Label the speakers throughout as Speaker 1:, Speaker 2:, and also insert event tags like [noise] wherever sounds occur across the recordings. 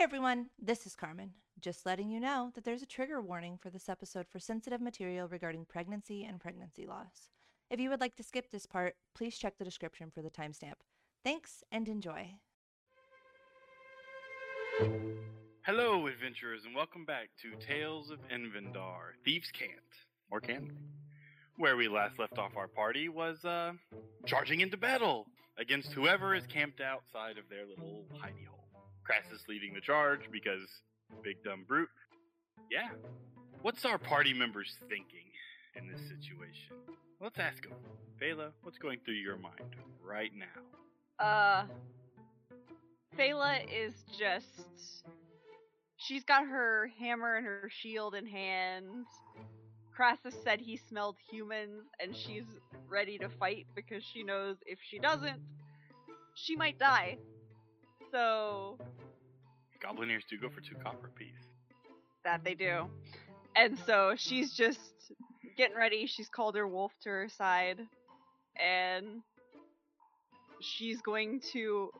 Speaker 1: Hi, everyone. This is Carmen. Just letting you know that there's a trigger warning for this episode for sensitive material regarding pregnancy and pregnancy loss. If you would like to skip this part, please check the description for the timestamp. Thanks and enjoy.
Speaker 2: Hello, adventurers, and welcome back to Tales of Invendar Thieves Can't, or Can? Where we last left off our party was, uh, charging into battle against whoever is camped outside of their little hidey hole. Crassus leading the charge because big dumb brute. Yeah. What's our party members thinking in this situation? Let's ask them. Phala, what's going through your mind right now?
Speaker 3: Uh, Phala is just. She's got her hammer and her shield in hand. Crassus said he smelled humans, and she's ready to fight because she knows if she doesn't, she might die. So,
Speaker 2: Goblin ears do go for two copper apiece.
Speaker 3: that they do. And so she's just getting ready. She's called her wolf to her side. And she's going to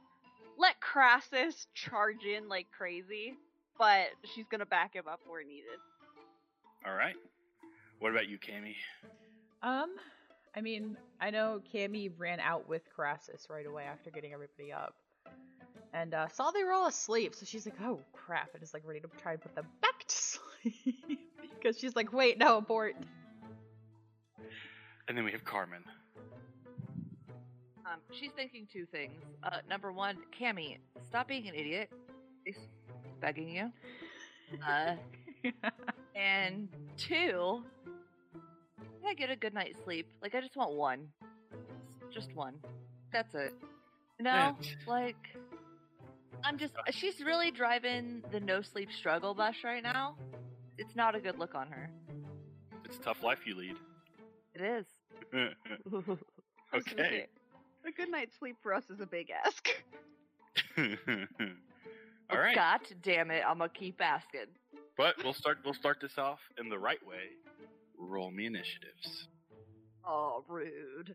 Speaker 3: let Crassus charge in like crazy, but she's going to back him up where needed.
Speaker 2: All right. What about you, Cammy?
Speaker 4: Um, I mean, I know Cammy ran out with Crassus right away after getting everybody up. And uh, saw they were all asleep, so she's like, oh crap, and is like ready to try and put them back to [laughs] sleep. because she's like, wait, no, abort.
Speaker 2: And then we have Carmen.
Speaker 5: Um, she's thinking two things. Uh, number one, Cammy, stop being an idiot. He's begging you. Uh, [laughs] and two, can I get a good night's sleep? Like, I just want one. Just one. That's it. No, like, I'm just. Uh, she's really driving the no sleep struggle bus right now. It's not a good look on her.
Speaker 2: It's a tough life you lead.
Speaker 5: It is.
Speaker 3: I was gonna
Speaker 2: okay.
Speaker 3: A good night's sleep for us is a big ask. [laughs]
Speaker 2: All right.
Speaker 5: God damn it! I'm gonna keep asking.
Speaker 2: But we'll start we'll start this off in the right way. Roll me initiatives.
Speaker 5: Oh, rude.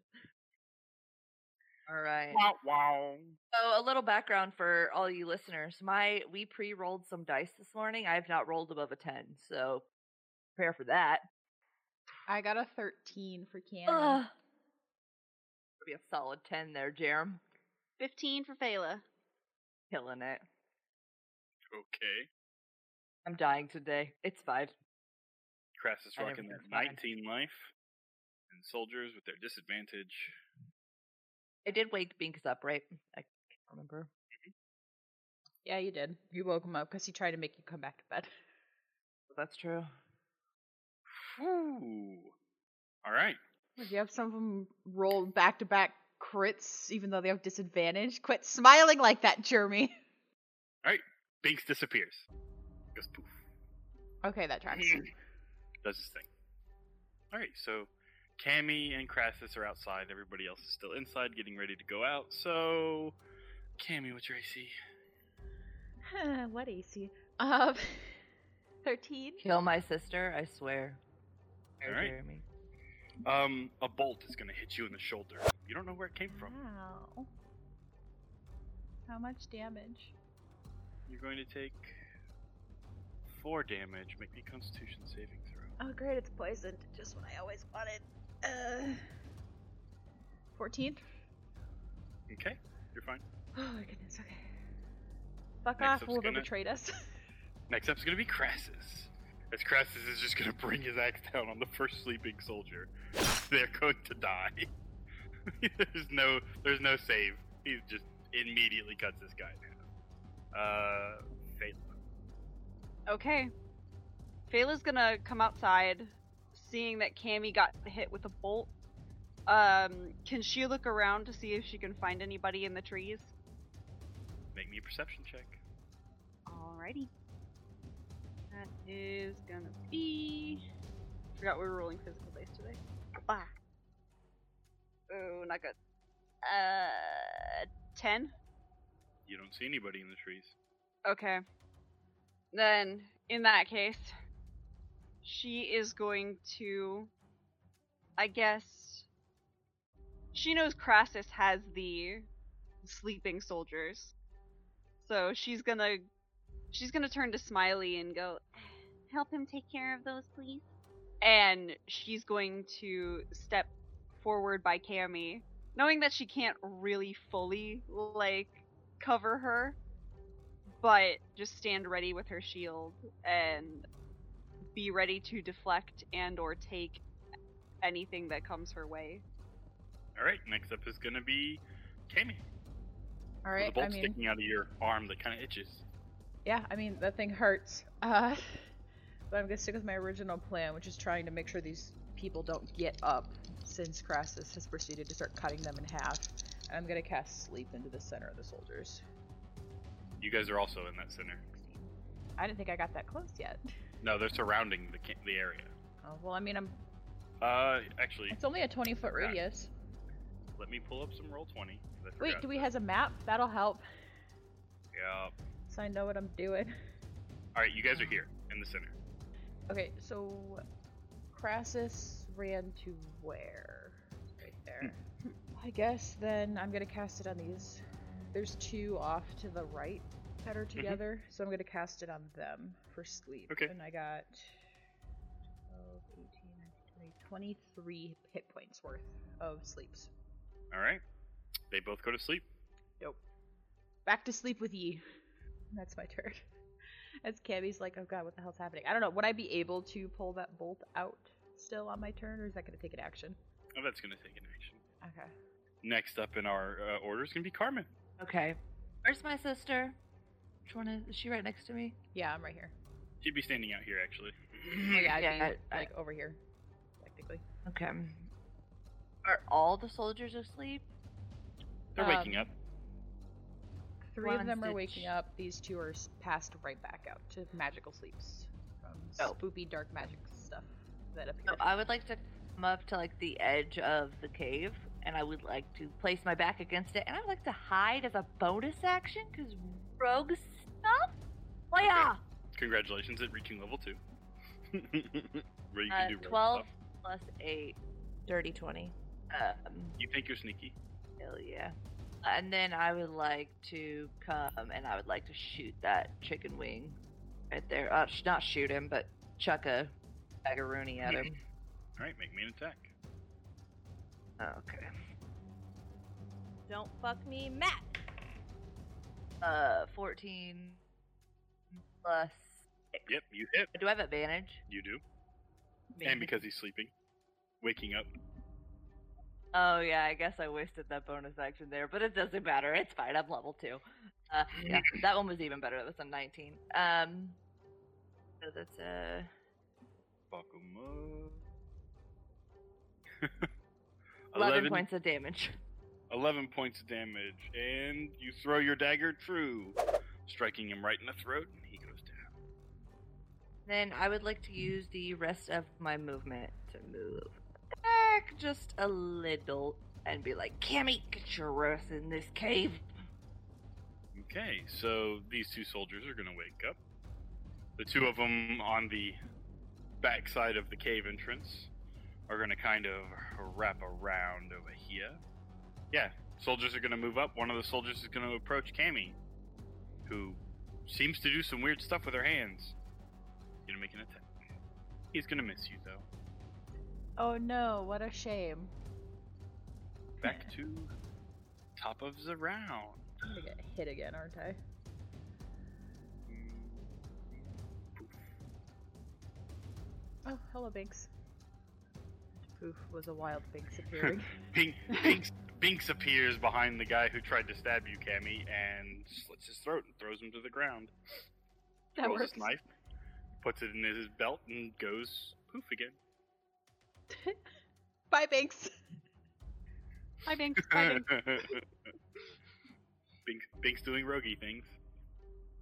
Speaker 5: All right.
Speaker 2: Wow wow.
Speaker 5: So a little background for all you listeners. My we pre-rolled some dice this morning. I have not rolled above a 10, so prepare for that.
Speaker 4: I got a 13 for Cammy.
Speaker 5: Ugh. Be a solid 10 there, Jerem.
Speaker 3: 15 for Phala.
Speaker 5: Killing it.
Speaker 2: Okay.
Speaker 5: I'm dying today. It's fine.
Speaker 2: Crassus
Speaker 5: I
Speaker 2: rocking
Speaker 5: never
Speaker 2: that
Speaker 5: feel fine.
Speaker 2: 19 life. And soldiers with their disadvantage.
Speaker 5: I did wake Binks up, right? I can't remember. Mm-hmm.
Speaker 4: Yeah, you did. You woke him up because he tried to make you come back to bed. [laughs]
Speaker 5: That's true.
Speaker 2: Whew. All right.
Speaker 4: If you have some of them roll back to back crits, even though they have disadvantage, quit smiling like that, Jeremy. All right.
Speaker 2: Binks disappears. Goes poof.
Speaker 4: Okay, that tracks. [clears throat]
Speaker 2: Does his thing. All right. So Cammy and Crassus are outside. Everybody else is still inside, getting ready to go out. So, Cammy, what's your AC? [sighs]
Speaker 4: what AC? Um, [laughs] 13.
Speaker 5: Kill my sister, I swear.
Speaker 2: Alright.
Speaker 5: Jeremy.
Speaker 2: Um, a bolt is gonna hit you in the shoulder. You don't know where it came from.
Speaker 4: Wow. How much damage?
Speaker 2: You're going to take four damage. Make me Constitution saving throw.
Speaker 4: Oh, great, it's poisoned. Just what I always wanted. Uh, 14?
Speaker 2: Okay, you're fine.
Speaker 4: Oh my goodness, okay. Fuck
Speaker 2: Next
Speaker 4: off,
Speaker 2: up's
Speaker 4: whoever
Speaker 2: gonna-
Speaker 4: betrayed us. [laughs]
Speaker 2: Next up's gonna be Crassus. As Crassus is just gonna bring his axe down on the first sleeping soldier. They're going to die. [laughs] there's no, there's no save. He just immediately cuts this guy down. Uh, Phala.
Speaker 3: Okay. Phala's gonna come outside, seeing that Cammy got hit with a bolt. Um, can she look around to see if she can find anybody in the trees?
Speaker 2: Make me a perception check.
Speaker 3: Alrighty. That is gonna be. Forgot we were rolling physical dice today. Ah. Oh, not good. Uh, ten.
Speaker 2: You don't see anybody in the trees.
Speaker 3: Okay. Then, in that case, she is going to. I guess. She knows Crassus has the sleeping soldiers. So she's gonna. she's gonna turn to Smiley and go, "Help him take care of those, please." And she's going to step forward by Cammy, knowing that she can't really fully like cover her, but just stand ready with her shield and be ready to deflect and or take anything that comes her way.
Speaker 2: All right, next up is gonna be Cammy.
Speaker 4: All right,
Speaker 2: with
Speaker 4: right.
Speaker 2: The
Speaker 4: I
Speaker 2: bolt
Speaker 4: mean,
Speaker 2: sticking out of your arm that kind of itches.
Speaker 4: yeah. I mean, that thing hurts. Uh, [laughs] but I'm gonna stick with my original plan, which is trying to make sure these people don't get up, since Crassus has proceeded to start cutting them in half. And I'm gonna cast sleep into the center of the soldiers.
Speaker 2: You guys are also in that center.
Speaker 4: I didn't think I got that close yet. [laughs]
Speaker 2: No, they're surrounding the ca- the area.
Speaker 4: Oh well, I mean, I'm.
Speaker 2: Uh, actually,
Speaker 4: It's only a 20 foot
Speaker 2: Yeah.
Speaker 4: radius.
Speaker 2: let me pull up some roll twenty. 'cause I
Speaker 4: Wait,
Speaker 2: forgot
Speaker 4: do we
Speaker 2: that.
Speaker 4: has a map? That'll help,
Speaker 2: Yeah.
Speaker 4: so I know what I'm doing.
Speaker 2: All right, you guys are here in the center.
Speaker 4: Okay, so Crassus ran to where? Right there. I guess then I'm gonna cast it on these. There's two off to the right that are together, so I'm gonna cast it on them for sleep.
Speaker 2: Okay.
Speaker 4: And I got 12, 18, 19, 20, 23 hit points worth of sleeps.
Speaker 2: All right, they both go to sleep.
Speaker 4: Nope. Back to sleep with ye. That's my turn. [laughs] As Cammy's like, oh god, what the hell's happening? I don't know. Would I be able to pull that bolt out still on my turn, or is that going to take an action?
Speaker 2: Oh, that's gonna take an action.
Speaker 4: Okay.
Speaker 2: Next up in our uh, order is gonna be Carmen.
Speaker 5: Okay. Where's my sister? Which one is, is she right next to me?
Speaker 4: Yeah, I'm right here.
Speaker 2: She'd be standing out here actually.
Speaker 4: Oh yeah, I'd
Speaker 5: Yeah,
Speaker 4: be
Speaker 5: I-
Speaker 4: like over here, technically.
Speaker 5: Okay. Are all the soldiers asleep?
Speaker 2: They're waking
Speaker 4: Um,
Speaker 2: up.
Speaker 4: Three
Speaker 5: One
Speaker 4: of them are waking up. These two are s- passed right back out to magical sleeps from
Speaker 5: Oh.
Speaker 4: spoopy dark magic stuff that
Speaker 5: So. I would like to come up to like the edge of the cave, and I would like to place my back against it, and I would like to hide as a bonus action because rogue stuff. Oh yeah.
Speaker 2: Congratulations at reaching level two. [laughs] Where you
Speaker 5: Uh,
Speaker 2: can do
Speaker 5: Twelve
Speaker 2: stuff.
Speaker 5: plus eight.
Speaker 1: Dirty 20.
Speaker 5: Um,
Speaker 2: You think you're sneaky?
Speaker 5: hell yeah. And then I would like to come and I would like to shoot that chicken wing right there. Uh, sh- not shoot him, but chuck a magaroni at him. [clears throat]
Speaker 2: All right, make me an attack.
Speaker 5: Okay.
Speaker 1: Don't fuck me, Matt.
Speaker 5: Uh, 14 plus. six.
Speaker 2: Yep, you hit.
Speaker 5: Do I have advantage?
Speaker 2: You do.
Speaker 5: Maybe.
Speaker 2: And because he's sleeping, waking up.
Speaker 5: Oh yeah, I guess I wasted that bonus action there, but it doesn't matter. It's fine. I'm level two. Uh, yeah, [laughs] that one was even better. That was a 19. Um, so that's uh,
Speaker 2: Fuck 'em up. [laughs]
Speaker 5: 11, points of damage.
Speaker 2: 11 points of damage, and you throw your dagger true, striking him right in the throat, and he goes down.
Speaker 5: Then I would like to use the rest of my movement to move back just a little and be like, Cammy, get your ass in this cave.
Speaker 2: Okay, so these two soldiers are going to wake up. The two of them on the backside of the cave entrance are going to kind of wrap around over here. Yeah, soldiers are going to move up. One of the soldiers is going to approach Cammy, who seems to do some weird stuff with her hands. Gonna make an attack. He's gonna miss you though.
Speaker 4: oh no, what a shame.
Speaker 2: Back to top of the round.
Speaker 4: I'm gonna get hit again, aren't I? Mm-hmm. Oh, hello, Binks. Poof was a wild Binks [laughs] appearing.
Speaker 2: Bink, Binks, Binks appears behind the guy who tried to stab you, Cammy, and slits his throat and throws him to the ground.
Speaker 4: that
Speaker 2: Rolls
Speaker 4: works.
Speaker 2: his knife, puts it in his belt, and goes poof again. [laughs]
Speaker 4: Bye, Binks.
Speaker 3: Bye, Binks. Hi, Binks. [laughs]
Speaker 2: Binks, Binks doing roguey things.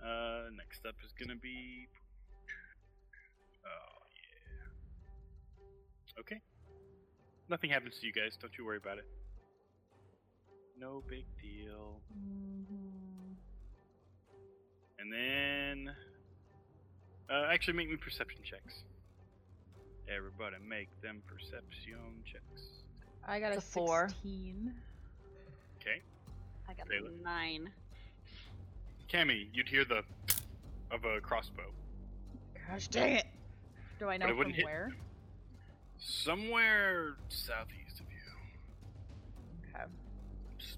Speaker 2: Uh, next up is gonna be. Oh yeah. Okay. Nothing happens to you guys. Don't you worry about it. No big deal.
Speaker 4: Mm-hmm.
Speaker 2: And then, uh, actually, make me perception checks. Everybody, make them perception checks.
Speaker 4: I got a,
Speaker 5: It's a four.
Speaker 4: 16.
Speaker 2: Okay.
Speaker 3: I got
Speaker 2: Taylor?
Speaker 3: a nine.
Speaker 2: Cammy, you'd hear the of a crossbow.
Speaker 4: Gosh dang it! Do I know
Speaker 2: it
Speaker 4: from
Speaker 2: wouldn't hit-
Speaker 4: where?
Speaker 2: Somewhere southeast of you.
Speaker 4: Okay.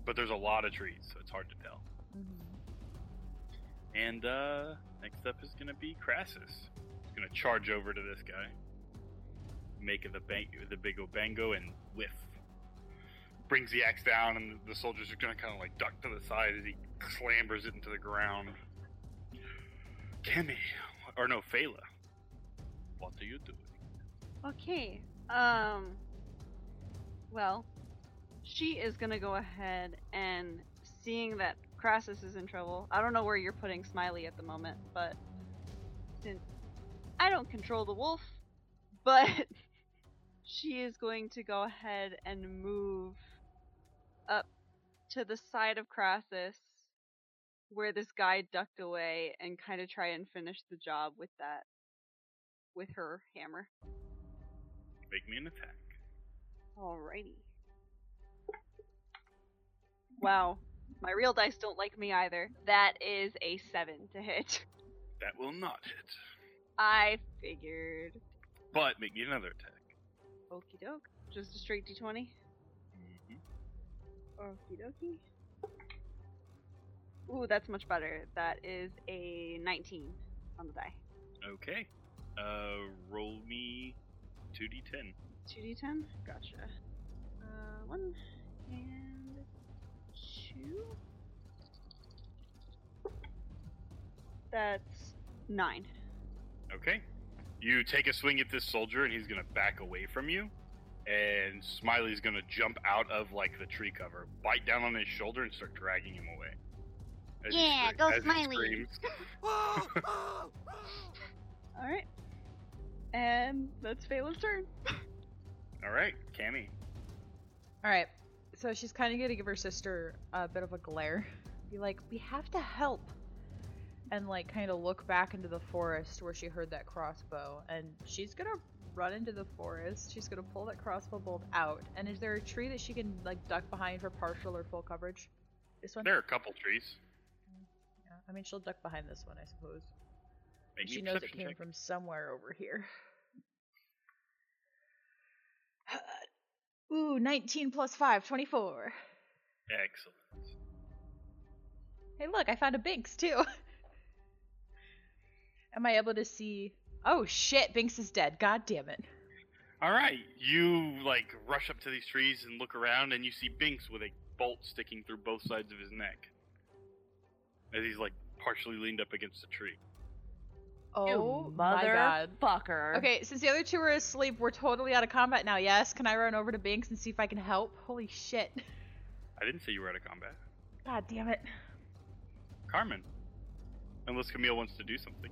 Speaker 2: But there's a lot of trees, so it's hard to tell. And uh next up is gonna be Crassus. He's gonna charge over to this guy. Make the bang the big obango and whiff. Brings the axe down and the soldiers are gonna kinda like duck to the side as he clambers it into the ground. Cammy or no, Phala. What are you doing?
Speaker 3: Okay. Um. Well, she is gonna go ahead and seeing that Crassus is in trouble. I don't know where you're putting Smiley at the moment, but since I don't control the wolf, but [laughs] she is going to go ahead and move up to the side of Crassus where this guy ducked away and kind of try and finish the job with that with her hammer.
Speaker 2: Make me an attack.
Speaker 3: Alrighty. Wow. My real dice don't like me either. That is a 7 to hit.
Speaker 2: That will not hit.
Speaker 3: I figured.
Speaker 2: But make me another attack.
Speaker 3: Okie doke. Just a straight d20.
Speaker 2: Mhm.
Speaker 3: Okie dokie. Ooh, that's much better. That is a 19 on the die.
Speaker 2: Okay. Uh, roll me 2d10.
Speaker 3: 2d10? Gotcha. Uh, 1 and 2. That's 9.
Speaker 2: Okay. You take a swing at this soldier, and he's gonna back away from you. And Smiley's gonna jump out of like the tree cover, bite down on his shoulder, and start dragging him away. As
Speaker 3: Yeah,
Speaker 2: scre-
Speaker 3: go
Speaker 2: as he
Speaker 3: Smiley.
Speaker 2: screams. [laughs] [laughs]
Speaker 3: Alright. And that's Phala's turn.
Speaker 2: All right, Cammy.
Speaker 4: All right. So she's kind of gonna give her sister a bit of a glare. Be like, we have to help. And like, kind of look back into the forest where she heard that crossbow. And she's gonna run into the forest. She's gonna pull that crossbow bolt out. And is there a tree that she can like duck behind for partial or full coverage? This one.
Speaker 2: There are a couple trees.
Speaker 4: Yeah. I mean, she'll duck behind this one, I suppose.
Speaker 2: Make
Speaker 4: she knows it came
Speaker 2: check.
Speaker 4: from somewhere over here. Ooh, 19 plus 5, 24.
Speaker 2: Excellent.
Speaker 4: Hey, look, I found a Binks too. [laughs] Am I able to see? Oh shit, Binks is dead. God damn it.
Speaker 2: All right, you like rush up to these trees and look around, and you see Binks with a bolt sticking through both sides of his neck, as he's like partially leaned up against a tree.
Speaker 4: Oh my god.
Speaker 5: motherfucker.
Speaker 4: Okay, since the other two are asleep, we're totally out of combat now. Yes, can I run over to Binks and see if I can help? Holy shit.
Speaker 2: I didn't say you were out of combat,
Speaker 4: God damn it.
Speaker 2: Carmen. Unless Camille wants to do something.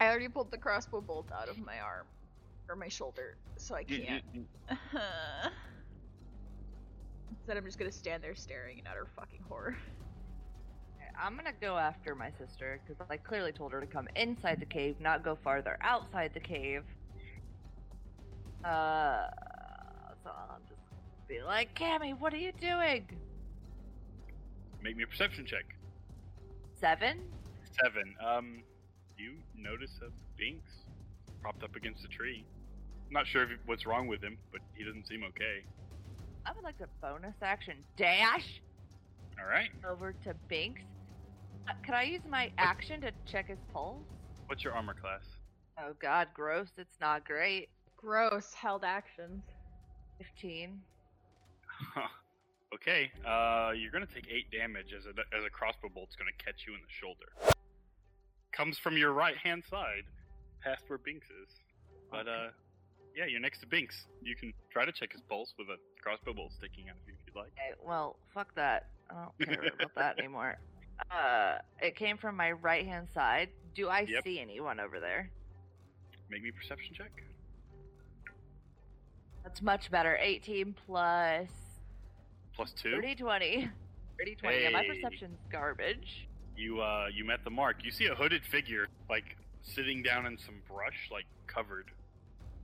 Speaker 4: I already pulled the crossbow bolt out of my arm or my shoulder, so I can't. [laughs] Instead, I'm just gonna stand there staring in utter fucking horror.
Speaker 5: I'm gonna go after my sister because I clearly told her to come inside the cave, not go farther outside the cave. Uh, so I'll just be like, Cammy, what are you doing?
Speaker 2: Make me a perception check.
Speaker 5: Seven?
Speaker 2: Seven. Um, you notice a Binks propped up against a tree. I'm Not sure if, what's wrong with him, but he doesn't seem okay.
Speaker 5: I would like to bonus action dash
Speaker 2: All right.
Speaker 5: over to Binks. Uh, Can I use my action to check his pulse?
Speaker 2: What's your armor class?
Speaker 5: Oh god, gross. It's not great.
Speaker 4: Gross, held actions.
Speaker 5: 15. [laughs]
Speaker 2: okay. Uh, you're gonna take eight damage as a as a crossbow bolt's gonna catch you in the shoulder. Comes from your right hand side, past where Binks is. But uh, yeah, you're next to Binks. You can try to check his pulse with a crossbow bolt sticking out of you if you'd like.
Speaker 5: Okay, well, fuck that. I don't care about that [laughs] anymore. Uh, it came from my right hand side. Do I
Speaker 2: Yep.
Speaker 5: see anyone over there?
Speaker 2: Make me a perception check.
Speaker 5: That's much better. 18 plus
Speaker 2: Plus two.
Speaker 5: 30, 20. 30, 20. Yeah, my
Speaker 2: Hey.
Speaker 5: perception's garbage.
Speaker 2: You uh, you met the mark. You see a hooded figure like sitting down in some brush, like covered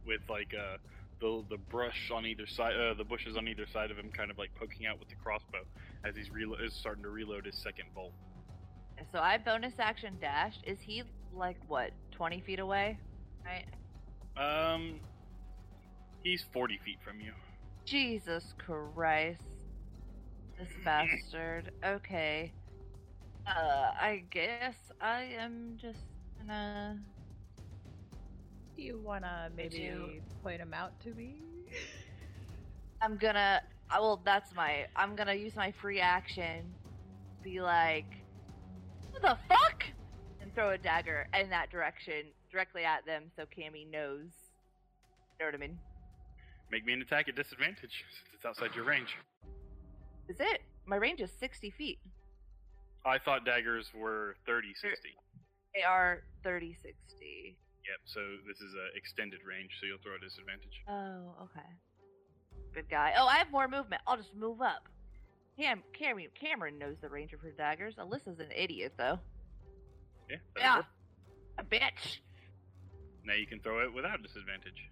Speaker 2: with like uh the the brush on either side, uh, the bushes on either side of him, kind of like poking out with the crossbow as he's relo- is starting to reload his second bolt.
Speaker 5: So I bonus action dashed. Is he like what, 20 feet away? Right?
Speaker 2: Um, he's 40 feet from you.
Speaker 5: Jesus Christ. This [clears throat] bastard. Okay. Uh, I guess I am just gonna.
Speaker 4: Do you wanna maybe
Speaker 5: do.
Speaker 4: point him out to me?
Speaker 5: I'm gonna. I will. That's my. I'm gonna use my free action. Be like, what the fuck? And throw a dagger in that direction, directly at them, so Cammy knows. You know what I mean?
Speaker 2: Make me an attack at disadvantage since it's outside your range.
Speaker 5: Is it? My range is 60 feet.
Speaker 2: I thought daggers were 30, 60.
Speaker 5: They are 30, 60.
Speaker 2: Yep, so this is a extended range, so you'll throw a disadvantage.
Speaker 5: Oh, okay. Good guy. Oh, I have more movement. I'll just move up. Cam, Cameron, Cameron knows the range of her daggers. Alyssa's an idiot, though.
Speaker 2: Yeah,
Speaker 5: Yeah.
Speaker 2: work.
Speaker 5: A bitch.
Speaker 2: Now you can throw it without disadvantage.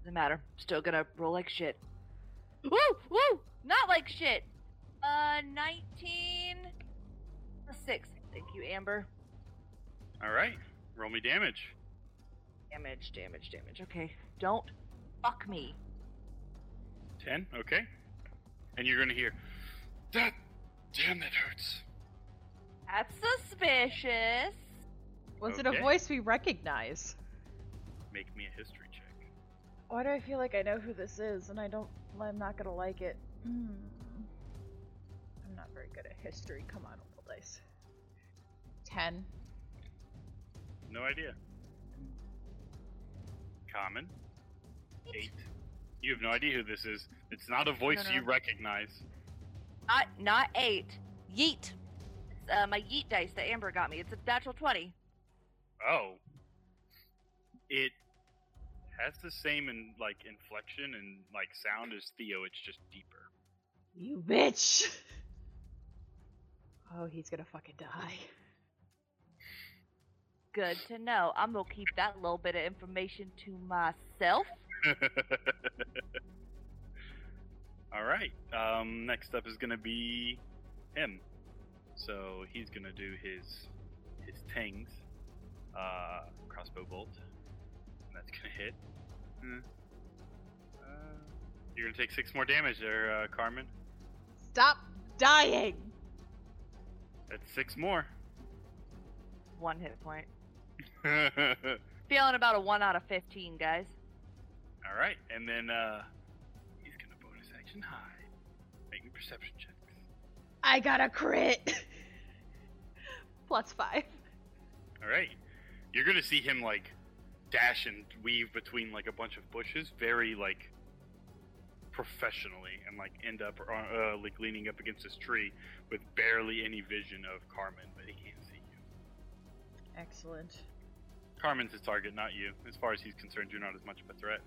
Speaker 5: Doesn't matter. Still gonna roll like shit. Woo! Woo! Not like shit. Uh, 19. A 6. Thank you, Amber.
Speaker 2: Alright, roll me damage.
Speaker 5: Damage, damage, damage. Okay. Don't fuck me.
Speaker 2: 10, okay. And you're gonna hear, that, damn, that hurts.
Speaker 5: That's suspicious.
Speaker 4: Was it a voice we recognize?
Speaker 2: Make me a history check.
Speaker 4: Why do I feel like I know who this is and I don't I'm not gonna like it? Hmm. I'm not very good at history. Come on, roll dice. Ten.
Speaker 2: No idea. Common. 8. You have no idea who this is. It's not a voice
Speaker 5: No, no,
Speaker 2: you
Speaker 5: no.
Speaker 2: recognize.
Speaker 5: Not, not 8.
Speaker 1: Yeet.
Speaker 5: It's uh, my yeet dice that Amber got me. It's a natural 20.
Speaker 2: Oh. It has the same in like inflection and like sound as Theo, it's just deeper.
Speaker 4: You bitch! Oh, he's gonna fucking die.
Speaker 5: Good to know. I'm gonna keep that little bit of information to myself. [laughs]
Speaker 2: All right. Um, next up is gonna be him. So he's gonna do his his tangs, uh, crossbow bolt. And that's gonna hit. Hmm. Uh, you're gonna take six more damage there, uh, Carmen.
Speaker 4: Stop dying!
Speaker 2: That's six more.
Speaker 5: One hit point. [laughs] Feeling about a 1 out of 15, guys.
Speaker 2: All right, and then uh, he's gonna bonus action hide. Make me perception checks.
Speaker 4: I got a crit! [laughs] Plus five.
Speaker 2: All right, you're gonna see him like dash and weave between like a bunch of bushes, very like professionally, and like end up uh, like leaning up against this tree with barely any vision of Carmen, but he can't see you.
Speaker 4: Excellent.
Speaker 2: Carmen's his target, not you. As far as he's concerned, you're not as much of a threat.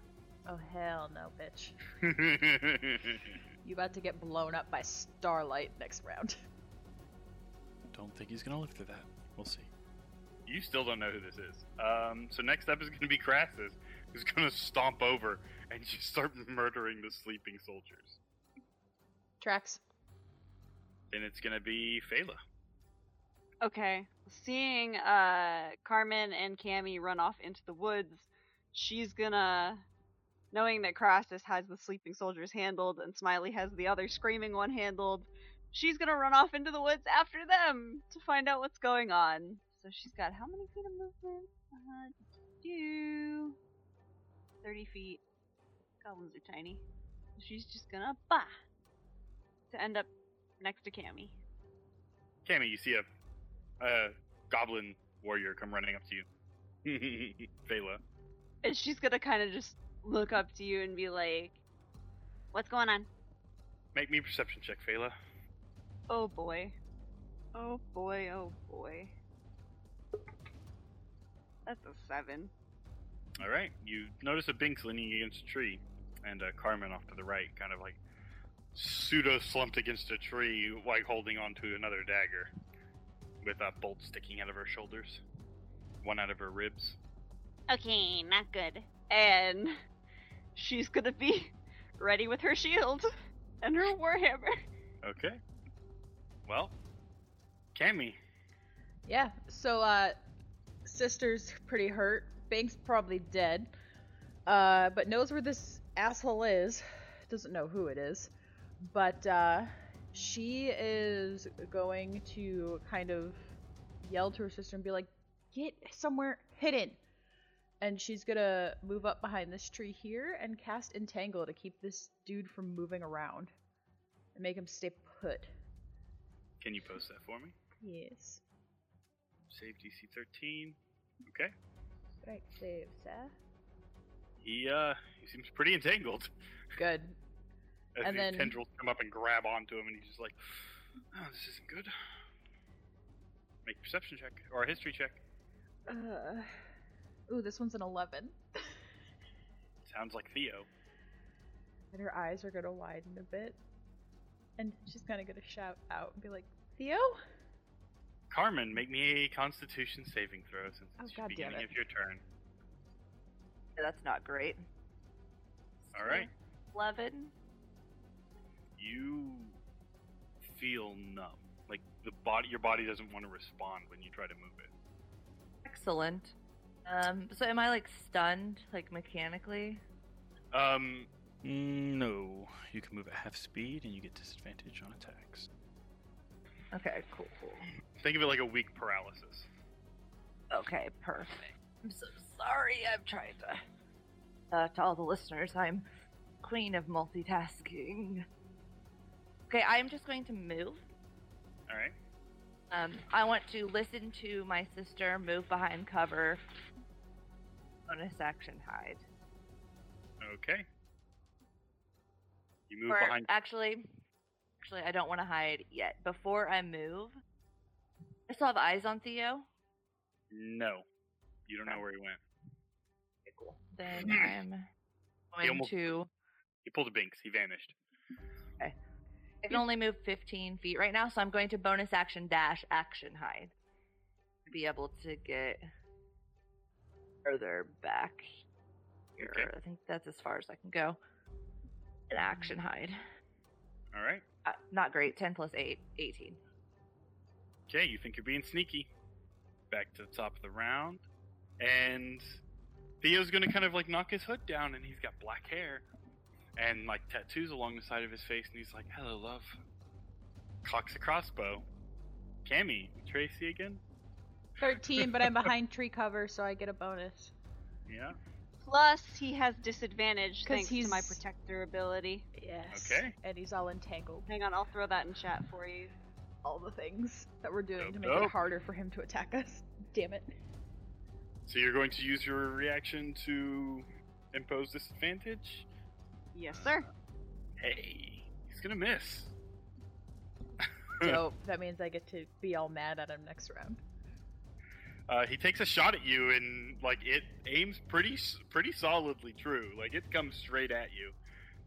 Speaker 4: Oh hell no, bitch. [laughs] You about to get blown up by starlight next round.
Speaker 6: Don't think he's gonna live through that. We'll see.
Speaker 2: you still don't know who this is. Um, so next up is going to be Crassus, who's going to stomp over and just start murdering the sleeping soldiers.
Speaker 4: Tracks.
Speaker 2: Then it's going to be Phala.
Speaker 3: Okay. Seeing uh Carmen and Cammy run off into the woods, she's gonna knowing that Crassus has the sleeping soldiers handled and Smiley has the other screaming one handled, she's gonna run off into the woods after them to find out what's going on. So she's got how many feet of movement? Uh, do 30 feet. Goblins are tiny. She's just gonna bah to end up next to Cammy.
Speaker 2: Cammy, you see a, a goblin warrior come running up to you. [laughs] Phala.
Speaker 3: And she's gonna kind of just look up to you and be like, "What's going on?"
Speaker 2: Make me a perception check, Phala.
Speaker 3: Oh boy. Oh boy. Oh boy. That's a seven.
Speaker 2: All right. You notice a Binks leaning against a tree, and uh, Carmen off to the right, kind of like pseudo slumped against a tree, like holding onto another dagger, with a bolt sticking out of her shoulders, one out of her ribs.
Speaker 3: Okay, not good. And she's gonna be ready with her shield and her warhammer.
Speaker 2: Okay. Well, Cammy.
Speaker 4: Yeah, so uh sister's pretty hurt. Bank's probably dead. Uh, but knows where this asshole is. Doesn't know who it is. But uh, she is going to kind of yell to her sister and be like, "Get somewhere hidden." And she's gonna move up behind this tree here and cast Entangle to keep this dude from moving around and make him stay put.
Speaker 2: Can you post that for me?
Speaker 4: Yes.
Speaker 2: Save DC 13. Okay.
Speaker 4: Right, save, sir.
Speaker 2: He uh he seems pretty entangled.
Speaker 4: Good. [laughs]
Speaker 2: As
Speaker 4: And then-
Speaker 2: tendrils come up and grab onto him, and he's just like, "Oh, this isn't good." Make a perception check or a history check.
Speaker 4: Uh, ooh, this one's an 11.
Speaker 2: Sounds like Theo.
Speaker 4: And her eyes are gonna widen a bit. And she's kind of gonna shout out and be like, Theo?
Speaker 2: Carmen, make me a Constitution saving throw since
Speaker 4: Oh,
Speaker 2: it's the beginning
Speaker 4: it.
Speaker 2: of your turn.
Speaker 5: That's not great.
Speaker 2: All right.
Speaker 5: Eleven.
Speaker 2: You feel numb, like the body, your body doesn't want to respond when you try to move it.
Speaker 5: Excellent. Um, so am I like stunned, like mechanically?
Speaker 2: Um,
Speaker 6: No, you can move at half speed and you get disadvantage on attacks.
Speaker 5: Okay, cool, cool.
Speaker 2: think of it like a weak paralysis.
Speaker 5: Okay, perfect. I'm so sorry. I'm trying to. Uh, to all the listeners, I'm queen of multitasking. Okay, I'm just going to move.
Speaker 2: All right.
Speaker 5: Um, I want to listen to my sister move behind cover. Bonus action hide.
Speaker 2: Okay. You move
Speaker 5: Or
Speaker 2: behind.
Speaker 5: actually, actually, I don't want to hide yet. Before I move, I still have eyes on Theo.
Speaker 2: No, you don't know where he went.
Speaker 5: Okay, cool. Then [clears throat] I'm going
Speaker 2: almost-
Speaker 5: to.
Speaker 2: He pulled a Binks. He vanished. Okay.
Speaker 5: I can only move 15 feet right now, so I'm going to bonus action dash action hide to be able to get further back here.
Speaker 2: Okay.
Speaker 5: I think that's as far as I can go. An action hide.
Speaker 2: All right.
Speaker 5: Uh, not great. 10 plus 8, 18.
Speaker 2: Okay, you think you're being sneaky. Back to the top of the round, and Theo's gonna kind of like knock his hood down, and he's got black hair and like tattoos along the side of his face, and he's like, "Hello, love." Cocks a crossbow. Cammy, Tracy again?
Speaker 4: 13, but I'm [laughs] behind tree cover, so I get a bonus.
Speaker 2: Yeah.
Speaker 3: Plus, he has disadvantage
Speaker 4: 'Cause
Speaker 3: thanks to my protector ability.
Speaker 4: Yes.
Speaker 2: Okay.
Speaker 4: And he's all entangled.
Speaker 3: Hang on, I'll throw that in chat for you.
Speaker 4: All the things that we're doing
Speaker 2: Dope,
Speaker 4: to make it harder for him to attack us. Damn it.
Speaker 2: So you're going to use your reaction to impose disadvantage?
Speaker 3: Yes, sir.
Speaker 2: Uh, hey, he's gonna miss. [laughs]
Speaker 4: Dope. that means I get to be all mad at him next round.
Speaker 2: Uh, he takes a shot at you, and like it aims pretty pretty solidly true. Like it comes straight at you.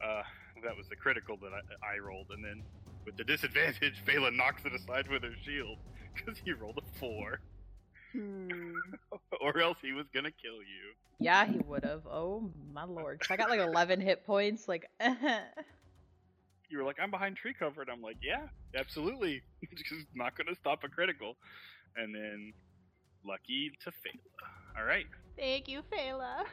Speaker 2: Uh, that was the critical that I, I rolled, and then with the disadvantage, [laughs] Phala knocks it aside with her shield because he rolled a four,
Speaker 3: Hmm. [laughs]
Speaker 2: or else he was gonna kill you.
Speaker 4: Yeah, he would have. Oh my lord. I got like 11 hit points, like, [laughs]
Speaker 2: You were like, "I'm behind tree cover," and I'm like, "Yeah, absolutely." Just not gonna stop a critical, and then lucky to Phala. All right.
Speaker 4: thank you, Phala.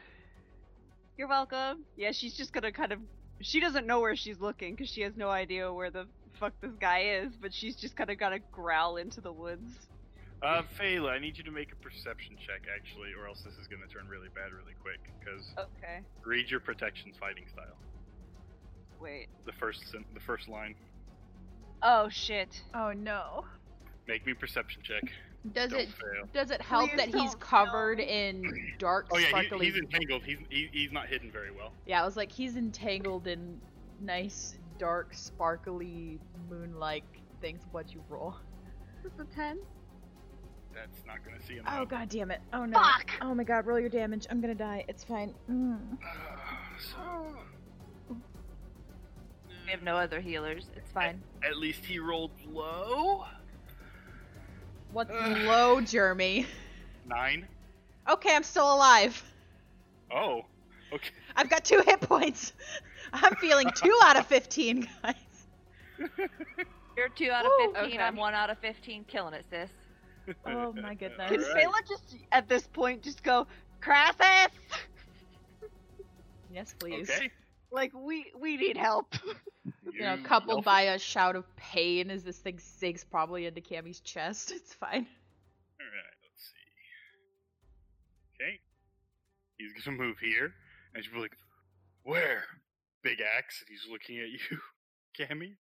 Speaker 3: You're welcome. Yeah, she's just gonna kind of. She doesn't know where she's looking because she has no idea where the fuck this guy is, but she's just kind of gotta growl into the woods.
Speaker 2: Uh, Phala, I need you to make a perception check, actually, or else this is gonna turn really bad really quick. Because
Speaker 3: Okay.
Speaker 2: read your protection's fighting style.
Speaker 3: Wait.
Speaker 2: The first sen- the first line.
Speaker 3: Oh shit.
Speaker 4: Oh no.
Speaker 2: Make me perception check.
Speaker 4: Does
Speaker 2: Don't
Speaker 4: it
Speaker 2: fail.
Speaker 4: does it help
Speaker 3: Please
Speaker 4: that he's
Speaker 3: don't
Speaker 4: covered
Speaker 3: fail.
Speaker 4: in dark
Speaker 2: Oh yeah,
Speaker 4: sparkly
Speaker 2: he, he's entangled. He's he, he's not hidden very well.
Speaker 4: Yeah, I was like, he's entangled in nice, dark, sparkly, moon-like things. What'd you roll?
Speaker 3: This is a ten.
Speaker 2: That's not gonna see him.
Speaker 4: Oh
Speaker 2: though.
Speaker 4: god damn it! Oh no!
Speaker 3: Fuck!
Speaker 4: Oh my god! Roll your damage. I'm gonna die. It's fine. Mm. [sighs]
Speaker 2: So,
Speaker 5: We have no other healers. It's fine.
Speaker 2: at least he rolled low.
Speaker 4: What's low, Jeremy?
Speaker 2: Nine.
Speaker 4: Okay, I'm still alive.
Speaker 2: Oh. Okay.
Speaker 4: I've got two hit points. I'm feeling two [laughs] out of fifteen, guys.
Speaker 5: You're 2 out of
Speaker 4: Woo,
Speaker 5: 15.
Speaker 3: okay.
Speaker 5: I'm 1 out of 15. Killing it, sis.
Speaker 4: Oh my [laughs] goodness.
Speaker 3: Can
Speaker 2: Alright.
Speaker 3: Phala just at this point just go, Crassus?
Speaker 4: Yes, please.
Speaker 2: Okay.
Speaker 3: Like we we need help. [laughs]
Speaker 4: You know, coupled by a [laughs] shout of pain as this thing sinks probably into Cammy's chest. [laughs] It's fine.
Speaker 2: Alright, let's see. Okay. He's gonna move here, and she'll be like, Where? Big axe, and he's looking at you, Cammy.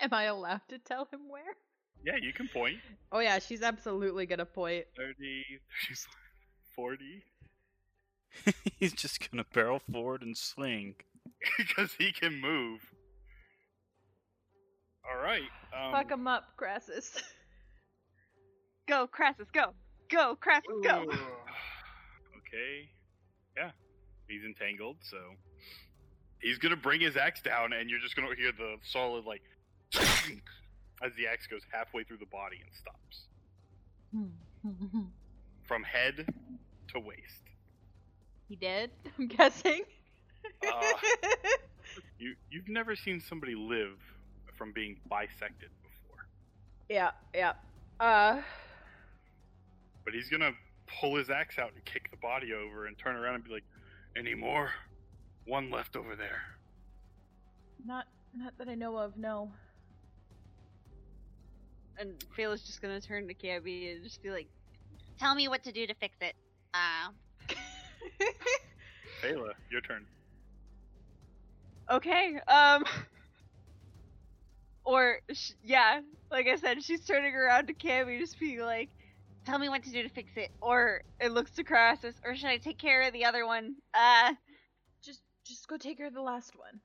Speaker 4: Am I allowed to tell him where?
Speaker 2: Yeah, you can point.
Speaker 4: Oh yeah, she's absolutely gonna point.
Speaker 2: 30, 35, 40.
Speaker 6: He's just gonna barrel forward and swing. [laughs]
Speaker 2: Because he can move. Alright. Um,
Speaker 4: Fuck him up, Crassus. [laughs]
Speaker 3: go, Crassus, go. Go, Crassus, go. [sighs]
Speaker 2: okay. Yeah. He's entangled, so he's gonna bring his axe down, and you're just gonna hear the solid like [laughs] as the axe goes halfway through the body and stops from head to waist.
Speaker 4: he did, I'm guessing.
Speaker 2: Uh. [laughs] You you've never seen somebody live from being bisected before,
Speaker 4: yeah, yeah. Uh,
Speaker 2: but he's gonna pull his axe out and kick the body over and turn around and be like, "Any more? One left over there."
Speaker 4: not, not that I know of. No.
Speaker 3: And Phala's just gonna turn to Cammy and just be like, Tell me what to do to fix it. Uh [laughs]
Speaker 2: Fela, your turn.
Speaker 3: Okay, um Or sh- yeah, like I said, she's turning around to Cammy just being like, Tell me what to do to fix it. Or it looks to Crassus, or should I take care of the other one? Uh
Speaker 4: just, just go take care of the last one.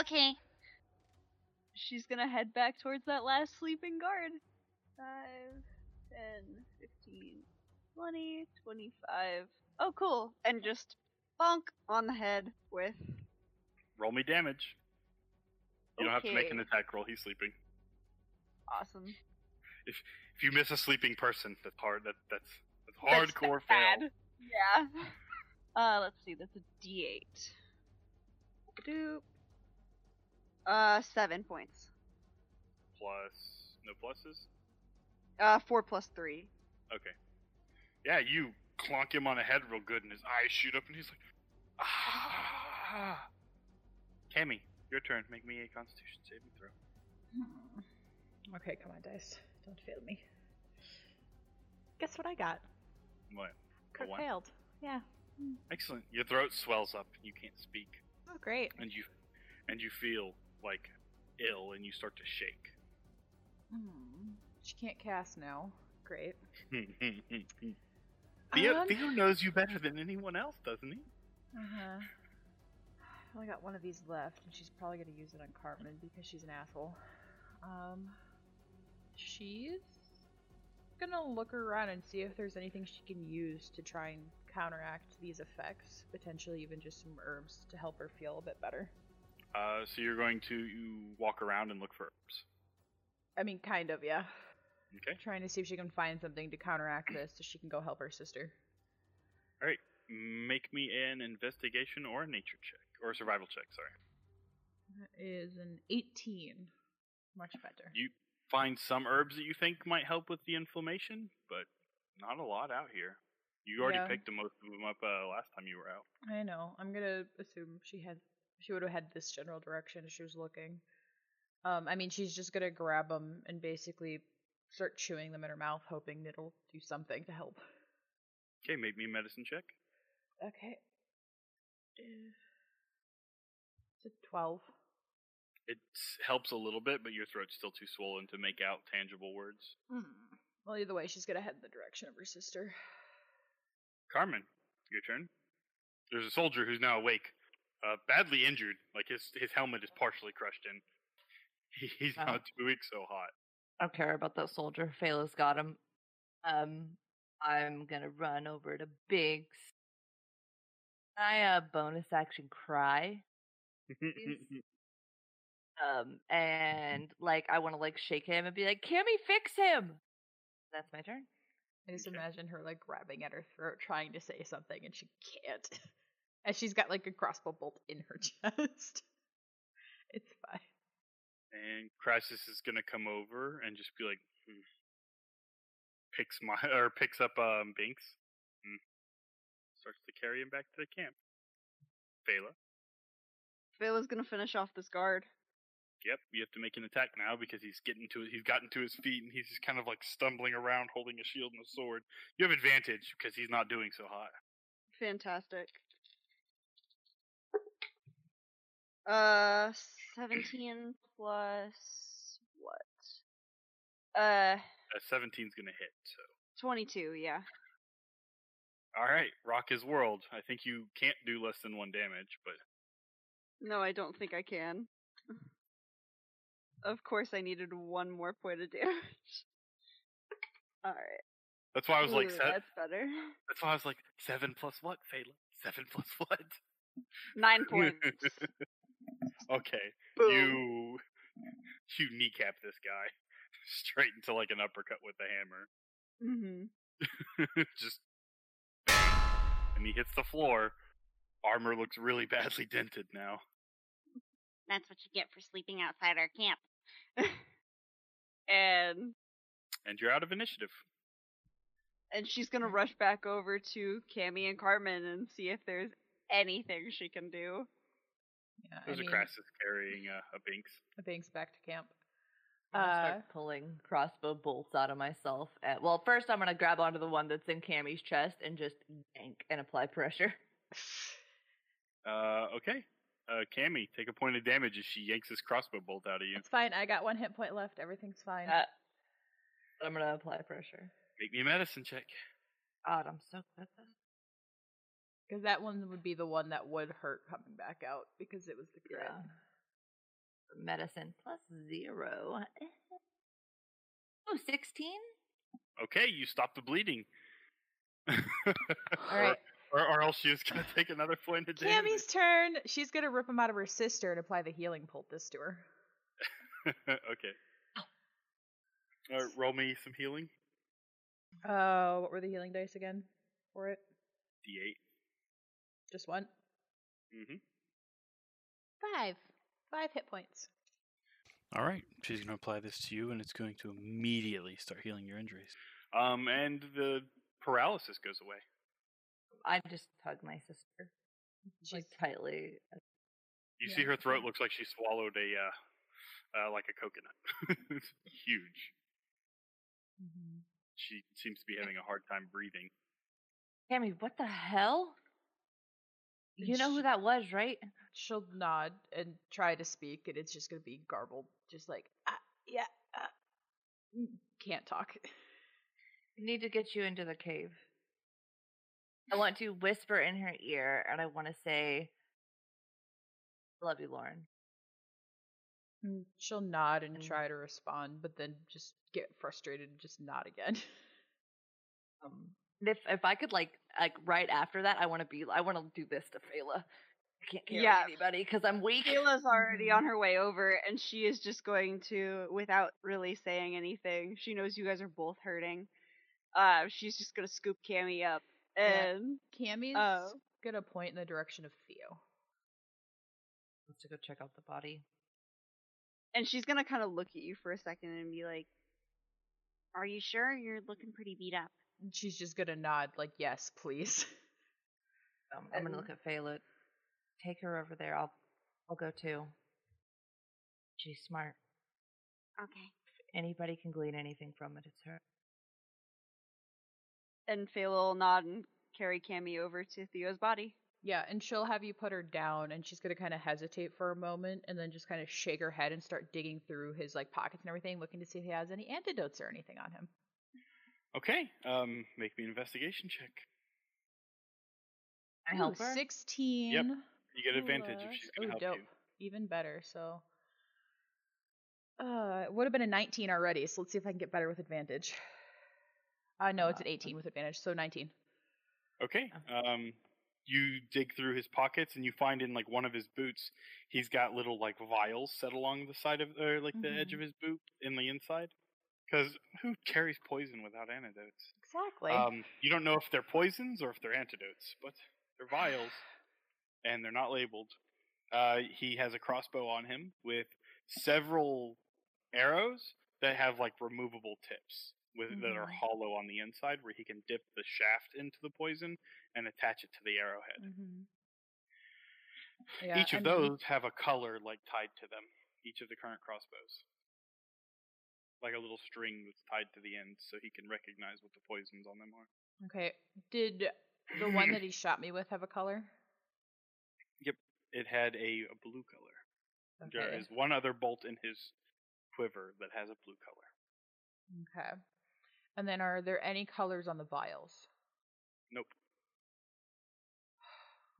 Speaker 3: okay. She's gonna head back towards that last sleeping guard. 5, 10, 15, 20, 25. Oh, cool. And just bonk on the head with.
Speaker 2: Roll me damage. You don't have to make an attack roll. He's sleeping.
Speaker 3: Awesome.
Speaker 2: If if you miss a sleeping person, that's hard. That that's that's
Speaker 3: That's
Speaker 2: hardcore
Speaker 3: bad.
Speaker 2: fail.
Speaker 3: Yeah. [laughs] Uh, let's see. That's a D8. Doop. Uh, seven points.
Speaker 2: Plus no pluses.
Speaker 3: Uh, four plus three.
Speaker 2: Okay. Yeah, you clonk him on the head real good, and his eyes shoot up, and he's like, ah. Cammy, your turn. Make me a Constitution saving throw.
Speaker 4: Hmm. Okay, come on, dice. Don't fail me. Guess what I got?
Speaker 2: What? One?
Speaker 4: failed. Yeah.
Speaker 2: Excellent. Your throat swells up, and you can't speak,
Speaker 4: Oh, great.
Speaker 2: and you and you feel like ill, and you start to shake.
Speaker 4: Hmm. She can't cast now. Great. [laughs]
Speaker 2: Theo,
Speaker 4: Um,
Speaker 2: Theo knows you better than anyone else, doesn't he?
Speaker 4: Uh-huh. I only got one of these left, and she's probably gonna use it on Carmen because she's an asshole. Um, she's gonna look around and see if there's anything she can use to try and counteract these effects. Potentially even just some herbs to help her feel a bit better.
Speaker 2: Uh, so you're going to you walk around and look for herbs.
Speaker 4: I mean, kind of, yeah.
Speaker 2: Okay.
Speaker 4: Trying to see if she can find something to counteract this so she can go help her sister.
Speaker 2: All right. Make me an investigation or a nature check or a survival check. Sorry.
Speaker 4: That is an 18. Much better.
Speaker 2: You find some herbs that you think might help with the inflammation, but not a lot out here. You already
Speaker 4: Yeah.
Speaker 2: picked most of them up uh, last time you were out.
Speaker 4: I know. I'm gonna assume she had she would have had this general direction as she was looking. Um, I mean, she's just gonna grab them and basically start chewing them in her mouth, hoping it'll do something to help.
Speaker 2: Okay, make me a medicine check.
Speaker 4: Okay. It's a twelve.
Speaker 2: It helps a little bit, but your throat's still too swollen to make out tangible words.
Speaker 4: Hmm. Well, either way, she's gonna head in the direction of her sister.
Speaker 2: Carmen, your turn. There's a soldier who's now awake, uh, badly injured. Like his his helmet is partially crushed in. He, he's
Speaker 5: Oh.
Speaker 2: two weeks. so hot.
Speaker 5: I don't care about that soldier. Phala's got him. Um, I'm gonna run over to Binks. Can I uh, bonus action cry. [laughs] Um, and like I want to like shake him and be like, "Cammy, fix him." That's my turn.
Speaker 4: I just imagine her like grabbing at her throat, trying to say something, and she can't. [laughs] and she's got like a crossbow bolt in her [laughs] chest. it's fine.
Speaker 2: and Crassus is gonna come over and just be like, hmm. picks my or picks up um Binks and starts to carry him back to the camp. Phala.
Speaker 3: Phala's gonna finish off this guard.
Speaker 2: Yep, you have to make an attack now because he's getting to he's gotten to his feet and he's just kind of like stumbling around holding a shield and a sword. You have advantage because he's not doing so hot.
Speaker 3: Fantastic. Uh, 17 plus what? Uh,
Speaker 2: Uh, 17's gonna hit. So
Speaker 3: 22, yeah.
Speaker 2: all right, rock his world. I think you can't do less than one damage, but
Speaker 3: No, I don't think I can. Of course, I needed one more point of damage. [laughs] Alright.
Speaker 2: that's why I was like
Speaker 3: Ooh,
Speaker 2: se-
Speaker 3: that's better. [laughs]
Speaker 2: that's why I was like seven plus what, Phala? Seven plus [laughs] what?
Speaker 3: Nine points.
Speaker 2: okay,
Speaker 3: Boom.
Speaker 2: you you kneecap this guy straight into like an uppercut with the hammer.
Speaker 3: hmm
Speaker 2: just bang, and he hits the floor. Armor looks really [laughs] badly dented now.
Speaker 7: That's what you get for sleeping outside our camp. [laughs]
Speaker 3: And
Speaker 2: And you're out of initiative.
Speaker 3: and she's gonna rush back over to Cammy and Carmen and see if there's anything she can do.
Speaker 4: Yeah, I
Speaker 2: There's a
Speaker 4: mean,
Speaker 2: Crassus carrying a, a Binks.
Speaker 4: the Binks back to camp.
Speaker 5: I'm gonna
Speaker 4: Uh,
Speaker 5: start pulling crossbow bolts out of myself. At, well, first I'm gonna grab onto the one that's in Cammy's chest and just yank and apply pressure. [laughs]
Speaker 2: Uh, okay. Uh, Cammy, take a point of damage as she yanks this crossbow bolt out of you.
Speaker 4: It's fine. I got one hit point left. Everything's fine.
Speaker 5: Uh, I'm gonna apply pressure.
Speaker 2: Make me a medicine check.
Speaker 5: God, I'm so good at this.
Speaker 4: Because that one would be the one that would hurt coming back out because it was the crit.
Speaker 5: Yeah. Medicine plus zero. [laughs] Oh, 16?
Speaker 2: Okay, you stop the bleeding. [laughs]
Speaker 4: All right.
Speaker 2: Or, or else she's gonna [laughs] take another point of damage.
Speaker 4: Cammy's turn. She's gonna rip him out of her sister and apply the healing poultice to her. [laughs]
Speaker 2: okay. [gasps] Alright, roll me some healing.
Speaker 4: Uh, what were the healing dice again for it?
Speaker 2: D8.
Speaker 4: Just one.
Speaker 2: Mm-hmm.
Speaker 4: Five. Five hit points.
Speaker 6: All right, she's going to apply this to you, and it's going to immediately start healing your injuries.
Speaker 2: Um, and the paralysis goes away.
Speaker 5: I just hug my sister. Like tightly.
Speaker 2: You
Speaker 4: Yeah.
Speaker 2: see her throat looks like she swallowed a, uh, uh, like a coconut. it's [laughs] huge.
Speaker 4: Mm-hmm.
Speaker 2: She seems to be having a hard time breathing.
Speaker 5: Cammy, what the hell? You know who that was, right?
Speaker 4: She'll nod and try to speak, and it's just gonna be garbled, just like ah, yeah, ah. Mm, can't talk.
Speaker 5: Need to get you into the cave. I want to [laughs] whisper in her ear, and I want to say, I "Love you, Lauren."
Speaker 4: Mm, She'll nod and
Speaker 5: And-
Speaker 4: try to respond, but then just get frustrated and just nod again. [laughs]
Speaker 5: Um, if if I could like like right after that, I want to be I want to do this to Phala. I can't carry
Speaker 3: Yeah.
Speaker 5: anybody because I'm weak.
Speaker 3: Kayla's already [laughs] on her way over, and she is just going to, without really saying anything, she knows you guys are both hurting. Uh, she's just gonna scoop Cammy up,
Speaker 4: Yeah.
Speaker 3: and
Speaker 4: Cammy's
Speaker 3: Oh.
Speaker 4: gonna point in the direction of Theo.
Speaker 5: Let's to go check out the body.
Speaker 3: and she's gonna kind of look at you for a second and be like,
Speaker 7: Are you sure? You're looking pretty beat up.
Speaker 4: And she's just gonna nod, like, yes, please. [laughs]
Speaker 5: Um, I'm gonna look at Phala. Take her over there. I'll I'll go too. She's smart.
Speaker 7: Okay.
Speaker 5: If anybody can glean anything from it, it's her.
Speaker 3: And Phala will nod and carry Cammy over to Theo's body.
Speaker 4: Yeah, and she'll have you put her down, and she's gonna kind of hesitate for a moment, and then just kind of shake her head and start digging through his like pockets and everything, looking to see if he has any antidotes or anything on him.
Speaker 2: Okay, um, make me an investigation check.
Speaker 5: I help her?
Speaker 4: Sixteen.
Speaker 2: Yep, You get advantage if
Speaker 4: plus-
Speaker 2: she's gonna
Speaker 4: oh,
Speaker 2: help
Speaker 4: dope.
Speaker 2: you.
Speaker 4: Even better. So, uh, it would have been a nineteen already. So let's see if I can get better with advantage. Uh, no, it's an
Speaker 5: Uh,
Speaker 4: eighteen with advantage, so nineteen.
Speaker 2: Okay. Um, you dig through his pockets and you find in like one of his boots, he's got little like vials set along the side of or like the edge of his boot in the inside. Because who carries poison without antidotes?
Speaker 4: Exactly.
Speaker 2: Um, you don't know if they're poisons or if they're antidotes, but they're vials [sighs] and they're not labeled. Uh, he has a crossbow on him with several arrows that have like removable tips. With that are
Speaker 4: Mhm.
Speaker 2: hollow on the inside, where he can dip the shaft into the poison and attach it to the arrowhead.
Speaker 4: Mm-hmm. Yeah,
Speaker 2: Each of those have a color like tied to them. Each of the current crossbows, like a little string that's tied to the end, so he can recognize what the poisons on them are.
Speaker 4: Okay. Did the one that he [laughs] shot me with have a color?
Speaker 2: Yep, it had a, a blue color. There
Speaker 4: Okay.
Speaker 2: is one other bolt in his quiver that has a blue color.
Speaker 4: Okay. And then are there any colors on the vials?
Speaker 2: Nope. [sighs]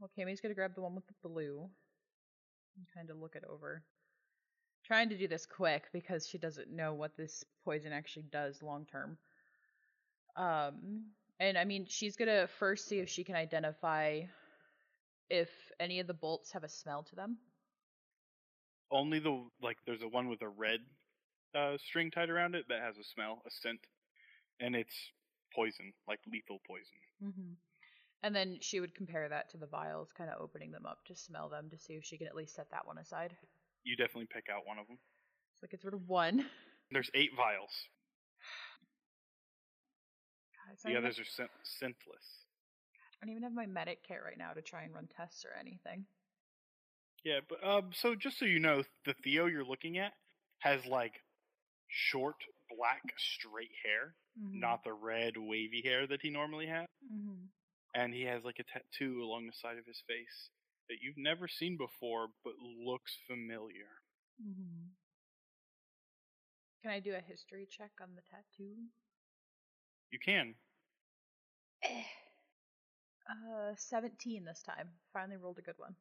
Speaker 4: Well, Cammy's gonna grab the one with the blue and kind of look it over. Trying to do this quick because she doesn't know what this poison actually does long term. Um, and I mean, she's gonna first see if she can identify if any of the bolts have a smell to them.
Speaker 2: Only the like there's a one with a red uh, string tied around it that has a smell, a scent, and it's poison, like lethal poison.
Speaker 4: Mm-hmm. And then she would compare that to the vials, kind of opening them up to smell them to see if she can at least set that one aside.
Speaker 2: You definitely pick out one of them.
Speaker 4: So it's sort of one. [laughs]
Speaker 2: There's eight vials.
Speaker 4: God,
Speaker 2: The others are scent- scentless.
Speaker 4: I don't even have my medic kit right now to try and run tests or anything.
Speaker 2: Yeah, but um, so just so you know, the Theo you're looking at has like short black straight hair,
Speaker 4: Mm-hmm.
Speaker 2: not the red wavy hair that he normally had.
Speaker 4: Mm-hmm.
Speaker 2: and he has like a tattoo along the side of his face that you've never seen before, but looks familiar.
Speaker 4: Mm-hmm. Can I do a history check on the tattoo?
Speaker 2: You can. [sighs]
Speaker 4: Uh, 17 this time. Finally rolled a good one.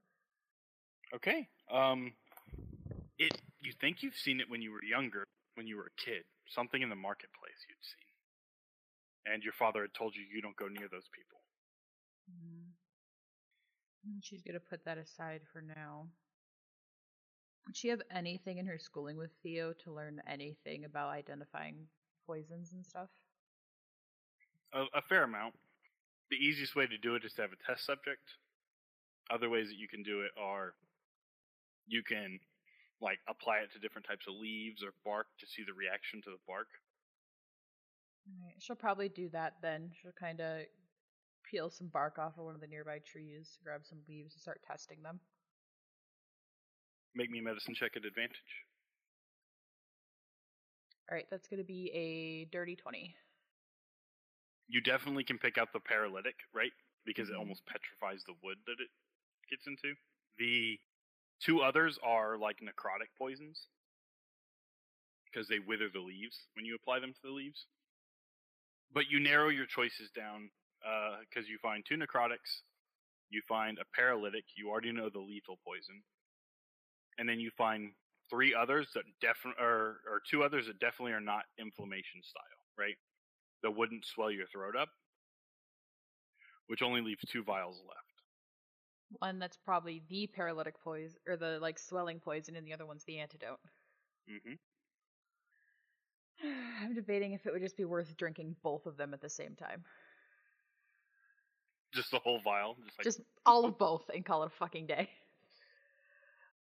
Speaker 2: Okay. Um, it. You think you've seen it when you were younger, when you were a kid, something in the marketplace you'd seen, and your father had told you you don't go near those people.
Speaker 4: Mm. She's gonna put that aside for now. Would she have anything in her schooling with Theo to learn anything about identifying poisons and stuff?
Speaker 2: A, a fair amount. The easiest way to do it is to have a test subject. Other ways that you can do it are you can like apply it to different types of leaves or bark to see the reaction to the bark.
Speaker 4: Alright, she'll probably do that then. She'll kind of peel some bark off of one of the nearby trees, grab some leaves, and start testing them.
Speaker 2: Make me a medicine check at advantage.
Speaker 4: Alright, that's gonna be a dirty 20.
Speaker 2: You definitely can pick out the paralytic, right? Because it
Speaker 4: Mhm.
Speaker 2: almost petrifies the wood that it gets into. The two others are like necrotic poisons because they wither the leaves when you apply them to the leaves. But you narrow your choices down uh, because you find two necrotics, you find a paralytic, you already know the lethal poison, and then you find three others that definitely, or, or two others that definitely are not inflammation style, right? That wouldn't swell your throat up, which only leaves two vials left.
Speaker 4: One that's probably the paralytic poison, or the like swelling poison, and the other one's the antidote.
Speaker 2: hmm [sighs]
Speaker 4: I'm debating if it would just be worth drinking both of them at the same time.
Speaker 2: Just the whole vial. Just like
Speaker 4: just [laughs] all of both and call it a fucking day.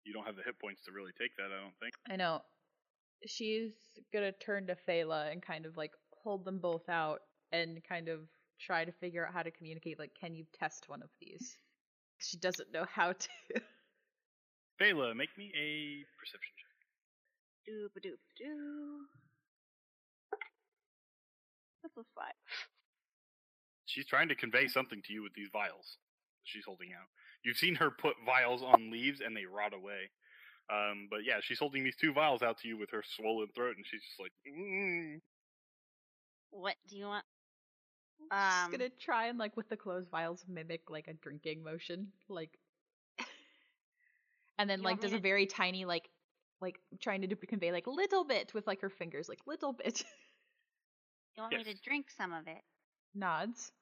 Speaker 2: you don't have the hit points to really take that. I don't think.
Speaker 4: I know. She's gonna turn to Phala and kind of like hold them both out and kind of try to figure out how to communicate. Like, can you test one of these? She doesn't know how to.
Speaker 2: Phala, make me a perception check.
Speaker 3: Doop doop doo. That's a five.
Speaker 2: She's trying to convey something to you with these vials she's holding out. You've seen her put vials on leaves and they rot away. Um, but yeah, she's holding these two vials out to you with her swollen throat, and she's just like, mm.
Speaker 7: What do you want?
Speaker 4: She's
Speaker 7: Um,
Speaker 4: gonna try and like with the closed vials mimic like a drinking motion, like, [laughs] and then like
Speaker 7: want me
Speaker 4: does a
Speaker 7: to-
Speaker 4: very tiny like like trying to convey like little bit with like her fingers, like little bit
Speaker 7: You want me to drink some of it?
Speaker 4: nods.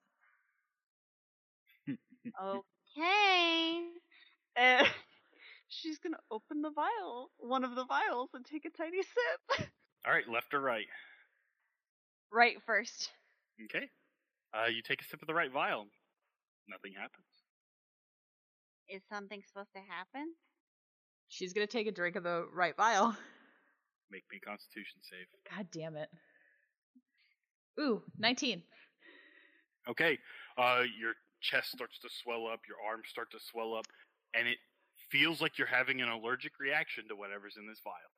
Speaker 4: [laughs]
Speaker 7: Okay.
Speaker 3: And [laughs] she's gonna open the vial, one of the vials, and take a tiny sip.
Speaker 2: all right, left or right?
Speaker 3: right first.
Speaker 2: Okay. Uh, you take a sip of the right vial. Nothing happens.
Speaker 7: Is something supposed to happen?
Speaker 4: She's gonna take a drink of the right vial. [laughs]
Speaker 2: Make me a Constitution save.
Speaker 4: God damn it. Ooh, 19.
Speaker 2: Okay. Uh, your chest starts to swell up, your arms start to swell up, and it feels like you're having an allergic reaction to whatever's in this vial.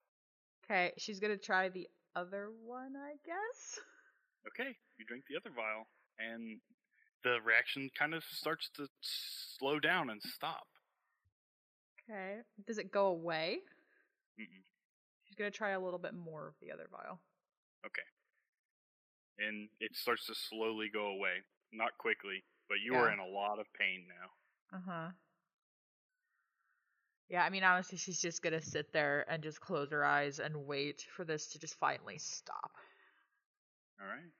Speaker 4: Okay, she's gonna try the other one, I guess.
Speaker 2: Okay, you drink the other vial, and the reaction kind of starts to slow down and stop.
Speaker 4: Okay. Does it go away?
Speaker 2: Mm-mm.
Speaker 4: She's gonna try a little bit more of the other vial.
Speaker 2: Okay. And it starts to slowly go away. Not quickly, but you are in a lot of pain now.
Speaker 4: Uh huh. Yeah, I mean, honestly, she's just gonna sit there and just close her eyes and wait for this to just finally stop.
Speaker 2: All right.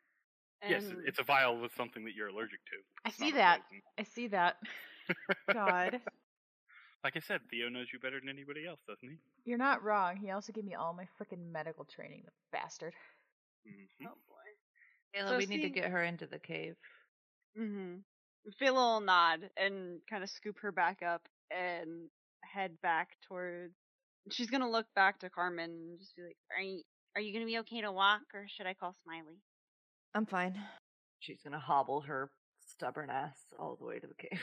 Speaker 2: Yes, it's a vial with something that you're allergic to.
Speaker 4: I see that.
Speaker 2: poison.
Speaker 4: I see that. God. [laughs]
Speaker 2: like I said, Theo knows you better than anybody else, doesn't he?
Speaker 4: You're not wrong. He also gave me all my freaking medical training, the bastard.
Speaker 2: hmm
Speaker 3: Oh boy.
Speaker 5: Ayla,
Speaker 3: So
Speaker 5: we need to get her into the cave.
Speaker 3: Mm-hmm. Phil will nod and kind of scoop her back up and head back towards. She's gonna look back to Carmen and just be like, "Are you are you gonna be okay to walk, or should I call Smiley?"
Speaker 1: I'm fine.
Speaker 5: She's gonna hobble her stubborn ass all the way to the cave.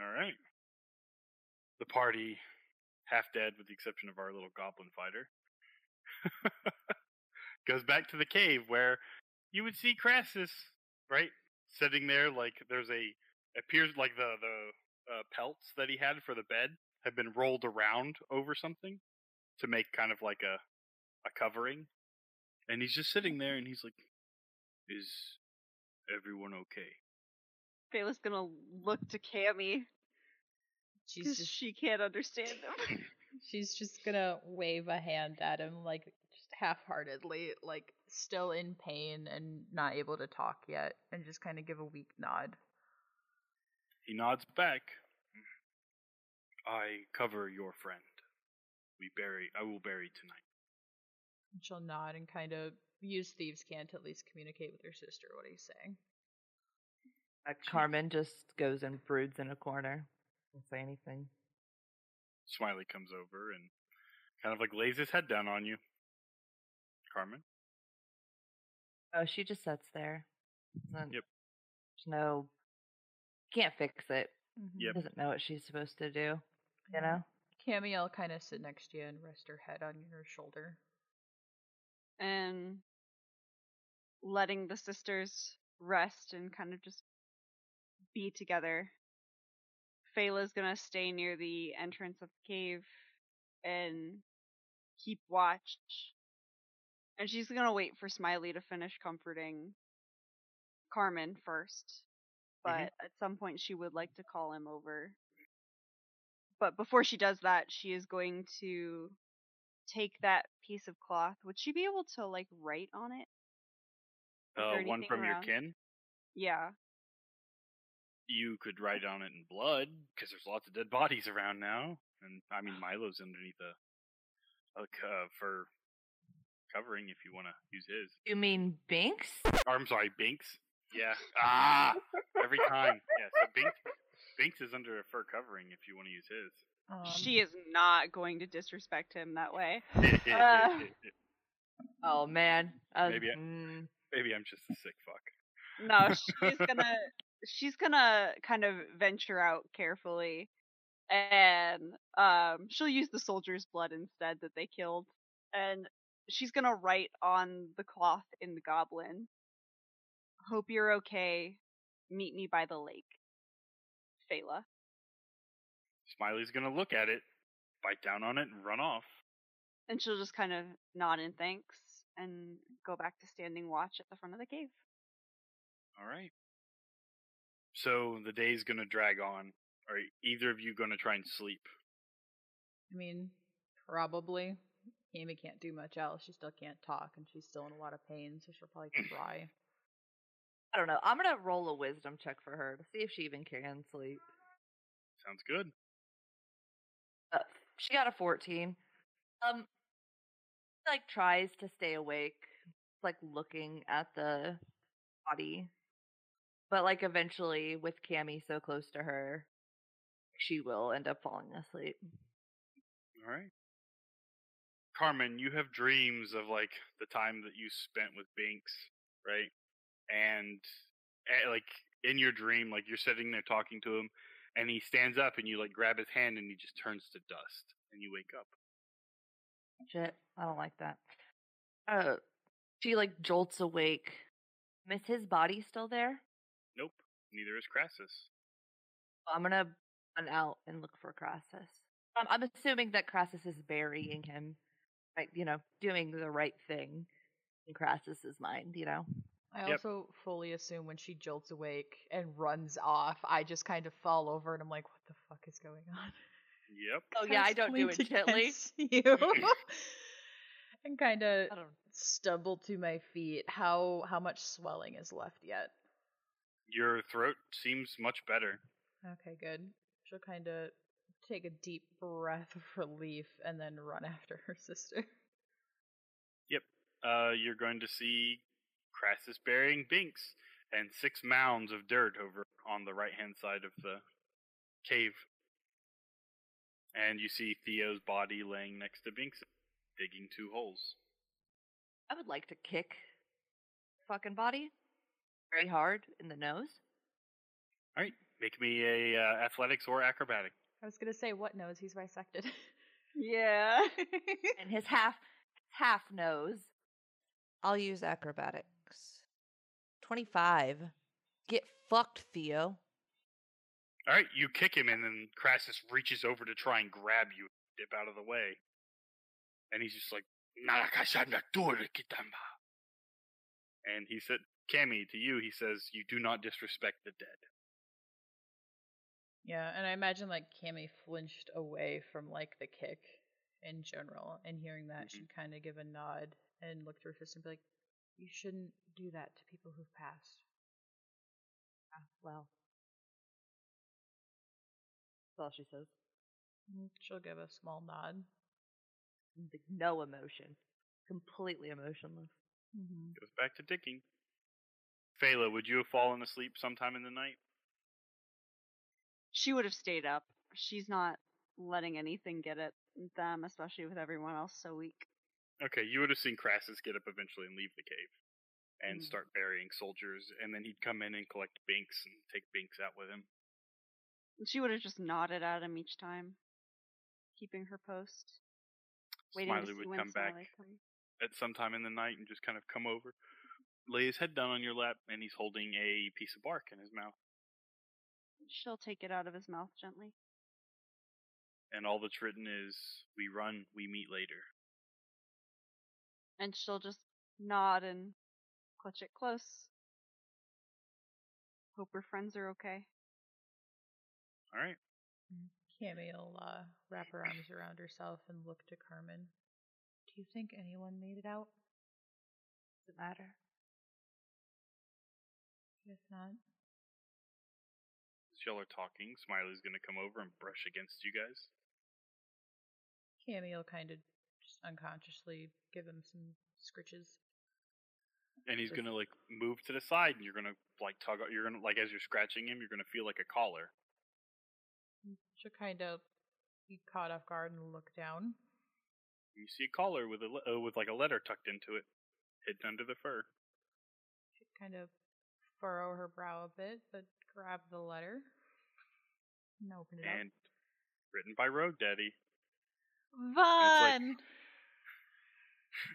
Speaker 2: All right. The party, half dead with the exception of our little goblin fighter, [laughs] goes back to the cave where you would see Crassus, right? Sitting there like there's a appears like the the uh, pelts that he had for the bed have been rolled around over something to make kind of like a a covering. And he's just sitting there and he's like is everyone okay?
Speaker 3: Phil's gonna look to Cammy
Speaker 4: She's
Speaker 3: because
Speaker 4: just
Speaker 3: she can't understand him. [laughs]
Speaker 4: she's just gonna wave a hand at him, like just half-heartedly, like still in pain and not able to talk yet, and just kind of give a weak nod.
Speaker 2: He nods back. I cover your friend. We bury. I will bury tonight.
Speaker 4: And she'll nod and kind of use thieves' cant to at least communicate with her sister what he's saying.
Speaker 5: Uh, Carmen just goes and broods in a corner. Don't say anything.
Speaker 2: Smiley comes over and kind of like lays his head down on you. Carmen.
Speaker 5: Oh, she just sits there. Doesn't-
Speaker 2: Yep.
Speaker 5: There's no. Can't fix it.
Speaker 2: Yep.
Speaker 5: Doesn't know what she's supposed to do. You know.
Speaker 4: Cammy will kind of sit next to you and rest her head on your shoulder.
Speaker 3: and letting the sisters rest and kind of just be together. Phala's gonna stay near the entrance of the cave and keep watch. And she's gonna wait for Smiley to finish comforting Carmen first. But
Speaker 2: Mhm.
Speaker 3: at some point she would like to call him over. But before she does that, she is going to take that piece of cloth. Would she be able to like write on it? Is there
Speaker 2: Uh, one from
Speaker 3: around?
Speaker 2: your kin.
Speaker 3: Yeah.
Speaker 2: You could write on it in blood because there's lots of dead [laughs] bodies around now, and I mean Milo's underneath a, a c- uh, fur covering if you want to use his.
Speaker 5: You mean Binks?
Speaker 2: Or, I'm sorry, Binks. Yeah. Ah, every time. Yeah. So Binks, Binks is under a fur covering if you want to use his.
Speaker 4: Um,
Speaker 3: she is not going to disrespect him that way. [laughs] Uh. [laughs]
Speaker 5: Oh man. I was-
Speaker 2: Maybe I-
Speaker 5: mm,
Speaker 2: Maybe I'm just a sick fuck.
Speaker 3: No, [laughs] she's gonna she's gonna kind of venture out carefully and um she'll use the soldier's blood instead that they killed. And she's gonna write on the cloth in the goblin. Hope you're okay. Meet me by the lake. Phala.
Speaker 2: Smiley's gonna look at it, bite down on it, and run off.
Speaker 3: And she'll just kind of nod in thanks and go back to standing watch at the front of the cave.
Speaker 2: All right. So the day's gonna drag on. Are either of you gonna try and sleep?
Speaker 4: I mean, probably. Amy can't do much else. She still can't talk, and she's still in a lot of pain, so she'll probably [clears throat] cry.
Speaker 5: I don't know. I'm gonna roll a wisdom check for her to see if she even can sleep.
Speaker 2: Sounds good.
Speaker 5: Uh, she got a 14. Um, like tries to stay awake, like looking at the body, but like eventually, with Cammy so close to her, she will end up falling asleep.
Speaker 2: All right. Carmen, you have dreams of like the time that you spent with Binks right? And eh, like in your dream, like you're sitting there talking to him, and he stands up, and you like grab his hand, and he just turns to dust, and you wake up.
Speaker 5: Shit, I don't like that. Uh, she like jolts awake. Is his body still there?
Speaker 2: Nope, neither is Crassus.
Speaker 5: I'm gonna run out and look for Crassus. Um, I'm assuming that Crassus is burying him, right? You know, doing the right thing in Crassus's mind. You know.
Speaker 4: I
Speaker 2: Yep.
Speaker 4: also fully assume when she jolts awake and runs off, I just kind of fall over and I'm like, what the fuck is going on? [laughs]
Speaker 2: Yep.
Speaker 5: Oh yeah, I don't do it gently. [laughs]
Speaker 4: You. [laughs] and kind of stumble to my feet. How how much swelling is left yet?
Speaker 2: Your throat seems much better.
Speaker 4: Okay, good. She'll kind of take a deep breath of relief and then run after her [laughs] sister. Yep.
Speaker 2: Uh, you're going to see Crassus burying Binks and six mounds of dirt over on the right hand side of the cave. And you see Theo's body laying next to Binks, digging two holes.
Speaker 5: I would like to kick fucking body very hard in the nose.
Speaker 2: All right, make me a uh, athletics or acrobatic.
Speaker 4: I was gonna say, what nose he's bisected? [laughs]
Speaker 3: Yeah. [laughs]
Speaker 5: and his half half nose.
Speaker 1: I'll use acrobatics. 25. Get fucked, Theo.
Speaker 2: All right, you kick him, and then Crassus reaches over to try and grab you, dip out of the way, and he's just like. And he said, "Cammy, to you, he says, you do not disrespect the dead."
Speaker 4: yeah, and I imagine like Cammy flinched away from like the kick in general, and hearing that,
Speaker 2: Mhm.
Speaker 4: she'd kind of give a nod and look to her sister and be like, "You shouldn't do that to people who've passed."
Speaker 5: Ah, well, all she says.
Speaker 4: Mm, She'll give a small nod.
Speaker 5: Like, No emotion, completely emotionless.
Speaker 4: Mm-hmm.
Speaker 2: Goes back to digging. Phala, would you have fallen asleep sometime in the night?
Speaker 3: she would have stayed up. She's not letting anything get at them, especially with everyone else so weak.
Speaker 2: Okay, you would have seen Crassus get up eventually and leave the cave and
Speaker 3: Mm.
Speaker 2: start burying soldiers, and then he'd come in and collect Binks and take Binks out with him.
Speaker 3: And She would have just nodded at him each time, keeping her post, waiting
Speaker 2: Smiley
Speaker 3: to
Speaker 2: would come back
Speaker 3: comes.
Speaker 2: at some time in the night and just kind of come over, lay his head down on your lap, and he's holding a piece of bark in his mouth.
Speaker 3: She'll take it out of his mouth gently.
Speaker 2: And all that's written is, "We run, we meet later."
Speaker 3: And she'll just nod and clutch it close. Hope her friends are okay.
Speaker 2: All right.
Speaker 4: Cammy will uh, wrap her arms around herself and look to Carmen. Do you think anyone made it out?
Speaker 5: Does it matter?
Speaker 4: If not,
Speaker 2: As y'all are talking, Smiley's gonna come over and brush against you guys.
Speaker 4: Cammy will kind of just unconsciously give him some scritches.
Speaker 2: And he's
Speaker 4: Does-
Speaker 2: gonna like move to the side, and you're gonna like tug. You're gonna like as you're scratching him, you're gonna feel like a collar.
Speaker 4: She'll kind of be caught off guard and look down.
Speaker 2: You see a collar with a le- uh, with like a letter tucked into it, hidden under the fur.
Speaker 4: She'd kind of furrow her brow a bit, but grab the letter and open it
Speaker 2: and written by Road Daddy.
Speaker 4: up.
Speaker 2: like-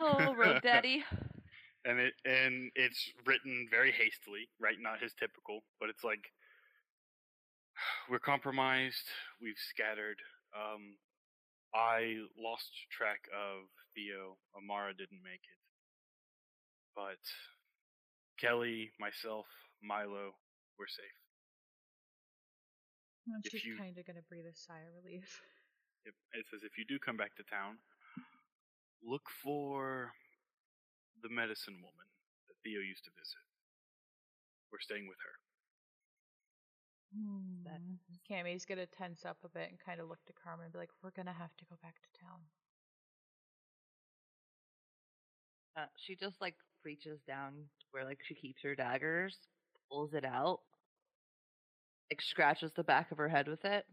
Speaker 5: Oh, Road [laughs] Daddy.
Speaker 2: and it and it's written very hastily, right? Not his typical, but it's like [sighs] we're compromised, we've scattered. Um, I lost track of Theo. Amara didn't make it, but Kelly, myself, Milo, we're safe.
Speaker 4: And
Speaker 2: if you-
Speaker 4: kind of gonna breathe a sigh of relief.
Speaker 2: It, it says if you do come back to town, look for the medicine woman that Theo used to visit. We're staying with her.
Speaker 5: That-
Speaker 4: Hmm. Cammy's gonna tense up a bit and kind of look to Carmen and be like, "We're gonna have to go back to town."
Speaker 5: Uh, she just like reaches down where like she keeps her daggers, pulls it out, like scratches the back of her head with it.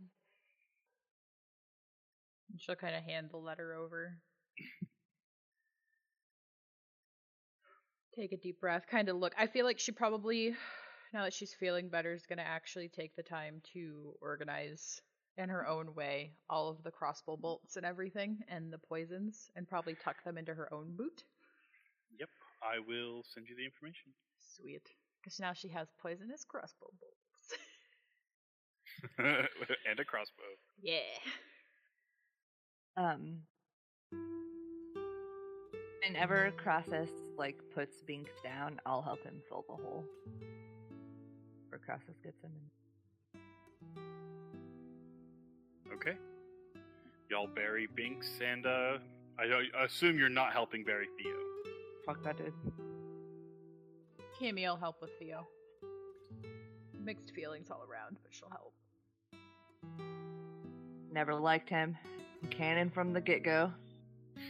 Speaker 4: And she'll kind of hand the letter over. Take a deep breath, kind of look. I feel like she probably, now that she's feeling better, is going to actually take the time to organize in her own way all of the crossbow bolts and everything and the poisons and probably tuck them into her own boot.
Speaker 2: Yep, I will send you the information.
Speaker 4: Sweet. Because now she has poisonous crossbow bolts. [laughs]
Speaker 2: and a crossbow.
Speaker 4: yeah.
Speaker 5: Um, whenever Crassus like puts Binks down, I'll help him fill the hole. Where Crassus gets him in.
Speaker 2: Okay. Y'all bury Binks and uh I, I assume you're not helping bury Theo.
Speaker 5: Fuck that dude.
Speaker 4: Cammy will help with Theo. Mixed feelings all around, but she'll help.
Speaker 5: Never liked him. Canon from the get go.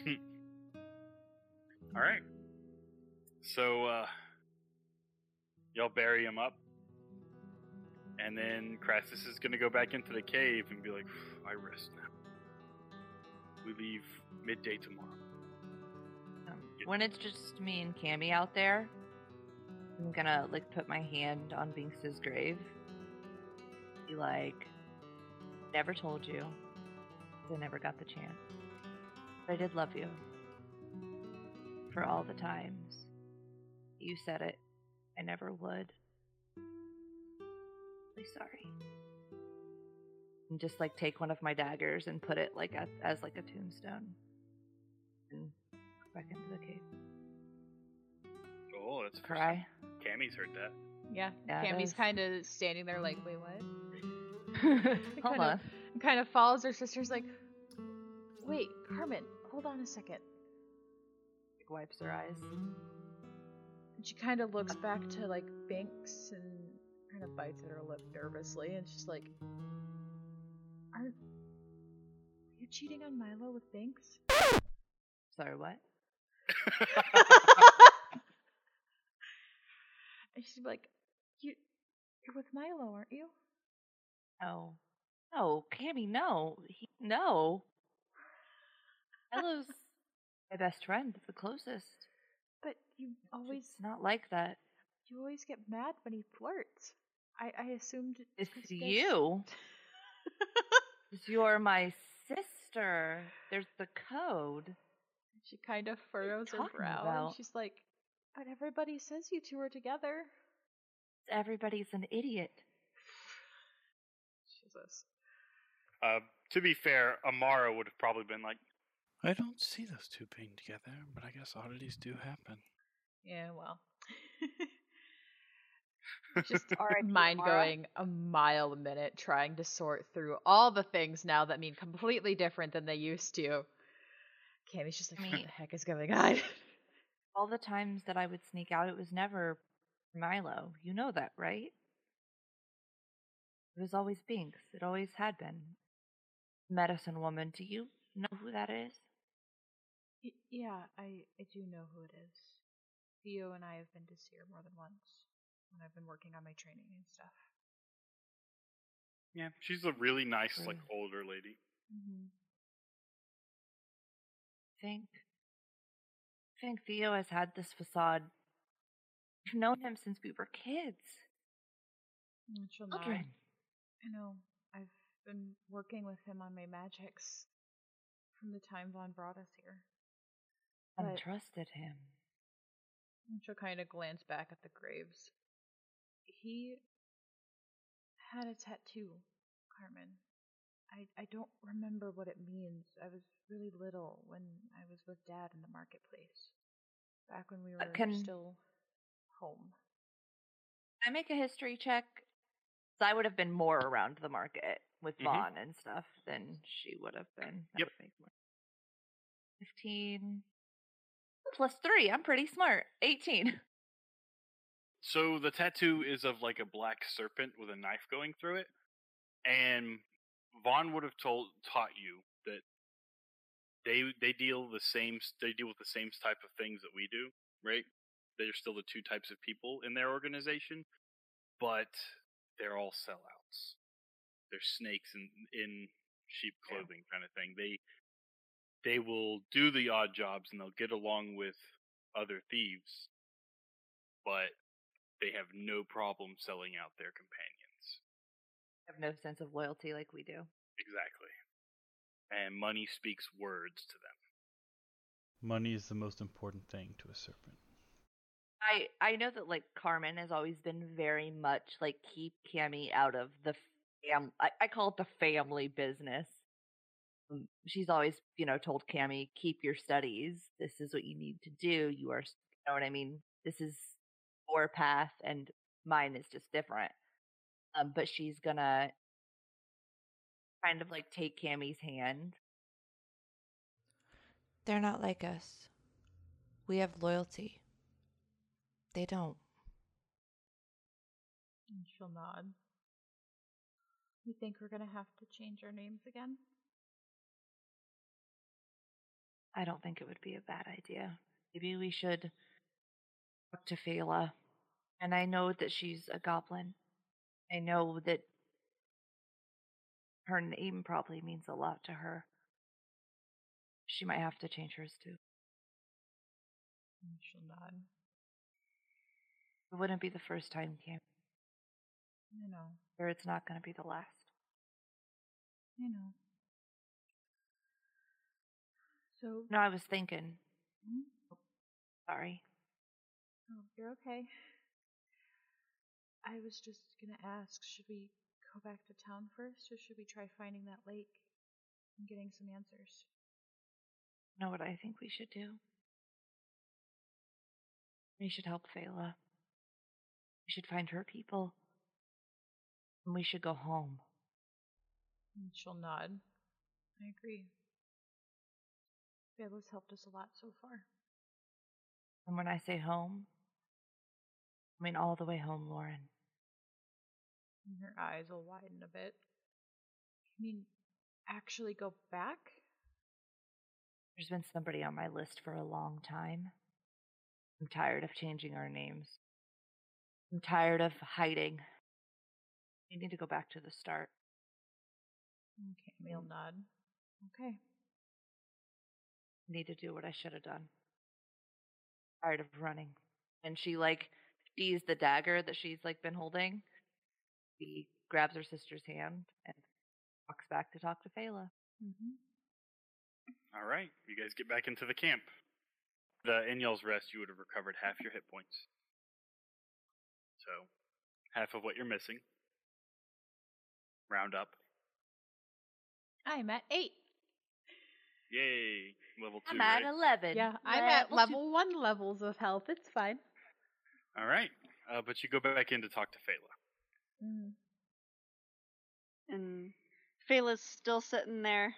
Speaker 5: [laughs]
Speaker 2: Alright. So uh y'all bury him up. And then Crassus is gonna go back into the cave and be like, I rest now. We leave midday tomorrow.
Speaker 5: Um, when it's just me and Cammy out there, I'm gonna like put my hand on Binks's grave. Be like, never told you. I never got the chance. But I did love you. For all the times. You said it. I never would. Really sorry. And just like take one of my daggers and put it like as, as like a tombstone. And go back into the cave.
Speaker 2: Oh, that's the
Speaker 5: Cry.
Speaker 2: Cammy's heard that.
Speaker 4: Yeah,
Speaker 5: Yeah,
Speaker 4: Cammy's kind of standing there like, wait, what? [laughs]
Speaker 5: Hold
Speaker 4: kind
Speaker 5: on.
Speaker 4: of, kind of follows her sister's like, wait, Carmen, hold on a second.
Speaker 5: Wipes her eyes.
Speaker 4: And she kind of looks back to like Binks and kind of bites at her lip nervously, and she's like, "Aren't are you cheating on Milo with Binks?"
Speaker 5: Sorry, what? [laughs]
Speaker 4: and she's like, "You, you're with Milo, aren't you?"
Speaker 5: No. No, Cammy, no. He, no. [laughs] Milo's my best friend, the closest.
Speaker 4: But you always,
Speaker 5: It's not like that.
Speaker 4: you always get mad when he flirts. I, I assumed
Speaker 5: It's
Speaker 4: because guys-
Speaker 5: You're my sister. There's the code.
Speaker 4: She kind of furrows her
Speaker 5: talking
Speaker 4: brow, and
Speaker 5: about?
Speaker 4: she's like, "But everybody says you two are together."
Speaker 5: Everybody's an idiot.
Speaker 4: Jesus.
Speaker 2: Uh, to be fair, Amara would have probably been like,
Speaker 6: I don't see those two being together, but I guess oddities do happen.
Speaker 4: Yeah, well. [laughs] Just [laughs] mind going a mile a minute trying to sort through all the things now that mean completely different than they used to. Cammy's just like, what the heck is going on? [laughs]
Speaker 5: All the times that I would sneak out, it was never Milo. You know that, right? It was always Binks. It always had been. Medicine woman, do you know who that is?
Speaker 4: Y- yeah, I, I do know who it is. Theo and I have been to see her more than once when I've been working on my training and stuff.
Speaker 2: yeah, she's a really nice, like, older lady.
Speaker 4: Mm-hmm.
Speaker 5: think I think Theo has had this facade. We've known him since we were kids.
Speaker 4: She'll.
Speaker 5: Children.
Speaker 4: I know. I've been working with him on my magics from the time Vaughn brought us here.
Speaker 5: And
Speaker 4: But-
Speaker 5: trusted him.
Speaker 4: And she'll kind of glance back at the graves. He had a tattoo, Carmen. I I don't remember what it means. I was really little when I was with Dad in the marketplace, back when we were
Speaker 5: can-
Speaker 4: still home.
Speaker 5: I make a history check? I would have been more around the market with
Speaker 2: Mhm.
Speaker 5: Vaughn and stuff than she would have been. That
Speaker 2: Yep.
Speaker 5: make more. Fifteen plus three. I'm pretty smart. Eighteen.
Speaker 2: So the tattoo is of like a black serpent with a knife going through it, and Vaughn would have told taught you that they they deal the same they deal with the same type of things that we do, right? They're still the two types of people in their organization, but they're all sellouts. They're snakes in in sheep
Speaker 5: Yeah.
Speaker 2: clothing kind of thing. They they will do the odd jobs and they'll get along with other thieves but they have no problem selling out their companions.
Speaker 5: Have no sense of loyalty like we do.
Speaker 2: Exactly. And money speaks words to them.
Speaker 6: Money is the most important thing to a serpent.
Speaker 5: I I know that like Carmen has always been very much like keep Cammy out of the fam. I, I call it the family business. Um, She's always you know told Cammy keep your studies. This is what you need to do. You are you know what I mean. This is your path, and mine is just different. Um, but she's gonna kind of like take Cammy's hand.
Speaker 1: They're not like us. We have loyalty. They don't.
Speaker 4: And she'll nod. You think we're gonna have to change our names again?
Speaker 5: I don't think it would be a bad idea. Maybe we should talk to Phala. And I know that she's a goblin. I know that her name probably means a lot to her. She might have to change hers too.
Speaker 4: She'll nod.
Speaker 5: It wouldn't be the first time, Cam.
Speaker 4: I know.
Speaker 5: Or it's not going to be the last.
Speaker 4: I know. So,
Speaker 5: No, I was thinking.
Speaker 4: Hmm?
Speaker 5: Sorry.
Speaker 4: oh, you're okay. I was just gonna ask, should we go back to town first, or should we try finding that lake and getting some answers?
Speaker 5: know what I think we should do? We should help Phala. We should find her people. And we should go home.
Speaker 4: And she'll nod. I agree. Bella's helped us a lot so far.
Speaker 5: And when I say home, I mean all the way home, Lauren.
Speaker 4: And her eyes will widen a bit. You mean actually go back?
Speaker 5: There's been somebody on my list for a long time. I'm tired of changing our names. I'm tired of hiding. We need to go back to the start.
Speaker 4: Okay, Camille mm. nod. Okay.
Speaker 5: I need to do what I should have done. Tired of running. And she like sees the dagger that she's like been holding. She grabs her sister's hand and walks back to talk to Phala.
Speaker 4: Mm-hmm.
Speaker 2: All right, you guys get back into the camp. The in y'all's rest, you would have recovered half your hit points. So, half of what you're missing. Round up.
Speaker 4: I'm at eight.
Speaker 2: Yay! Level 2
Speaker 5: I'm at
Speaker 2: right?
Speaker 5: eleven.
Speaker 4: Yeah, I'm at level one levels of health. It's fine.
Speaker 2: All right, uh, but you go back in to talk to Phala.
Speaker 4: Mm.
Speaker 3: And Phala's still sitting there.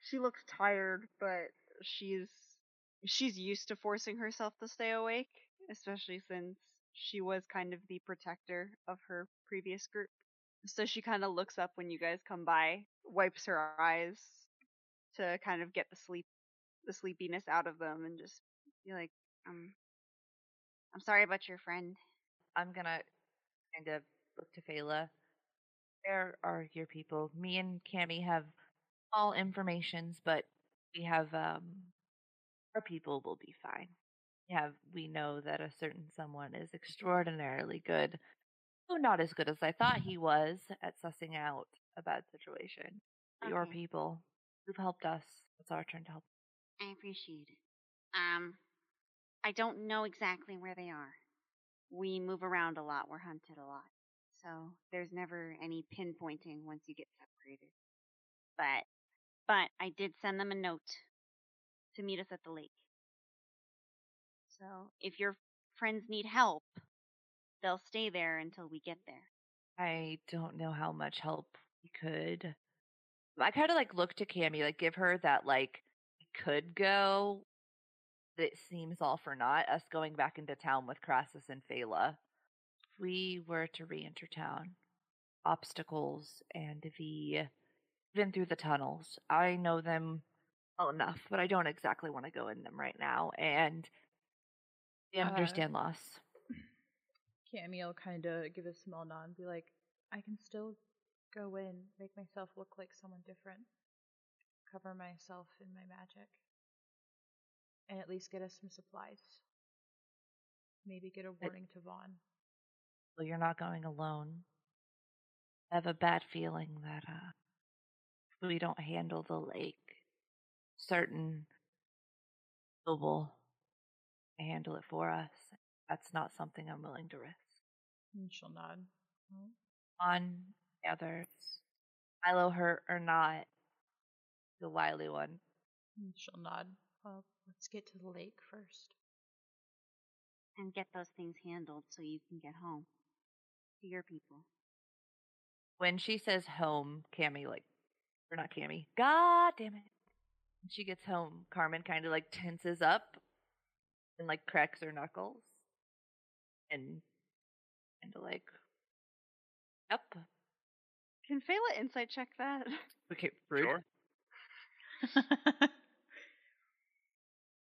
Speaker 3: She looks tired, but she's she's used to forcing herself to stay awake, especially since she was kind of the protector of her previous group. So she kind of looks up when you guys come by, wipes her eyes to kind of get the sleep the sleepiness out of them and just be like, um I'm sorry about your friend.
Speaker 5: I'm gonna kind of to Phala. Where are your people? Me and Cammy have all informations, but we have um our people will be fine. We have we know that a certain someone is extraordinarily good. Though not as good as I thought he was at sussing out a bad situation. Your people who've helped us. It's our turn to help.
Speaker 7: I appreciate it. Um, I don't know exactly where they are. We move around a lot. We're hunted a lot. So there's never any pinpointing once you get separated. But, but I did send them a note to meet us at the lake. So if your friends need help, they'll stay there until we get there.
Speaker 5: I don't know how much help we could. I kind of like look to Cammy, like give her that like could go. That it seems all for naught. Us going back into town with Crassus and Phala. We were to re-enter town, obstacles and the been through the tunnels. I know them well enough, but I don't exactly want to go in them right now. And we
Speaker 4: Uh,
Speaker 5: understand loss.
Speaker 4: Camille kind of give a small nod and be like, I can still go in, make myself look like someone different, cover myself in my magic, and at least get us some supplies. Maybe get a warning to Vaughn.
Speaker 5: Well, you're not going alone. I have a bad feeling that uh, if we don't handle the lake, certain people will handle it for us. That's not something I'm willing to risk.
Speaker 4: And she'll nod. Well,
Speaker 5: On the others, Milo hurt or not, the wily one.
Speaker 4: and she'll nod. Well, let's get to the lake first.
Speaker 7: And get those things handled so you can get home to your people.
Speaker 5: When she says home, Cammy like, or not Cammy, God damn it. When she gets home, Carmen kind of like tenses up and like cracks her knuckles and kind of like, yep.
Speaker 3: Can Phala insight check that?
Speaker 5: Okay, rude.
Speaker 2: Sure. [laughs]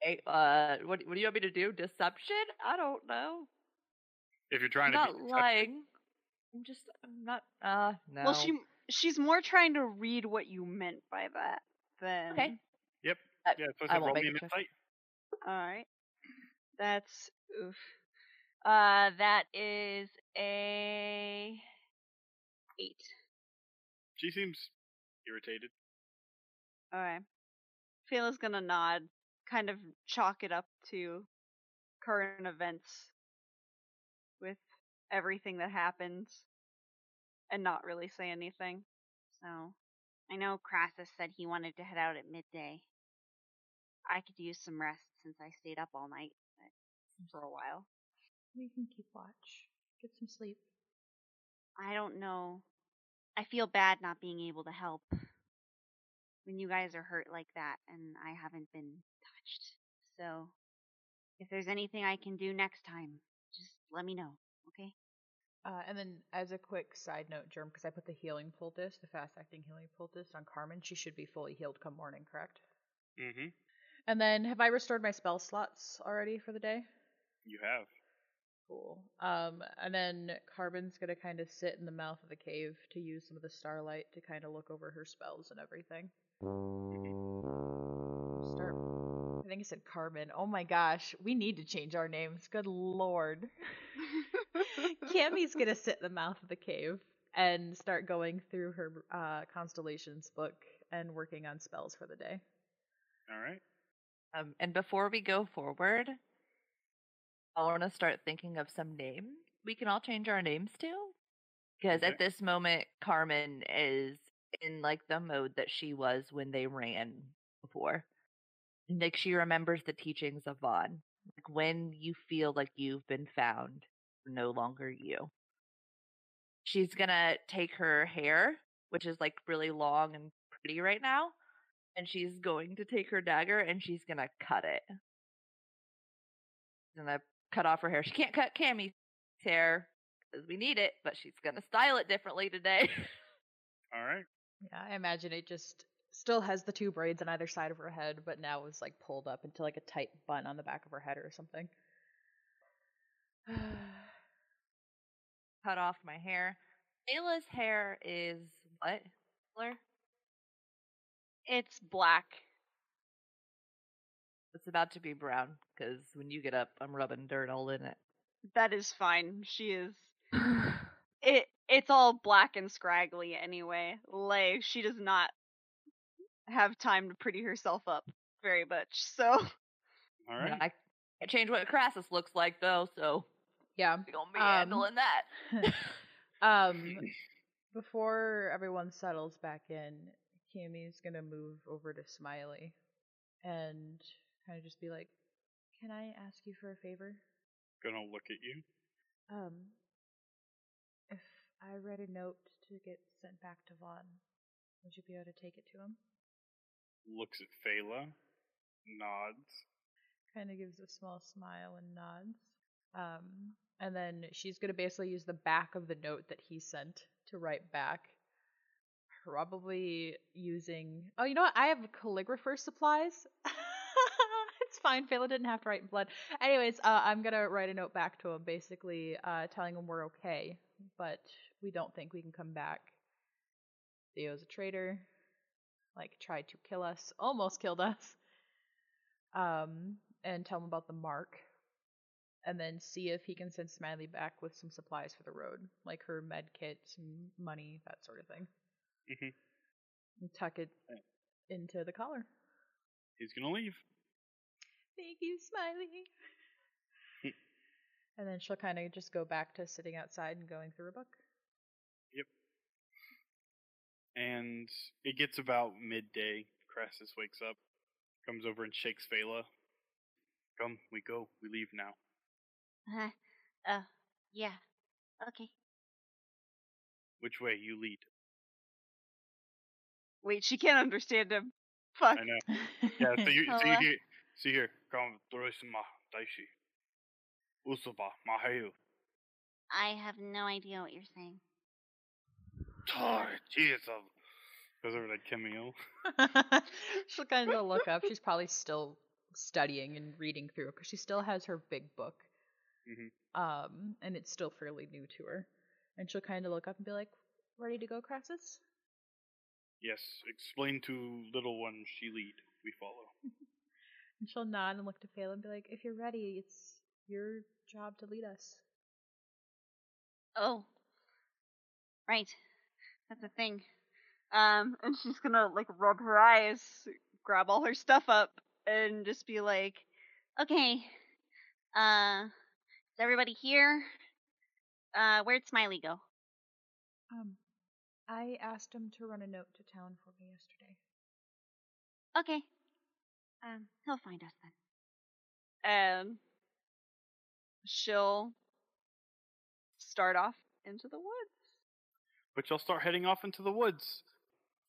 Speaker 5: Hey, uh, what what do you want me to do? Deception? I don't know.
Speaker 2: If you're trying
Speaker 5: I'm
Speaker 2: to
Speaker 5: not
Speaker 2: be deceptive-
Speaker 5: lying. I'm just I'm not. Uh, no.
Speaker 3: Well, she she's more trying to read what you meant by that than.
Speaker 5: Okay.
Speaker 2: Yep.
Speaker 5: I-
Speaker 2: Yeah, so I
Speaker 5: I won't
Speaker 2: roll
Speaker 5: make
Speaker 2: me
Speaker 5: a
Speaker 2: an insight.
Speaker 3: All right. That's oof. Uh, that is a eight.
Speaker 2: She seems irritated.
Speaker 3: All right. Phala's gonna nod, kind of chalk it up to current events with everything that happens, and not really say anything.
Speaker 7: So, I know Crassus said he wanted to head out at midday. I could use some rest since I stayed up all night mm. for a while.
Speaker 4: We can keep watch. Get some sleep.
Speaker 7: I don't know. I feel bad not being able to help when you guys are hurt like that and I haven't been touched. So, if there's anything I can do next time, just let me know, okay?
Speaker 4: Uh, and then, as a quick side note, Germ, because I put the healing poultice, the fast acting healing poultice on Carmen, she should be fully healed come morning, correct?
Speaker 2: Mm-hmm.
Speaker 4: And then, have I restored my spell slots already for the day?
Speaker 2: You have.
Speaker 4: Cool. Um, and then Carbon's gonna kind of sit in the mouth of the cave to use some of the starlight to kind of look over her spells and everything. Start. I think I said Carbon. Oh my gosh, we need to change our names. Good lord. [laughs] [laughs] Cammy's gonna sit in the mouth of the cave and start going through her uh, constellations book and working on spells for the day.
Speaker 2: All right.
Speaker 5: Um, and before we go forward, I want to start thinking of some names we can all change our names to. Because
Speaker 2: Okay.
Speaker 5: at this moment, Carmen is in like the mode that she was when they ran before. Like she remembers the teachings of Vaughn. Like when you feel like you've been found, you're no longer you. She's gonna take her hair, which is like really long and pretty right now, and she's going to take her dagger and she's gonna cut it. She's gonna cut off her hair. She can't cut Cammy's hair because we need it, but she's gonna style it differently today. [laughs]
Speaker 2: All right.
Speaker 4: Yeah, I imagine it just still has the two braids on either side of her head, but now is like pulled up into like a tight bun on the back of her head or something. [sighs] [sighs] [sighs]
Speaker 5: cut off my hair. Ayla's hair is what color?
Speaker 3: it's black.
Speaker 5: It's about to be brown because when you get up, I'm rubbing dirt all in it.
Speaker 3: That is fine. She is. [sighs] It it's all black and scraggly anyway. Like she does not have time to pretty herself up very much. So
Speaker 2: All right.
Speaker 5: I can't change what Crassus looks like though, so
Speaker 4: yeah.
Speaker 5: we're gonna be
Speaker 4: Um,
Speaker 5: handling that. [laughs]
Speaker 4: um [laughs] before everyone settles back in, Cammy's gonna move over to Smiley and kind of just be like, Can I ask you for a favor?
Speaker 2: Gonna look at you.
Speaker 4: Um if I read a note to get sent back to Vaughn, would you be able to take it to him?
Speaker 2: Looks at Phala. Nods.
Speaker 4: kind of gives a small smile and nods. Um, and then she's going to basically use the back of the note that he sent to write back. Probably using. Oh, you know what? I have calligrapher supplies. [laughs] it's fine. Phala didn't have to write in blood. Anyways, uh, I'm going to write a note back to him, basically uh, telling him we're okay, but we don't think we can come back. Theo's a traitor. Like, tried to kill us, almost killed us um, and tell him about the mark. And then see if he can send Smiley back with some supplies for the road, like her med kit, some money, that sort of thing.
Speaker 2: Mhm.
Speaker 4: And tuck it into the collar.
Speaker 2: He's gonna leave.
Speaker 4: Thank you, Smiley. [laughs] And then she'll kind of just go back to sitting outside and going through a book. Yep.
Speaker 2: And it gets about midday. Crassus wakes up, comes over and shakes Phala. Come, we go. We leave now.
Speaker 7: Uh, uh, yeah. Okay.
Speaker 2: Which way? You lead.
Speaker 3: Wait, she can't understand him. Fuck.
Speaker 2: I know. Yeah, so [laughs] you, so you
Speaker 7: Phala?
Speaker 2: hear, see here. Come, ma daishi. Usaba, mahayu.
Speaker 7: I have no idea what you're saying.
Speaker 2: Tar, Jesus. Goes over to Camille.
Speaker 4: she'll kind of look up. She's probably still studying and reading through because she still has her big book.
Speaker 2: Mhm.
Speaker 4: Um, and it's still fairly new to her. And she'll kind of look up and be like, "Ready to go, Crassus?"
Speaker 2: Yes, explain to little one she lead. We follow. [laughs]
Speaker 4: And she'll nod and look to Phala and be like, "If you're ready, it's your job to lead us."
Speaker 7: Oh. Right. That's a thing.
Speaker 3: Um, and she's gonna like rub her eyes, grab all her stuff up, and just be like,
Speaker 7: Okay. Uh, is everybody here? Uh, where'd Smiley go?
Speaker 4: Um, I asked him to run a note to town for me yesterday.
Speaker 7: Okay. Um, he'll find us then.
Speaker 3: and she'll start off into the woods.
Speaker 2: But you'll start heading off into the woods.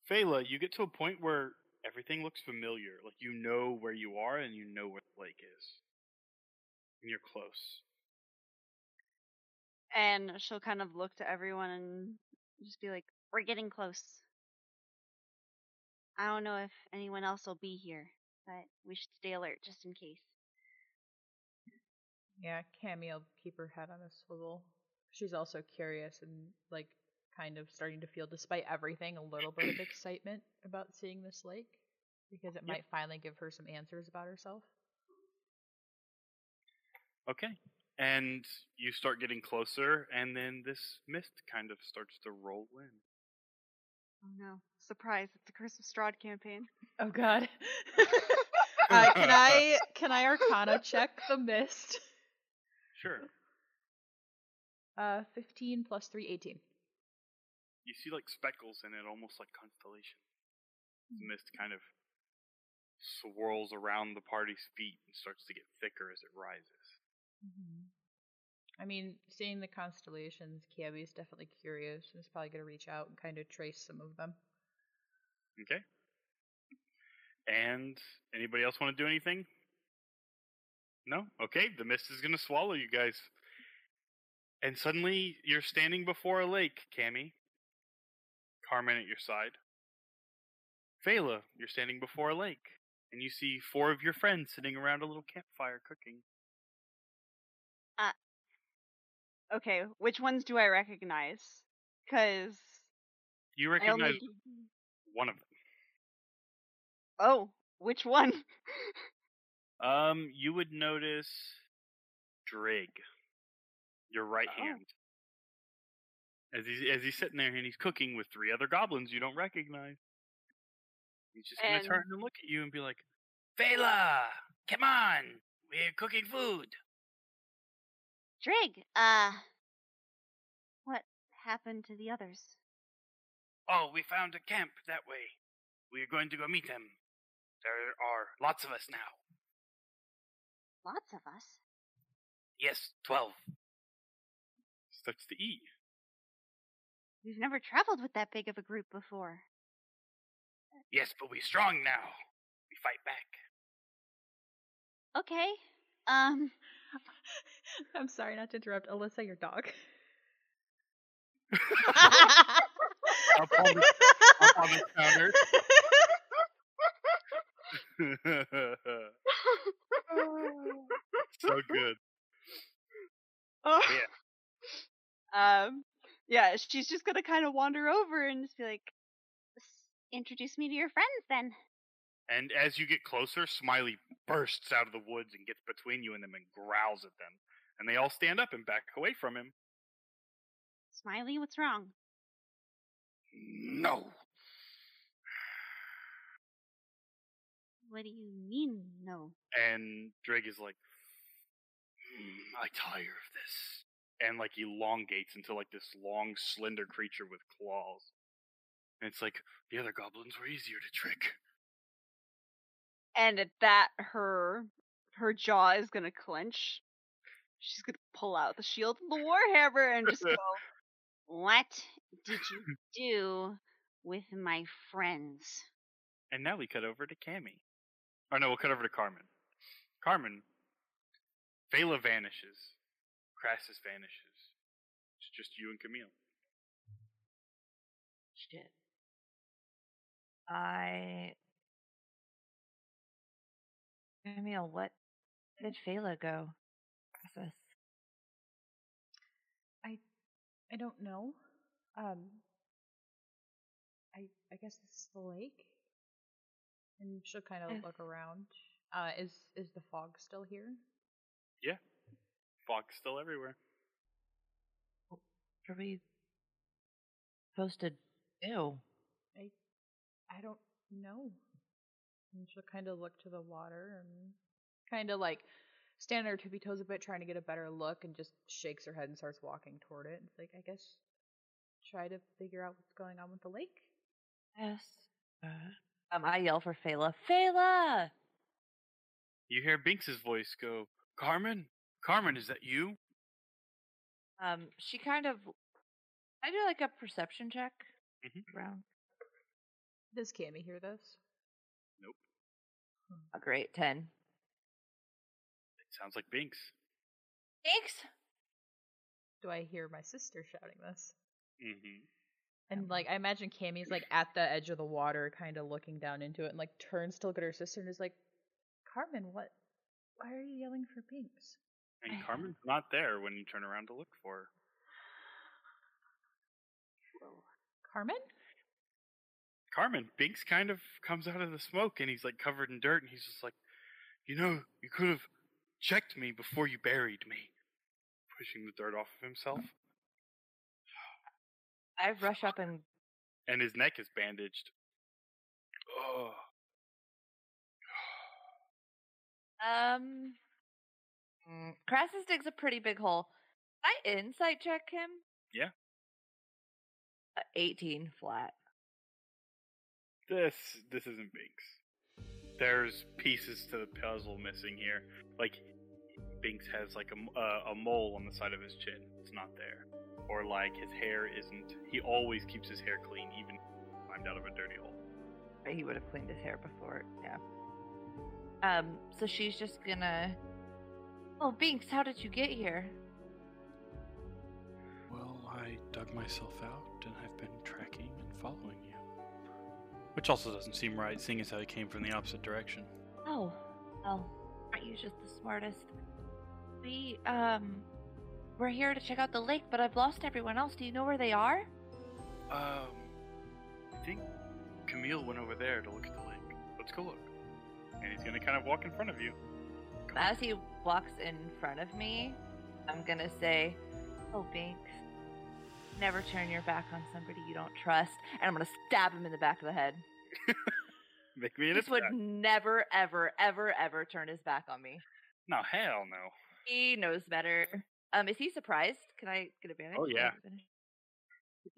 Speaker 2: Phala, you get to a point where everything looks familiar. Like you know where you are and you know where the lake is. And you're close.
Speaker 3: And she'll kind of look to everyone and just be like,
Speaker 7: We're getting close. I don't know if anyone else will be here, but we should stay alert just in case.
Speaker 4: Yeah, Cammy will keep her head on a swivel. She's also curious and like kind of starting to feel, despite everything, a little bit of [clears throat] excitement about seeing this lake because it
Speaker 2: Yep.
Speaker 4: might finally give her some answers about herself.
Speaker 2: Okay. And you start getting closer, and then this mist kind of starts to roll in.
Speaker 3: oh no, surprise, it's a Curse of Strahd campaign.
Speaker 4: Oh God. [laughs] uh, can I can I Arcana check the mist?
Speaker 2: Sure.
Speaker 4: Uh, fifteen plus three, eighteen.
Speaker 2: You see like speckles in it, almost like constellation. The mist kind of swirls around the party's feet and starts to get thicker as it rises. Mm-hmm.
Speaker 4: I mean, seeing the constellations, Kiabi's definitely curious and is probably gonna reach out and kind of trace some of them.
Speaker 2: Okay. And anybody else want to do anything? No? Okay, the mist is going to swallow you guys. And suddenly you're standing before a lake, Cammy. Carmen at your side. Phala, you're standing before a lake. And you see four of your friends sitting around a little campfire cooking.
Speaker 3: Okay, which ones do I recognize? Because
Speaker 2: You recognize
Speaker 3: only.
Speaker 2: one of them.
Speaker 3: Oh, which one? [laughs]
Speaker 2: Um, you would notice Drig, your right
Speaker 3: Oh.
Speaker 2: hand. As he's as he's sitting there and he's cooking with three other goblins you don't recognize. He's just gonna turn and look at you and be like, Phala, come on, we're cooking food.
Speaker 7: Drig, uh, what happened to the others?
Speaker 2: Oh, we found a camp that way. We are going to go meet them. There are lots of us now.
Speaker 7: Lots of us.
Speaker 2: Yes, twelve. Starts to eat.
Speaker 7: We've never traveled with that big of a group before.
Speaker 2: Yes, but we're strong now. We fight back.
Speaker 7: Okay. Um, [laughs]
Speaker 4: I'm sorry not to interrupt. Alyssa, your dog.
Speaker 2: Up on the, up on the counter. [laughs] so good.
Speaker 3: Oh.
Speaker 2: Yeah.
Speaker 3: Um, yeah, she's just gonna kind of wander over and just be like,
Speaker 7: introduce me to your friends then.
Speaker 2: And as you get closer, Smiley bursts out of the woods and gets between you and them and growls at them. And they all stand up and back away from him.
Speaker 7: Smiley, what's wrong?
Speaker 2: No.
Speaker 7: What do you mean, no?
Speaker 2: And Drake is like, "Hmm, I tire of this. And like elongates into like this long, slender creature with claws. And it's like, the other goblins were easier to trick.
Speaker 3: And at that, her her jaw is gonna clench. She's gonna pull out the shield and the warhammer and just [laughs] go.
Speaker 7: What did you do with my friends?
Speaker 2: And now we cut over to Cammy. Or oh, no, we'll cut over to Carmen. Carmen, Phala vanishes. Crassus vanishes. It's just you and Camille.
Speaker 5: Shit. I. Camille, what where did Phala go? Crassus.
Speaker 4: I don't know. Um, I I guess this is the lake, and she'll kind of
Speaker 5: Eh.
Speaker 4: look around. Uh, is is the fog still here? Yeah.
Speaker 2: Fog's still everywhere.
Speaker 5: What are we supposed to do?
Speaker 4: I I don't know. And she'll kind of look to the water and kind of like stand on her tippy toes a bit, trying to get a better look, and just shakes her head and starts walking toward it. It's like I guess try to figure out what's going on with the lake.
Speaker 5: Yes. Uh, um, I yell for Phala. Phala!
Speaker 2: You hear Binks's voice go, Carmen? Carmen, is that you?
Speaker 5: Um, she kind of. I do like a perception check
Speaker 2: Mhm.
Speaker 5: around.
Speaker 4: Does Cammy hear this?
Speaker 5: A great ten.
Speaker 2: It sounds like Binks.
Speaker 5: Thanks.
Speaker 4: Do I hear my sister shouting this?
Speaker 2: Mm-hmm.
Speaker 4: And like I imagine Cammy's like at the edge of the water, kind of looking down into it, and like turns to look at her sister and is like, "Carmen, what? Why are you yelling for Binks?"
Speaker 2: And Carmen's not there when you turn around to look for her.
Speaker 4: Carmen?
Speaker 2: Carmen, Binks kind of comes out of the smoke and he's like covered in dirt and he's just like, You know, you could have checked me before you buried me. Pushing the dirt off of himself. [sighs]
Speaker 5: I rush up and
Speaker 2: And his neck is bandaged. Oh.
Speaker 5: um. mm, Crassus digs a pretty big hole. I insight check him?
Speaker 2: Yeah.
Speaker 5: Uh, Eighteen flat.
Speaker 2: This this isn't Binks. There's pieces to the puzzle missing here. Like Binks has like a, m- uh, a mole on the side of his chin. It's not there. Or like his hair isn't. He always keeps his hair clean, even if he climbed out of a dirty hole.
Speaker 5: But He would have cleaned his hair before. Yeah. Um. So she's just gonna. Oh, Binks, how did you get here?
Speaker 6: Well, I dug myself out and I've been tracking and following you. Which also doesn't seem right, seeing as how he came from the opposite direction.
Speaker 5: Oh, well, aren't you just the smartest? We, um, we're here to check out the lake, but I've lost everyone else. Do you know where they are?
Speaker 2: Um, I think Camille went over there to look at the lake. Let's go look. And he's gonna kind of walk in front of you. Come on.
Speaker 5: As he walks in front of me, I'm gonna say, Oh, Binks, never turn your back on somebody you don't trust. And I'm gonna stab him in the back of the head. [laughs]
Speaker 2: Make me an
Speaker 5: This would never, ever, ever, ever turn his back on me.
Speaker 2: No, hell no.
Speaker 5: He knows better. Um, is he surprised? Can I get advantage?
Speaker 2: Oh, yeah.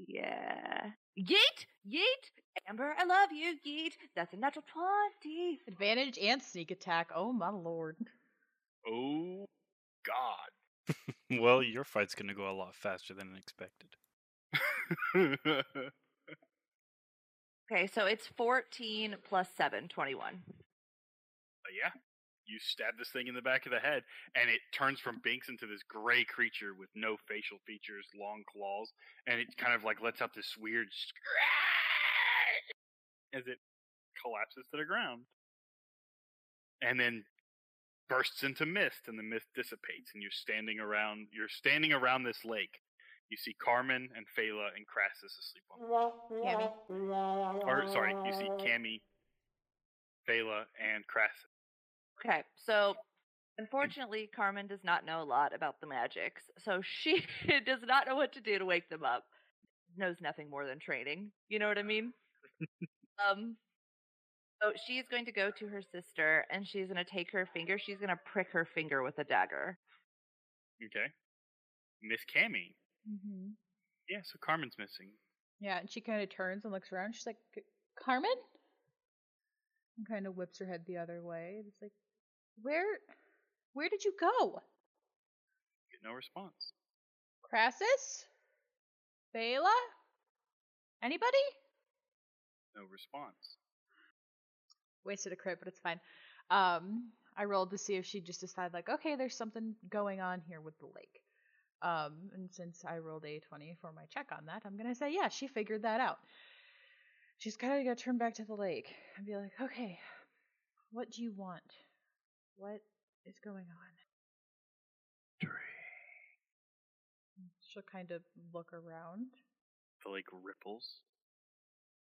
Speaker 5: Yeah. Yeet! Yeet! Amber, I love you, Yeet! That's a natural 20.
Speaker 4: Advantage and sneak attack. Oh my lord.
Speaker 2: Oh, God. [laughs]
Speaker 6: well, your fight's gonna go a lot faster than expected. [laughs]
Speaker 5: Okay, so it's 14 plus 7, 21.
Speaker 2: But yeah, you stab this thing in the back of the head, and it turns from Binks into this gray creature with no facial features, long claws, and it kind of like lets out this weird scream as it collapses to the ground, and then bursts into mist, and the mist dissipates, and you're standing around. You're standing around this lake. You see Carmen and Phala and Crassus asleep on the
Speaker 4: Cammy.
Speaker 2: Or sorry, you see Cammy, Phala, and Crassus.
Speaker 5: Okay, so Unfortunately, Carmen does not know a lot about the magics, so she [laughs] does not know what to do to wake them up. Knows nothing more than training. You know what I mean? [laughs] um, so she's going to go to her sister and she's going to take her finger. She's going to prick her finger with a dagger.
Speaker 2: Okay. Miss Cammy.
Speaker 4: Mm-hmm.
Speaker 2: Yeah, so Carmen's missing.
Speaker 4: Yeah, and she kind of turns and looks around. She's like, Carmen? And kind of whips her head the other way. It's like, where, where did you go?
Speaker 2: Get no response.
Speaker 4: Crassus? Phala? Anybody?
Speaker 2: No response.
Speaker 4: Wasted a crit, but it's fine. Um, I rolled to see if she just decided, like, okay, there's something going on here with the lake. Um, and since I rolled a 20 for my check on that, I'm gonna say, yeah, she figured that out. She's kind of gonna turn back to the lake and be like, okay, what do you want? What is going on? Drink. She'll kind of look around.
Speaker 2: The lake ripples.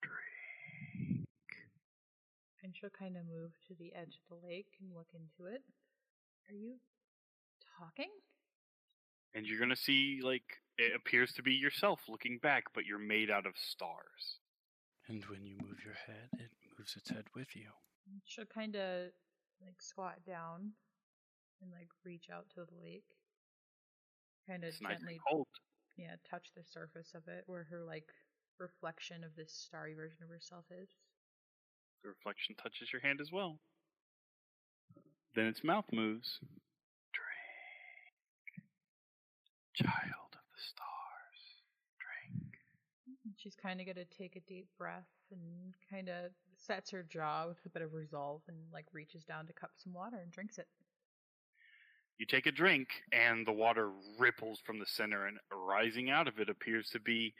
Speaker 2: Drink.
Speaker 4: And she'll kind of move to the edge of the lake and look into it. Are you talking?
Speaker 2: And you're gonna see, like, it appears to be yourself looking back, but you're made out of stars.
Speaker 6: And when you move your head, it moves its head with you.
Speaker 4: She'll kind of like squat down and like reach out to the lake. Kind of
Speaker 2: It's nice and
Speaker 4: gently,
Speaker 2: cold.
Speaker 4: yeah, touch the surface of it where her like reflection of this starry version of herself is.
Speaker 2: The reflection touches your hand as well. Then its mouth moves. Drink. Child of the stars. Drink.
Speaker 4: Mm-hmm. She's kind of gonna take a deep breath and kind of sets her jaw with a bit of resolve and like reaches down to cup some water and drinks it.
Speaker 2: You take a drink, and the water ripples from the center, and rising out of it appears to be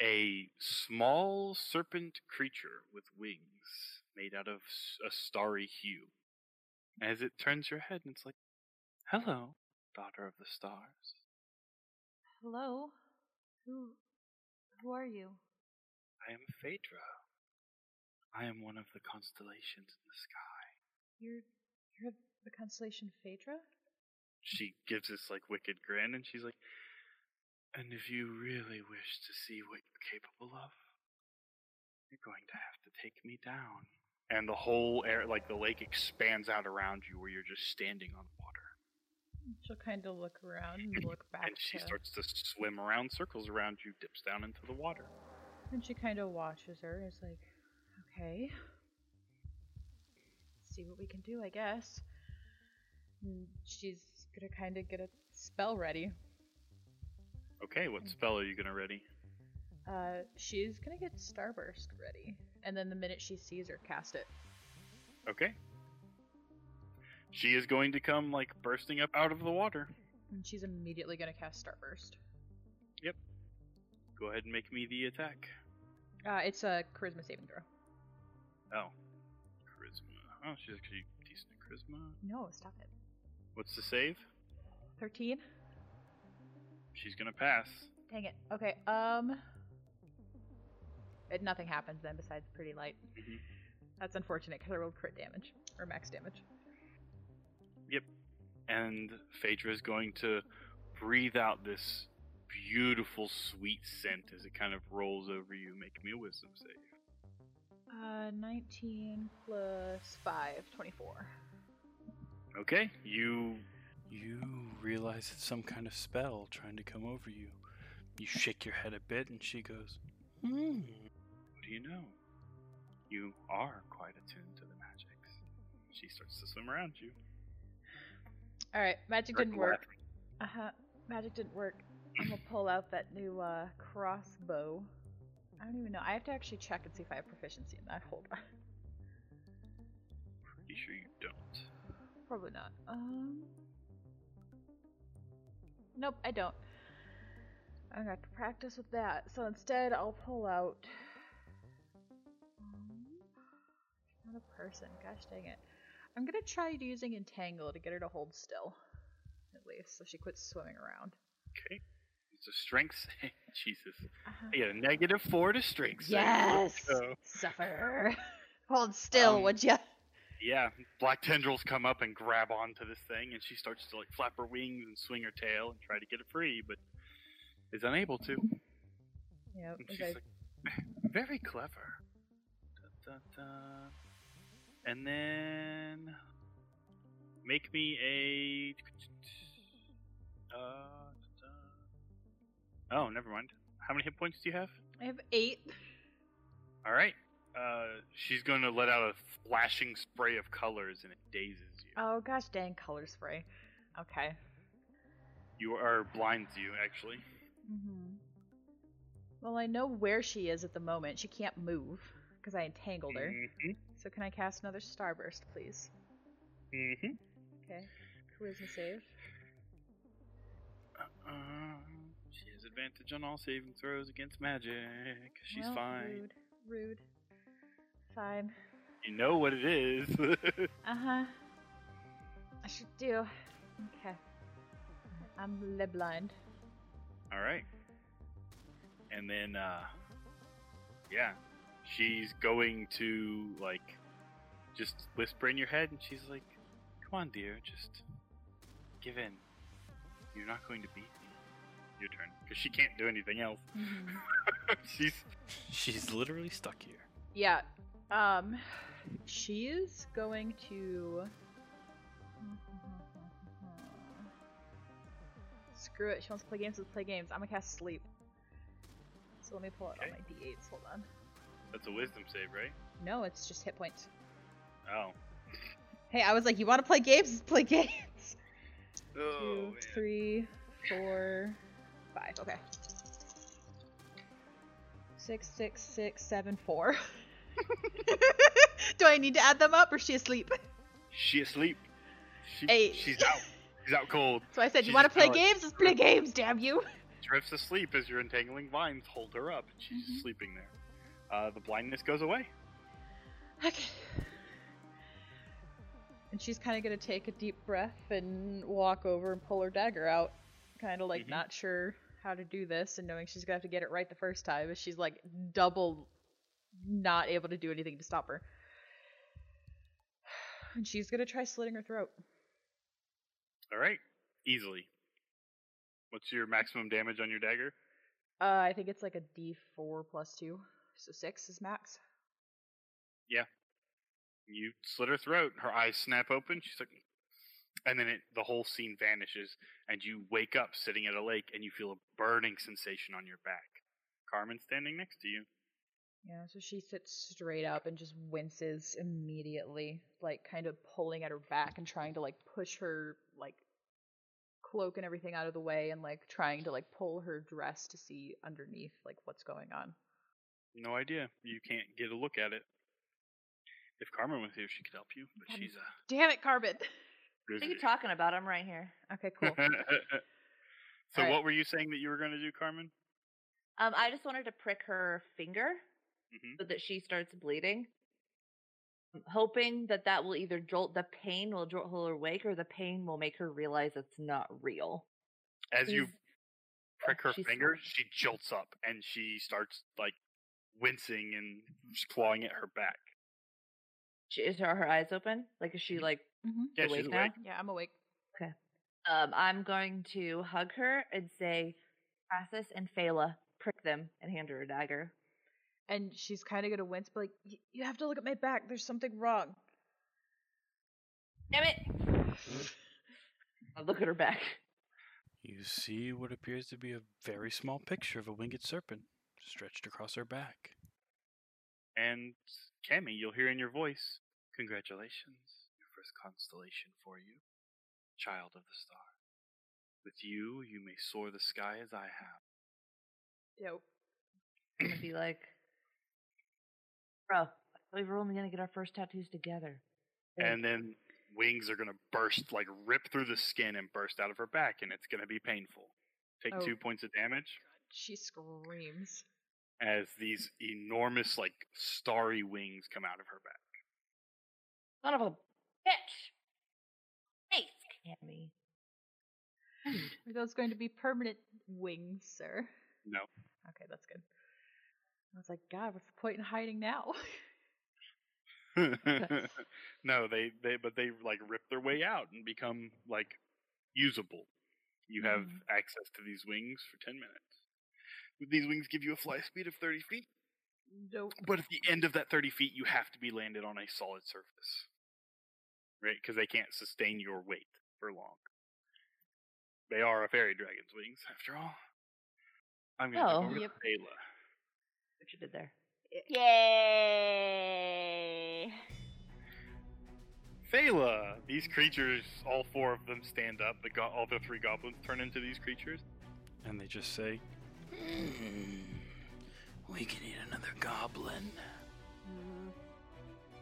Speaker 2: a small serpent creature with wings made out of a starry hue. As it turns your head, and it's like, Hello, daughter of the stars.
Speaker 4: Hello, who, who are you?
Speaker 2: I am Phaedra. I am one of the constellations in the sky.
Speaker 4: You're you're the constellation Phaedra.
Speaker 2: She gives this like wicked grin, and she's like, And if you really wish to see what you're capable of, you're going to have to take me down. And the whole air, like the lake, expands out around you, where you're just standing on water.
Speaker 4: She'll kind of look around and look back
Speaker 2: and she
Speaker 4: to,
Speaker 2: starts to swim around circles around you, dips down into the water.
Speaker 4: and she kind of watches her. Is like, okay, see what we can do, I guess. And she's gonna kind of get a spell ready.
Speaker 2: Okay, what spell are you gonna ready?
Speaker 4: Uh, she's gonna get Starburst ready, and then the minute she sees her, cast it.
Speaker 2: Okay. She is going to come like bursting up out of the water.
Speaker 4: And she's immediately gonna cast Starburst. Yep.
Speaker 2: Go ahead and make me the attack.
Speaker 4: Uh, it's a charisma saving throw.
Speaker 2: Oh, charisma. Oh, she's actually decent at charisma.
Speaker 4: No, stop it.
Speaker 2: What's the save?
Speaker 4: Thirteen.
Speaker 2: She's gonna pass.
Speaker 4: Dang it. Okay. Um. It, nothing happens then besides pretty light.
Speaker 2: Mhm.
Speaker 4: That's unfortunate because I rolled crit damage or max damage.
Speaker 2: Yep. And Phaedra is going to breathe out this beautiful, sweet scent as it kind of rolls over you. Make me a wisdom save.
Speaker 4: Uh, 19 plus 5, 24.
Speaker 2: Okay, you
Speaker 6: You realize it's some kind of spell trying to come over you. You shake your head a bit, and she goes, Hmm.
Speaker 2: What do you know? You are quite attuned to the magics. She starts to swim around you.
Speaker 4: Alright, magic didn't work. Uh huh. Magic didn't work. I'm gonna pull out that new uh, crossbow. I don't even know. I have to actually check and see if I have proficiency in that. Hold on.
Speaker 2: Pretty sure you don't.
Speaker 4: Probably not. Um. Nope, I don't. I got to practice with that. So instead, I'll pull out. Um, not a person. Gosh dang it. I'm gonna try using Entangle to get her to hold still. At least, so she quits swimming around.
Speaker 2: Okay. It's a strength [laughs] save. Jesus.
Speaker 4: Uh-huh.
Speaker 2: I get a negative four to strength save.
Speaker 4: Yes!
Speaker 2: Let's.
Speaker 4: Suffer! [laughs] Hold still,
Speaker 2: Um,
Speaker 4: would ya?
Speaker 2: yeah, black tendrils come up and grab onto this thing, and she starts to like flap her wings and swing her tail and try to get it free, but is unable to.
Speaker 4: Yep.
Speaker 2: And
Speaker 4: as
Speaker 2: she's
Speaker 4: I-
Speaker 2: like, [laughs] very clever. Da, da, da. And then make me a. Uh, oh, never mind. How many hit points do you have?
Speaker 4: I have eight.
Speaker 2: All right. Uh, she's going to let out a flashing spray of colors, and it dazes you.
Speaker 4: Oh gosh, dang color spray. Okay.
Speaker 2: You are blinds you actually.
Speaker 4: Mm-hmm. Well, I know where she is at the moment. She can't move because I entangled her.
Speaker 2: Mhm.
Speaker 4: So can I cast another starburst, please?
Speaker 2: Mhm.
Speaker 4: Okay. Charisma save.
Speaker 2: Uh, she has advantage on all saving throws against magic. She's
Speaker 4: Well,
Speaker 2: fine.
Speaker 4: Rude. Rude. Fine.
Speaker 2: You know what it is. [laughs]
Speaker 4: Uh huh. I should do. Okay. I'm le blind.
Speaker 2: all right. And then, uh, yeah, she's going to like just whisper in your head, and she's like, "Come on, dear, just give in. You're not going to beat me." Your turn, because she can't do anything else. [laughs] she's
Speaker 6: She's literally stuck here.
Speaker 4: Yeah. Um, she is going to. Screw it. She wants to play games. Let's play games. I'm gonna cast sleep. So let me pull out all my d8s. Hold on.
Speaker 2: That's a wisdom save, right?
Speaker 4: No, it's just hit points.
Speaker 2: Oh.
Speaker 4: Hey, I was like, you want to play games? Let's [laughs] play games.
Speaker 2: Oh,
Speaker 4: Two, three, four, five. Okay. Six, six, six, seven, four. [laughs] Do I need to add them up, or is she asleep?
Speaker 2: She asleep. She,
Speaker 4: Hey.
Speaker 2: She's out. She's out cold.
Speaker 4: So I said, you want to play games? Let's play games, damn you!
Speaker 2: Drifts asleep as your entangling vines hold her up. and She's
Speaker 4: Mhm.
Speaker 2: sleeping there. Uh, the blindness goes away.
Speaker 4: Okay. And she's kind of gonna take a deep breath and walk over and pull her dagger out, kind of like
Speaker 2: Mhm.
Speaker 4: not sure how to do this, and knowing she's gonna have to get it right the first time, but she's like double not able to do anything to stop her. [sighs] And she's gonna try slitting her throat.
Speaker 2: All right. Easily. What's your maximum damage on your dagger?
Speaker 4: Uh, I think it's like a D4 plus two, so six is max. Yeah.
Speaker 2: You slit her throat. Her eyes snap open. She's like, and then it, the whole scene vanishes, and you wake up sitting at a lake, and you feel a burning sensation on your back. Carmen standing next to you.
Speaker 4: Yeah, so she sits straight up and just winces immediately, like kind of pulling at her back and trying to like push her like cloak and everything out of the way and like trying to like pull her dress to see underneath like what's going on.
Speaker 2: No idea. You can't get a look at it. If Carmen was here, she could help you, but
Speaker 4: God
Speaker 2: she's a
Speaker 4: Damn it, Carbon.
Speaker 5: What are you talking about? I'm right here.
Speaker 4: Okay, [laughs] cool.
Speaker 2: so,
Speaker 4: Alright.
Speaker 2: what were you saying that you were going to do, Carmen?
Speaker 5: Um, I just wanted to prick her finger
Speaker 2: hmm
Speaker 5: so that she starts bleeding. I'm hoping that that will either jolt the pain will jolt her awake or the pain will make her realize it's not real.
Speaker 2: As you prick her finger, she jolts up and she starts like wincing and clawing at her back.
Speaker 5: She, is her, her eyes open? Like is she like
Speaker 4: hmm
Speaker 2: Yeah,
Speaker 5: awake
Speaker 2: she's
Speaker 5: now?
Speaker 2: awake.
Speaker 4: Yeah, I'm awake.
Speaker 5: Um, I'm going to hug her and say, Crassus and Phala, prick them and hand her a dagger.
Speaker 4: And she's kind of gonna wince, but like, "Y- you have to look at my back. There's something wrong.
Speaker 5: Damn it! I look at her back.
Speaker 6: You see what appears to be a very small picture of a winged serpent stretched across her back.
Speaker 2: And Cammy, you'll hear in your voice, Congratulations, your first constellation for you, child of the star. With you, you may soar the sky as I have.
Speaker 4: Yep.
Speaker 5: I'm gonna be like, bro, we were only gonna get our first tattoos together.
Speaker 2: And then wings are going to burst, like rip through the skin and burst out of her back, and it's going to be painful. Take
Speaker 4: Oh.
Speaker 2: two points of damage
Speaker 4: She screams.
Speaker 2: As these enormous, like, starry wings come out of her back.
Speaker 5: Son of a bitch! Nice, Cammy.
Speaker 4: Are those going to be permanent wings, sir?
Speaker 2: No.
Speaker 4: Okay, that's good. I was like, God, what's the point in hiding now? [laughs]
Speaker 2: no, they they but they like rip their way out and become like usable. You have
Speaker 5: Mhm.
Speaker 2: access to these wings for ten minutes. These wings give you a fly speed of thirty feet,
Speaker 4: Nope.
Speaker 2: but at the end of that thirty feet, you have to be landed on a solid surface, right? Because they can't sustain your weight for long. They are a fairy dragon's wings, after all. I'm gonna
Speaker 5: Oh.
Speaker 2: go over
Speaker 3: Yep.
Speaker 2: to Ayla.
Speaker 5: What you did there?
Speaker 3: Yay!
Speaker 2: Phala! These creatures, all four of them stand up. The go- all the three goblins turn into these creatures.
Speaker 6: And they just say, "Hmm, We can eat another goblin.
Speaker 7: Mm.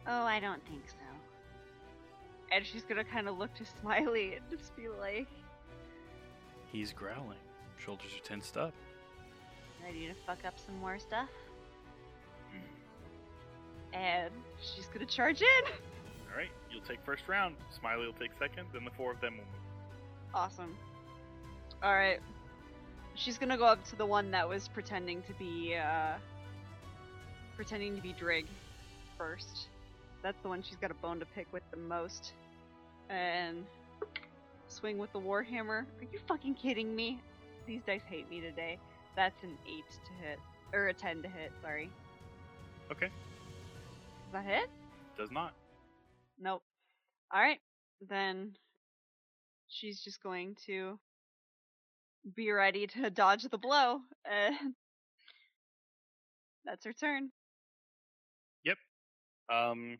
Speaker 7: Oh, I don't think so.
Speaker 3: And she's gonna kind of look to [laughs] Smiley and just be like,
Speaker 6: He's growling. Shoulders are tensed up.
Speaker 7: Ready to fuck up some more stuff?
Speaker 3: and she's gonna charge in.
Speaker 2: All right, you'll take first round. Smiley will take second. Then the four of them will move.
Speaker 3: Awesome. All right. She's gonna go up to the one that was pretending to be, uh, pretending to be Drig first. That's the one she's got a bone to pick with the most. And swing with the Warhammer. Are you fucking kidding me? These dice hate me today. That's an 8 to hit. Or a 10 to hit, sorry.
Speaker 2: Okay,
Speaker 3: Does that hit?
Speaker 2: does not.
Speaker 3: Nope. Alright. Then she's just going to be ready to dodge the blow. And that's her turn. Yep.
Speaker 2: Um,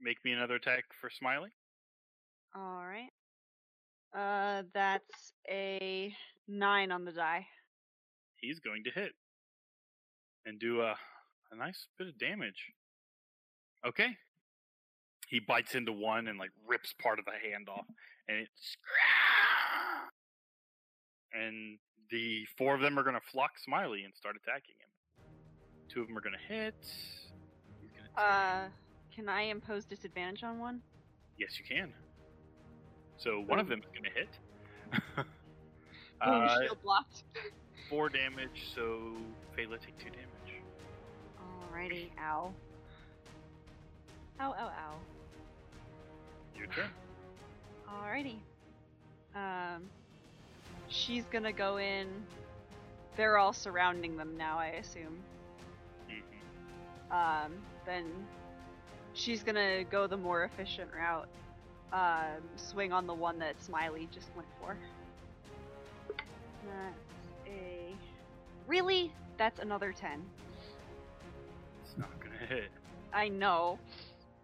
Speaker 2: make me another attack for Smiley.
Speaker 3: Alright. Uh, that's a 9 on the die.
Speaker 2: He's going to hit and do a a nice bit of damage. Okay. He bites into one and like rips part of the hand off, and it's and the four of them are gonna flock Smiley and start attacking him. Two of them are gonna hit.
Speaker 3: Uh, can I impose disadvantage on one?
Speaker 2: Yes, you can. So one of them is going to hit. [laughs] Uh,
Speaker 3: shield blocked.
Speaker 2: four damage, so Phala take two damage.
Speaker 7: Alrighty.
Speaker 3: Ow. Ow, ow, ow.
Speaker 2: Your turn.
Speaker 3: Alrighty. Um, she's gonna go in. They're all surrounding them now, I assume.
Speaker 2: hmm
Speaker 3: Um, then she's gonna go the more efficient route. Um, swing on the one that Smiley just went for. That's a. Really? That's another 10.
Speaker 2: It's not to hit.
Speaker 3: I know.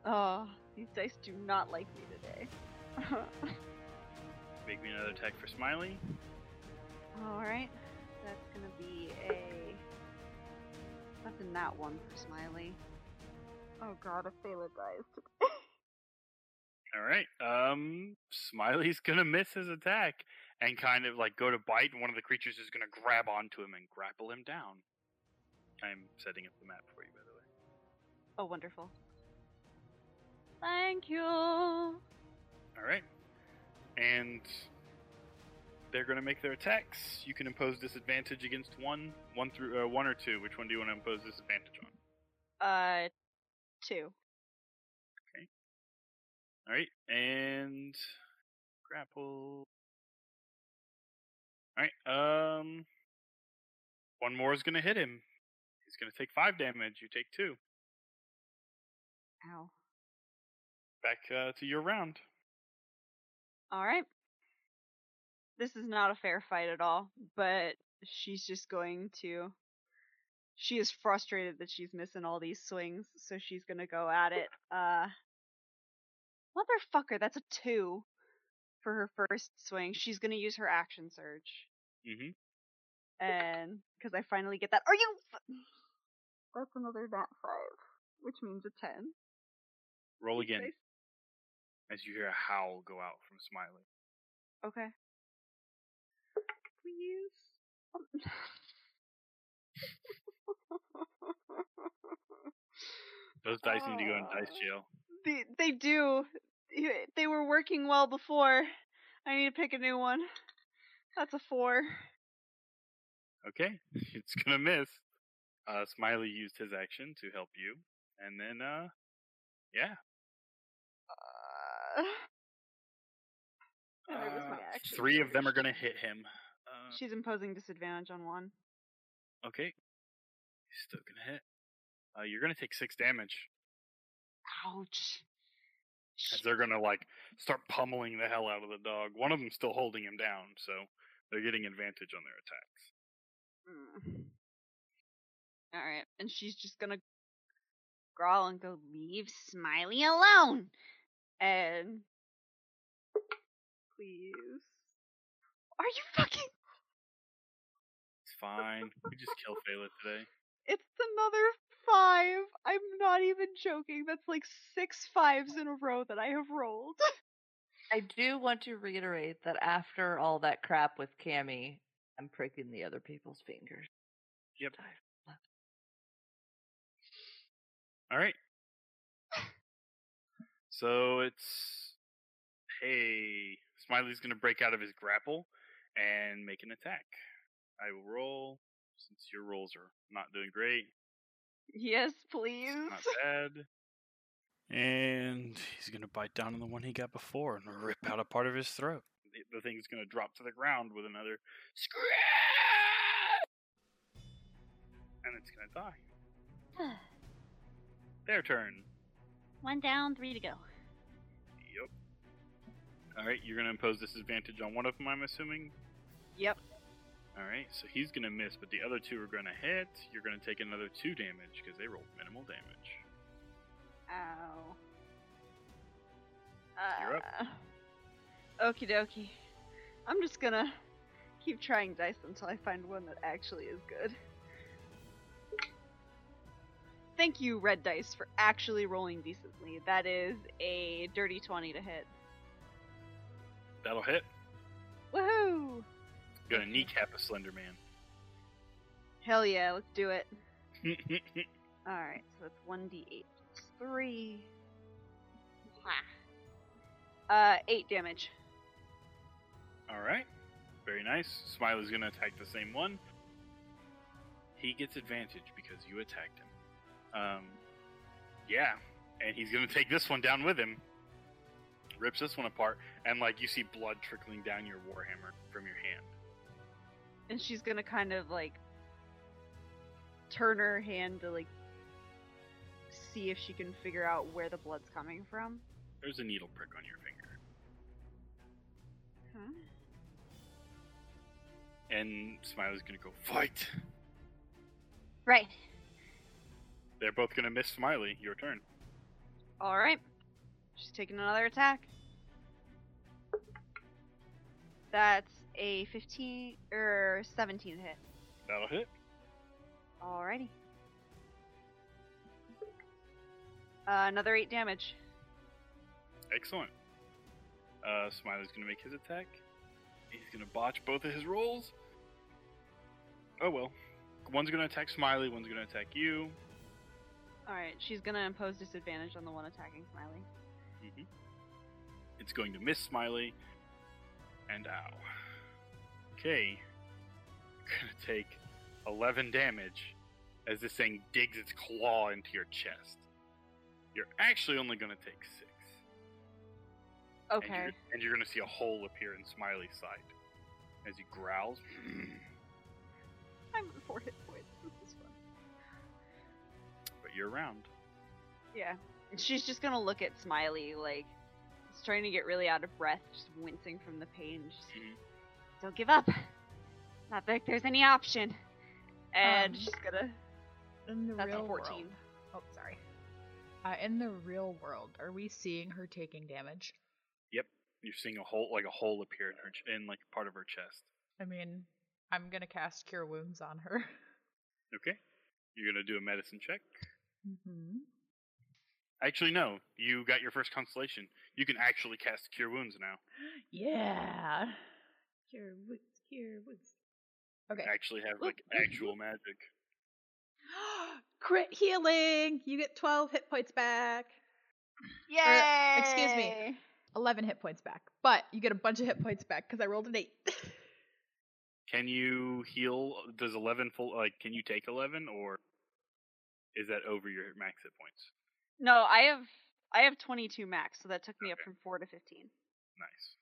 Speaker 3: Oh, these dice do not like me today. [laughs]
Speaker 2: Make me another attack for Smiley.
Speaker 3: Alright. That's gonna be a. That's in that one for Smiley. Oh god, if Phala dies.
Speaker 2: All right. Um, Smiley's going to miss his attack and kind of like go to bite, and one of the creatures is going to grab onto him and grapple him down. I'm setting up the map for you, by the way.
Speaker 3: oh, wonderful. Thank you.
Speaker 2: All right. And they're going to make their attacks. You can impose disadvantage against one, one through uh, one or two. Which one do you want to impose disadvantage on?
Speaker 3: Uh, two. Okay.
Speaker 2: All right, and grapple. All right, um, one more is going to hit him. He's going to take five damage. You take two.
Speaker 3: Ow.
Speaker 2: Back uh, to your round.
Speaker 3: Alright. This is not a fair fight at all, but she's just going to. She is frustrated that she's missing all these swings, so she's gonna go at it. Uh. Motherfucker, that's a two for her first swing. She's gonna use her action surge.
Speaker 2: Mm-hmm.
Speaker 3: And. Because I finally get that. Are you. F- that's another nat 5, which means a 10.
Speaker 2: Roll again
Speaker 3: Nice.
Speaker 2: as you hear a howl go out from Smiley.
Speaker 3: Okay. Please.
Speaker 2: Those dice need to go in dice jail.
Speaker 3: they, they do. They were working well before. I need to pick a new one. That's a four.
Speaker 2: Okay, [laughs] it's gonna miss. Uh, Smiley used his action to help you, and then uh, Yeah.
Speaker 3: Uh, and there was my
Speaker 2: Uh, three of them are gonna hit him. Uh,
Speaker 3: She's imposing disadvantage on one.
Speaker 2: okay. Still gonna hit. Uh, you're gonna take six damage
Speaker 7: Ouch.
Speaker 2: as they're gonna like start pummeling the hell out of the dog. One of them's still holding him down, so they're getting advantage on their attacks.
Speaker 3: Mm. All right, and she's just gonna growl and go leave
Speaker 7: Smiley alone.
Speaker 3: and please. Are you fucking?
Speaker 2: It's fine. We just kill Phala today.
Speaker 3: It's another five. I'm not even joking. That's like six fives in a row that I have rolled.
Speaker 5: I do want to reiterate that after all that crap with Cammy, I'm pricking the other people's fingers.
Speaker 2: Yep. All right. So it's hey, Smiley's gonna break out of his grapple and make an attack. I will roll since your rolls are not doing great.
Speaker 3: yes, please.
Speaker 2: Not bad.
Speaker 6: And he's gonna bite down on the one he got before and rip out a part of his throat.
Speaker 2: The, the thing's gonna drop to the ground with another scream, and it's gonna die. [sighs] Their turn.
Speaker 7: One down, three to go.
Speaker 2: Yep. All right, you're gonna impose disadvantage on one of them, I'm assuming.
Speaker 3: Yep.
Speaker 2: All right, so he's gonna miss, but the other two are gonna hit. You're gonna take another two damage because they rolled minimal damage.
Speaker 3: Ow.
Speaker 2: You're up.
Speaker 3: Uh, Okie dokie. I'm just gonna keep trying dice until I find one that actually is good. Thank you, Red Dice, for actually rolling decently. That is a dirty 20 to hit.
Speaker 2: That'll hit.
Speaker 3: Woohoo!
Speaker 2: Gonna kneecap a Slender Man.
Speaker 3: Hell yeah, let's do it. [laughs] Alright, so that's 1d8 plus 3. Uh, 8 damage.
Speaker 2: All right, very nice. Smiley's gonna attack the same one. He gets advantage because you attacked him. Um, yeah, and he's gonna take this one down with him. Rips this one apart, and like you see blood trickling down your warhammer from your hand.
Speaker 3: And she's gonna kind of like turn her hand to like see if she can figure out where the blood's coming from.
Speaker 2: There's a needle prick on your finger,
Speaker 3: Huh?
Speaker 2: and Smiley's gonna go fight.
Speaker 7: Right.
Speaker 2: They're both gonna miss Smiley. Your turn.
Speaker 3: All right, she's taking another attack. That's a 15 or 17 hit.
Speaker 2: That'll hit.
Speaker 3: Alrighty. Uh, another 8 damage.
Speaker 2: Excellent. Uh, Smiley's gonna make his attack. He's gonna botch both of his rolls. Oh well. One's gonna attack Smiley, one's gonna attack you.
Speaker 3: Alright, she's gonna impose disadvantage on the one attacking Smiley.
Speaker 2: hmm It's going to miss Smiley. And ow. Okay. You're Gonna take 11 damage as this thing digs its claw into your chest. You're actually only gonna take 6. And
Speaker 3: Okay.
Speaker 2: you're, and you're gonna see a hole appear in Smiley's side as he growls. [clears throat]
Speaker 3: I'm at 4 hit points. This is fun.
Speaker 2: but you're around.
Speaker 3: Yeah. And She's just gonna look at Smiley like trying to get really out of breath, just wincing from the pain. Just,
Speaker 2: Mhm.
Speaker 7: Don't give up. Not that there's any option.
Speaker 3: and
Speaker 4: Um,
Speaker 3: she's gonna
Speaker 4: In the
Speaker 3: that's
Speaker 4: real
Speaker 3: 14.
Speaker 4: world. Oh, sorry. Uh, in the real world, are we seeing her taking damage?
Speaker 2: Yep, you're seeing a hole, like a hole appear in her, ch- in like part of her chest.
Speaker 4: I mean, I'm gonna cast Cure Wounds on her. [laughs]
Speaker 2: Okay. You're gonna do a medicine check.
Speaker 4: Mm-hmm.
Speaker 2: Actually, no. You got your first constellation. You can actually cast Cure Wounds now. [gasps]
Speaker 4: Yeah. Cure Wounds, Cure Wounds. Okay.
Speaker 2: Actually, have like actual magic. [gasps]
Speaker 4: Crit healing! You get 12 hit points back.
Speaker 3: Yay!
Speaker 4: excuse me. 11 hit points back. But you get a bunch of hit points back because I rolled an 8. [laughs]
Speaker 2: Can you heal? Does 11 full? Like, can you take 11, or is that over your max hit points?
Speaker 3: No, I have I have 22 max, so that took me up from 4 to 15.
Speaker 2: Nice.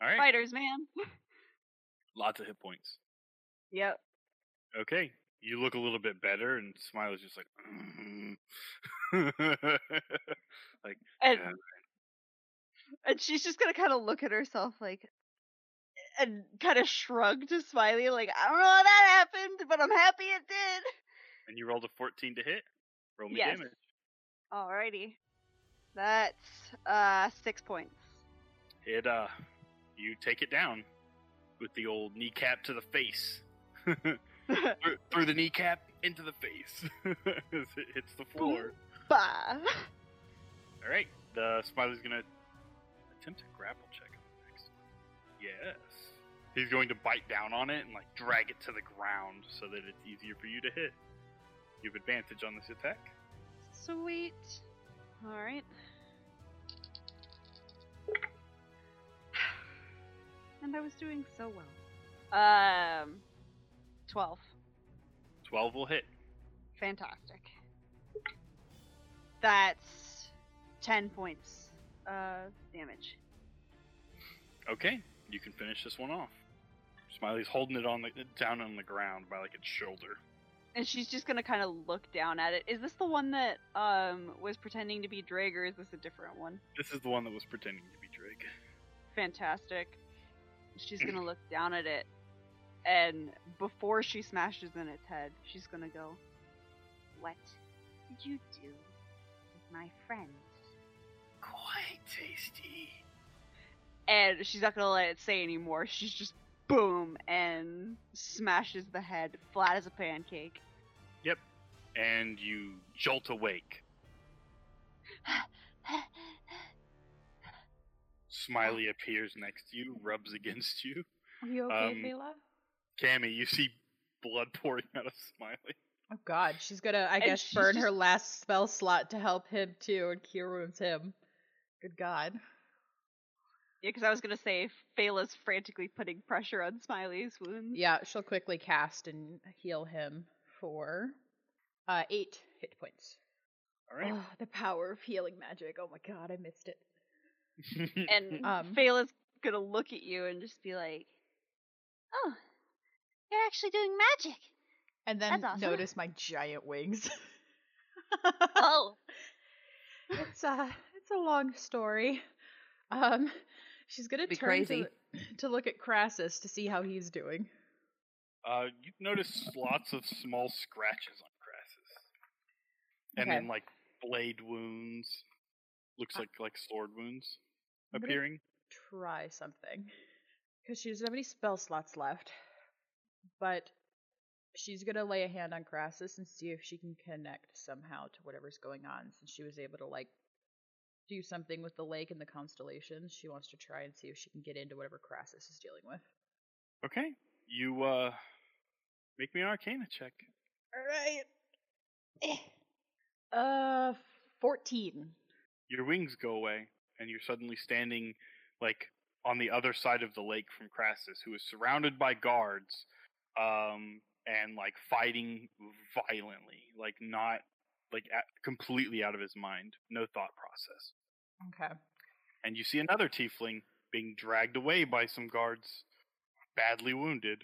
Speaker 2: All right.
Speaker 3: Fighters, man.
Speaker 2: Lots of hit points.
Speaker 3: yep.
Speaker 2: Okay. You look a little bit better, and Smiley's just like, [laughs] like,
Speaker 3: And
Speaker 2: Yeah.
Speaker 3: and she's just gonna kind of look at herself like, and kind of shrug to Smiley like, I don't know how that happened, but I'm happy it did.
Speaker 2: and you rolled a 14 to hit. Roll me
Speaker 3: Yes.
Speaker 2: damage.
Speaker 3: Alrighty. That's uh six points.
Speaker 2: It uh, you take it down with the old kneecap to the face. [laughs] through, through the kneecap into the face [laughs] it hits the floor.
Speaker 3: bah.
Speaker 2: All right, the Smiley's gonna attempt a grapple check on the next one. Yes, he's going to bite down on it and like drag it to the ground so that it's easier for you to hit. You have advantage on this attack.
Speaker 3: Sweet. Alright. And I was doing so well. Um, 12.
Speaker 2: Twelve will hit.
Speaker 3: Fantastic. That's 10 points of damage.
Speaker 2: Okay, you can finish this one off. Smiley's holding it on the down on the ground by like its shoulder.
Speaker 3: And she's just gonna kind of look down at it. Is this the one that um was pretending to be Drake, or is this a different one?
Speaker 2: This is the one that was pretending to be Drake.
Speaker 3: Fantastic. She's gonna look down at it, and before she smashes in its head, she's gonna go,
Speaker 7: What did you do with my friends?
Speaker 2: Quite tasty.
Speaker 3: and she's not gonna let it say anymore. She's just boom and smashes the head flat as a pancake. Yep.
Speaker 2: And you jolt awake. [laughs] Smiley appears next to you, rubs against you.
Speaker 4: Are you okay,
Speaker 2: Um,
Speaker 4: Phala?
Speaker 2: Cammy, you see blood pouring out of Smiley.
Speaker 4: Oh god, she's gonna, I
Speaker 3: And
Speaker 4: guess,
Speaker 3: she's
Speaker 4: burn her last spell slot to help him too and cure wounds him. Good god.
Speaker 3: Yeah, because I was gonna say Phala's frantically putting pressure on Smiley's wounds.
Speaker 4: Yeah, she'll quickly cast and heal him for uh eight hit points.
Speaker 2: All right.
Speaker 4: Oh, the power of healing magic. Oh my god, I missed it.
Speaker 3: And [laughs]
Speaker 4: Um,
Speaker 3: Phala's gonna look at you and just be like,
Speaker 7: Oh, you're actually doing magic.
Speaker 4: And then
Speaker 7: awesome.
Speaker 4: notice my giant wings. [laughs]
Speaker 7: Oh, [laughs]
Speaker 4: it's a it's a long story. Um, she's gonna
Speaker 5: Be
Speaker 4: turn
Speaker 5: crazy.
Speaker 4: To, to look at Crassus to see how he's doing.
Speaker 2: uh, you notice lots of small scratches on Crassus, and
Speaker 4: Okay.
Speaker 2: then like blade wounds. Looks
Speaker 4: Uh,
Speaker 2: like like sword wounds
Speaker 4: I'm gonna-
Speaker 2: appearing.
Speaker 4: Try something because she doesn't have any spell slots left, but she's gonna lay a hand on Crassus and see if she can connect somehow to whatever's going on. Since she was able to like do something with the lake and the constellations, she wants to try and see if she can get into whatever Crassus is dealing with.
Speaker 2: Okay, you uh, make me an Arcana check.
Speaker 4: All right. Uh, fourteen.
Speaker 2: your wings go away, and you're suddenly standing like on the other side of the lake from Crassus, who is surrounded by guards, um, and like fighting violently, like not like at, completely out of his mind, no thought process.
Speaker 4: Okay.
Speaker 2: And you see another tiefling being dragged away by some guards, badly wounded.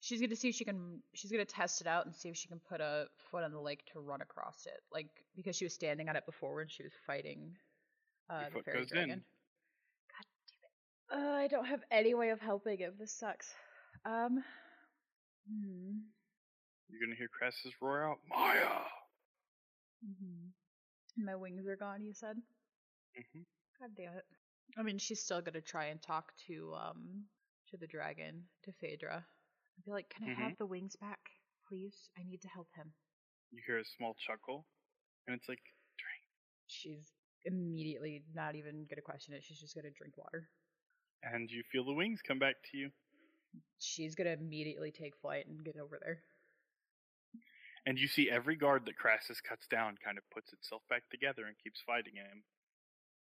Speaker 4: She's gonna see if she can. She's gonna test it out and see if she can put a foot on the lake to run across it, like because she was standing on it before when she was fighting uh,
Speaker 2: Your
Speaker 4: the
Speaker 2: foot
Speaker 4: fairy
Speaker 2: goes in.
Speaker 4: God damn it! Uh, I don't have any way of helping him. This sucks. Um. Hmm.
Speaker 2: You're gonna hear Crassus roar out, Maya!
Speaker 4: Mm-hmm. My wings are gone. You said.
Speaker 2: Mm-hmm.
Speaker 4: God damn it. I mean, she's still gonna try and talk to um to the dragon to Phaedra. And be like, "Can I
Speaker 2: Mhm.
Speaker 4: have the wings back, please? I need to help him."
Speaker 2: You hear a small chuckle, and it's like,
Speaker 4: she's immediately not even gonna question it. She's just gonna drink water.
Speaker 2: and you feel the wings come back to you.
Speaker 4: She's gonna immediately take flight and get over there.
Speaker 2: And you see every guard that Crassus cuts down kind of puts itself back together and keeps fighting him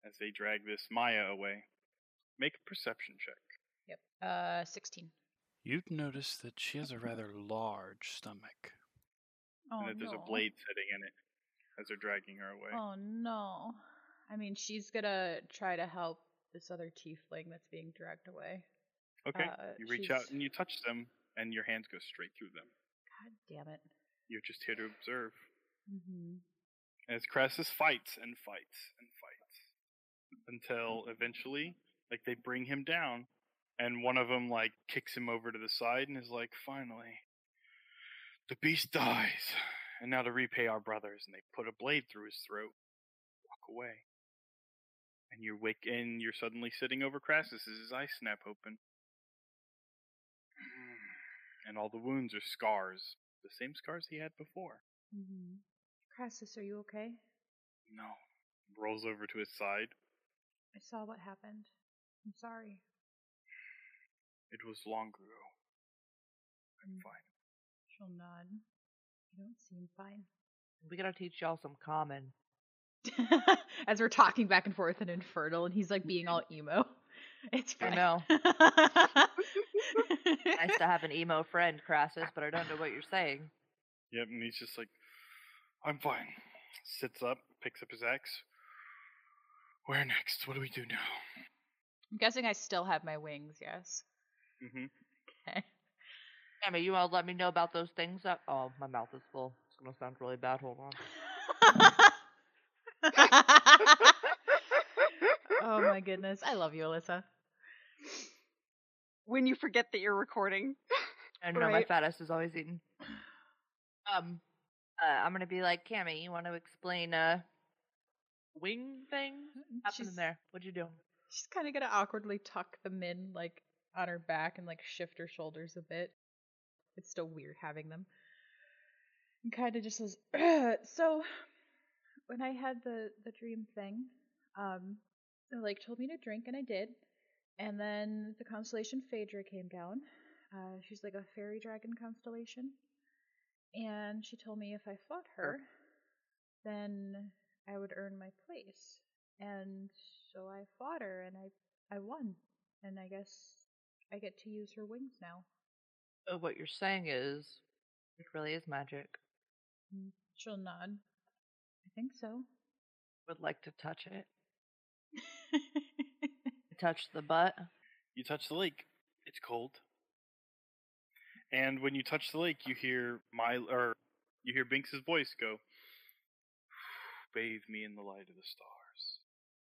Speaker 2: as they drag this Maya away. Make a perception check.
Speaker 4: Yep. Uh, sixteen.
Speaker 6: You'd notice that she has a rather large stomach.
Speaker 4: Oh
Speaker 2: and that there's
Speaker 4: no.
Speaker 2: a blade sitting in it. as they're dragging her away.
Speaker 4: Oh no. I mean, she's gonna try to help this other tiefling that's being dragged away.
Speaker 2: okay,
Speaker 4: uh,
Speaker 2: you reach out and you touch them, and your hands go straight through them.
Speaker 4: God damn it.
Speaker 2: You're just here to observe.
Speaker 4: Mm-hmm.
Speaker 2: As Crassus fights and fights and fights until eventually, like they bring him down, and one of them like kicks him over to the side and is like, "Finally, the beast dies, and now to repay our brothers." And they put a blade through his throat, walk away, and you wake and you're suddenly sitting over Crassus as his eyes snap open, [sighs] and all the wounds are scars, the same scars he had before.
Speaker 4: Mm-hmm. Crassus, are you okay?
Speaker 2: No. Rolls over to his side.
Speaker 4: I saw what happened. I'm sorry.
Speaker 2: It was long ago. I'm
Speaker 4: Mm.
Speaker 2: fine.
Speaker 4: She'll nod. You don't seem fine.
Speaker 5: We gotta teach y'all some common. [laughs]
Speaker 4: As we're talking back and forth and Infernal, and he's like being all emo. [laughs] It's
Speaker 5: I
Speaker 4: fine.
Speaker 5: know. [laughs] nice to have an emo friend, Crassus, but I don't know what you're saying.
Speaker 2: Yep, and he's just like, I'm fine. Sits up, picks up his axe. Where next? What do we do now?
Speaker 4: I'm guessing I still have my wings, yes.
Speaker 2: Mm-hmm.
Speaker 4: Okay.
Speaker 5: Emma, you wanna let me know about those things that oh my mouth is full. It's gonna sound really bad, hold on.
Speaker 4: Oh my goodness. I love you, Alyssa.
Speaker 3: When you forget that you're recording.
Speaker 5: I don't know my
Speaker 4: Right.
Speaker 5: fat ass is always eating. Um, uh, I'm gonna be like, Cammy, you want to explain uh wing thing? Happened
Speaker 4: She's,
Speaker 5: there? What'd you do?
Speaker 4: she's kind of gonna awkwardly tuck them in, like, on her back and, like, shift her shoulders a bit. It's still weird having them. And kind of just says, [clears throat] so, when I had the, the dream thing, um, they, like, told me to drink, and I did. And then the constellation Phaedra came down. Uh, she's like a fairy dragon constellation. And she told me if I fought her, then I would earn my place. And so I fought her and I I won. And I guess I get to use her wings now.
Speaker 5: So what you're saying is, it really is magic.
Speaker 4: She'll nod. I think so.
Speaker 5: Would like to touch it. [laughs] Touch the butt.
Speaker 2: You touch the lake. It's cold. And when you touch the lake, you hear my or you hear Binks's voice go, [sighs] "Bathe me in the light of the stars,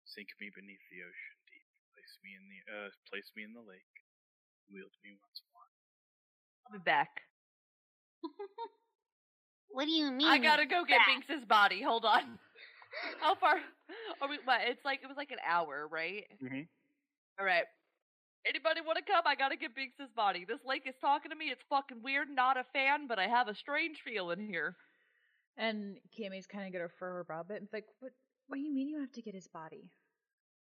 Speaker 2: sink me beneath the ocean deep, place me in the uh, place me in the lake, wield me once more."
Speaker 5: I'll be back. [laughs]
Speaker 7: What do you mean?
Speaker 5: I gotta go get
Speaker 7: back?
Speaker 5: Binks's body. Hold on. [laughs] How far are we? What? It's like it was like an hour, right?
Speaker 2: Mm-hmm.
Speaker 5: All right. Anybody want to come? I gotta get Binks's body. This lake is talking to me. It's fucking weird. Not a fan, but I have a strange feeling here.
Speaker 4: and Cammy's kind of gonna fur her brow a bit. And it's like, what? What do you mean you have to get his body?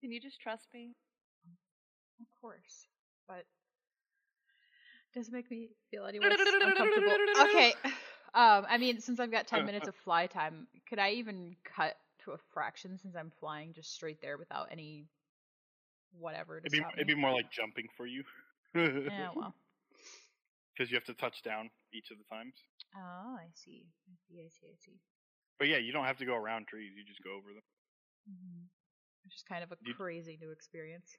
Speaker 5: Can you just trust me?
Speaker 4: Of course, but doesn't make me feel any less uncomfortable. [laughs] Okay. Um, I mean, since I've got ten minutes [laughs] of fly time, could I even cut to a fraction since I'm flying just straight there without any whatever to
Speaker 2: It'd be it'd be more like jumping for you.
Speaker 4: Yeah, [laughs] well.
Speaker 2: Because you have to touch down each of the times.
Speaker 4: Oh, I see. I see. I see. I see.
Speaker 2: But yeah, you don't have to go around trees. You just go over them.
Speaker 4: Mm-hmm. Which is kind of a
Speaker 2: You-
Speaker 4: crazy new experience.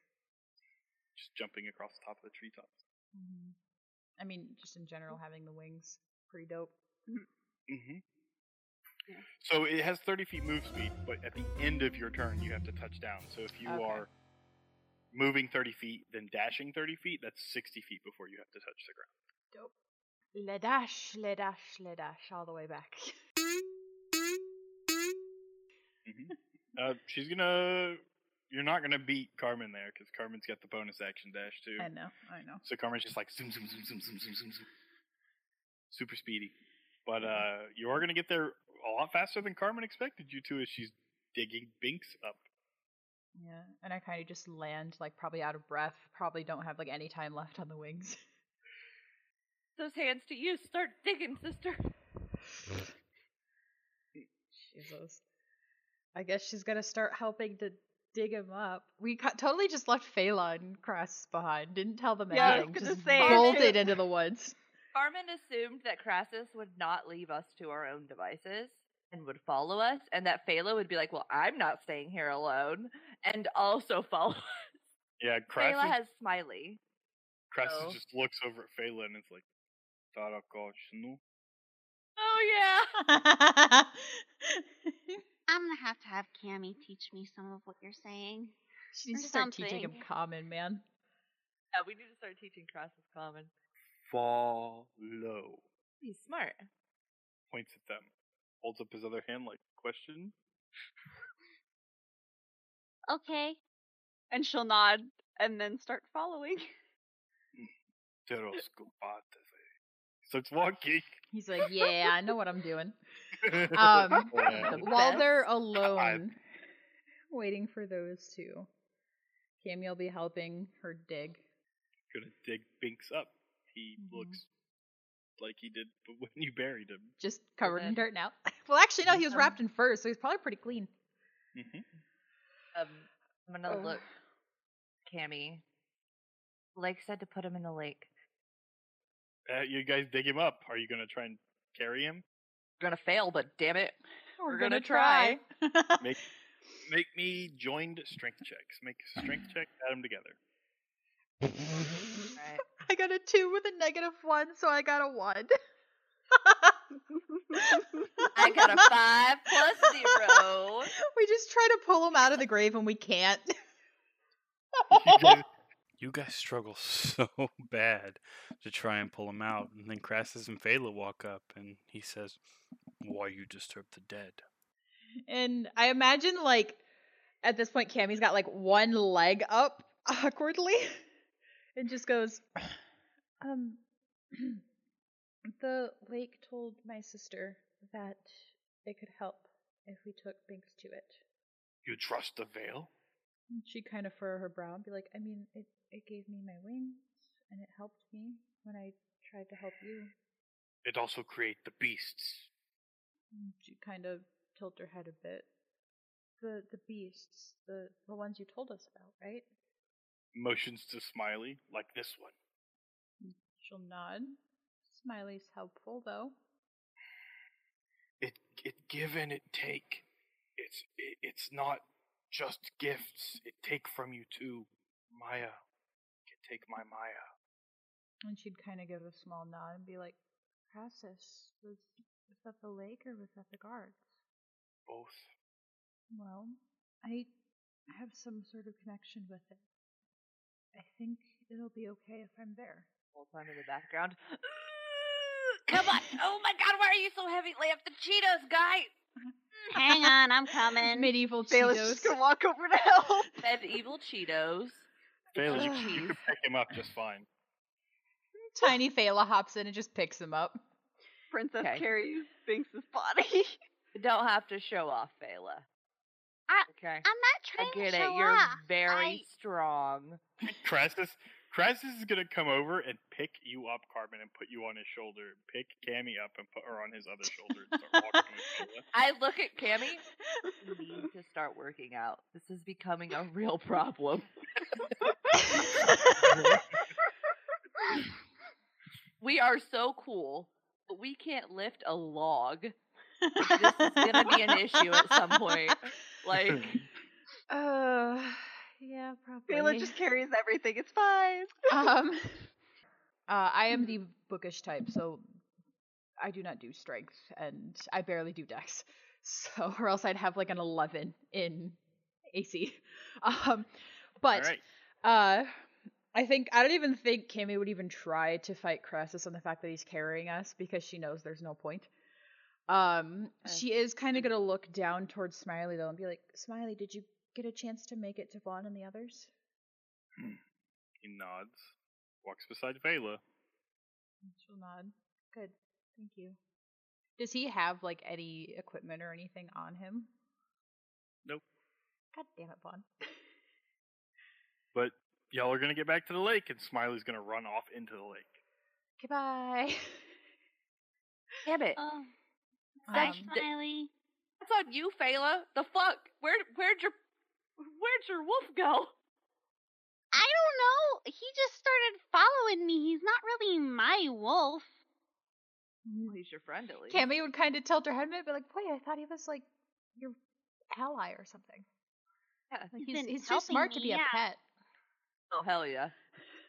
Speaker 2: Just jumping across the top of the treetops.
Speaker 4: Mm-hmm. I mean, just in general, having the wings, pretty dope.
Speaker 2: Mm-hmm.
Speaker 3: Yeah.
Speaker 2: So it has 30 feet move speed, but at the end of your turn, you have to touch down. So if you
Speaker 4: Okay.
Speaker 2: are moving 30 feet, then dashing 30 feet, that's 60 feet before you have to touch the ground.
Speaker 4: Dope. Le dash, le dash, le dash, all the way back. [laughs]
Speaker 2: Uh, she's gonna. You're not gonna beat Carmen there because Carmen's got the bonus action dash too.
Speaker 4: I know, I know.
Speaker 2: So Carmen's just like zoom, zoom, zoom, zoom, zoom, zoom, zoom, zoom. super speedy. But uh, you are gonna get there a lot faster than Carmen expected you to, as she's digging Binks up.
Speaker 4: Yeah, and I kind of just land like probably out of breath. Probably don't have like any time left on the wings. [laughs]
Speaker 5: Those hands to you. Start digging, sister.
Speaker 4: Jesus. I guess she's gonna start helping to dig him up. We ca- totally just left Phelan and Cress behind. Didn't tell them
Speaker 3: Yeah,
Speaker 4: anything.
Speaker 3: gonna
Speaker 4: Just
Speaker 3: say,
Speaker 4: bolted into the woods.
Speaker 5: Carmen assumed that Crassus would not leave us to our own devices, and would follow us, and that Phala would be like, "Well, I'm not staying here alone," and also [laughs] follow us.
Speaker 2: Yeah,
Speaker 5: Phala
Speaker 2: Crassus,
Speaker 5: has Smiley.
Speaker 2: Crassus
Speaker 5: so-
Speaker 2: just looks over at Phala and it's like, Tarakoshnu.
Speaker 5: Oh yeah. [laughs]
Speaker 7: I'm gonna have to have Cammy teach me some of what you're saying.
Speaker 4: she needs to start teaching him common, man.
Speaker 5: Yeah, we need to start teaching Crassus Common.
Speaker 2: Follow.
Speaker 5: He's smart.
Speaker 2: Points at them. Holds up his other hand like, question?
Speaker 7: Okay.
Speaker 3: And she'll nod and then start following. [laughs]
Speaker 2: Teroskopate. Starts walking.
Speaker 4: He's like, yeah, I know what I'm doing. [laughs] Um,
Speaker 5: The [laughs]
Speaker 4: While they're alone, waiting for those two, Cammy will be helping her dig.
Speaker 2: Gonna dig Binks up. He
Speaker 4: Mhm.
Speaker 2: looks like he did [laughs] when you buried him.
Speaker 4: Just covered in dirt now. [laughs] well, actually, no, he was
Speaker 5: Um,
Speaker 4: wrapped in fur, so he's probably pretty clean.
Speaker 2: hmm
Speaker 5: Um, I'm gonna
Speaker 4: Oh.
Speaker 5: look. Cammy. Lake said to put him in the lake.
Speaker 2: Uh, you guys dig him up. Are you gonna try and carry him?
Speaker 5: We're gonna fail, but damn it,
Speaker 4: We're,
Speaker 5: gonna
Speaker 4: try. [laughs]
Speaker 2: Make make me joined strength checks. Make strength check. Add them together.
Speaker 5: right?
Speaker 4: I got a two with a negative one, so I got a one.
Speaker 5: I got a five plus zero. [laughs]
Speaker 4: We just try to pull him out of the grave and we can't.
Speaker 2: You guys- [laughs]
Speaker 6: You guys struggle [laughs] so bad to try and pull him out, and then Crassus and Phala walk up, and he says, "Why you disturb the dead?"
Speaker 4: And I imagine like at this point Cammy's got like one leg up awkwardly and just goes um [clears throat] the lake told my sister that it could help if we took Binks to it.
Speaker 2: you trust the veil?
Speaker 4: She'd kind of furrow her brow and be like, I mean, it, it gave me my wings and it helped me when I tried to help you.
Speaker 2: It also create the beasts.
Speaker 4: She'd kind of tilt her head a bit. The the beasts, the the ones you told us about, right?
Speaker 2: Motions to Smiley like this one.
Speaker 4: She'll nod. Smiley's helpful though.
Speaker 2: It it give and it take. It's it, it's not just gifts. It take from you too. Maya can take my Maya.
Speaker 4: And she'd kind of give a small nod and be like, Crassus, was, was that the lake or was that the guards?
Speaker 2: Both.
Speaker 4: Well, I have some sort of connection with it. I think it'll be okay if I'm there.
Speaker 5: Whole time in the background. [gasps] Come on! Oh my God! Why are you so heavy? Lay up the Cheetos, guy. [laughs]
Speaker 7: Hang on, I'm coming.
Speaker 4: Medieval
Speaker 3: Bayless
Speaker 4: Cheetos.
Speaker 3: just gonna walk over to help. [laughs]
Speaker 5: Medieval Cheetos.
Speaker 2: Phala, you,
Speaker 5: Cheese.
Speaker 2: you can pick him up just fine.
Speaker 4: Tiny Phala hops in and just picks him up.
Speaker 3: Princess
Speaker 5: Okay.
Speaker 3: carries Binks's body.
Speaker 5: Don't have to show off, Phala.
Speaker 7: I-
Speaker 5: okay.
Speaker 7: I'm not
Speaker 5: I
Speaker 7: trying
Speaker 5: get
Speaker 7: to
Speaker 5: it.
Speaker 7: show
Speaker 5: You're
Speaker 7: off.
Speaker 5: very
Speaker 7: I-
Speaker 5: strong. [laughs]
Speaker 2: Crassus Crassus is gonna come over and pick you up, Carmen, and put you on his shoulder. Pick Cammy up and put her on his other shoulder and start walking.
Speaker 5: I look at Cammy. [laughs] You need to start working out. This is becoming a real problem. [laughs] we are so cool, but we can't lift a log. This is gonna be an issue at some point. Like, [laughs]
Speaker 4: Uh, yeah, probably.
Speaker 3: Phala just carries everything. It's fine.
Speaker 4: um, [laughs] [laughs] uh, I am the bookish type, so I do not do strength, and I barely do dex. So, or else I'd have like an eleven in AC. Um, but
Speaker 2: All right.
Speaker 4: uh, I think I don't even think Cammy would even try to fight Crassus on the fact that he's carrying us because she knows there's no point. Um, she is kind of gonna look down towards Smiley though and be like, "Smiley, did you get a chance to make it to Vaughn and the others?"
Speaker 2: He nods, walks beside Phala.
Speaker 4: She'll nod. Good. Thank you. Does he have like any equipment or anything on him?
Speaker 2: Nope.
Speaker 4: God damn it, Vaughn.
Speaker 2: But y'all are gonna get back to the lake, and Smiley's gonna run off into the lake.
Speaker 4: Goodbye. [laughs]
Speaker 5: damn it.
Speaker 7: Oh,
Speaker 4: Um,
Speaker 7: bye, um,
Speaker 5: th-
Speaker 7: Smiley.
Speaker 5: That's on you, Phala. The fuck? Where where'd your where'd your wolf go?
Speaker 7: I don't know. He just started following me. He's not really my wolf.
Speaker 5: Well, he's your friend at least.
Speaker 4: Cammy would kind of tilt her head and be like, "Wait, I thought he was like your ally or something.
Speaker 5: Yeah.
Speaker 4: Like
Speaker 7: He's
Speaker 4: he's he's too
Speaker 7: helping
Speaker 4: smart to be
Speaker 7: yeah.
Speaker 4: a pet."
Speaker 5: Oh hell yeah.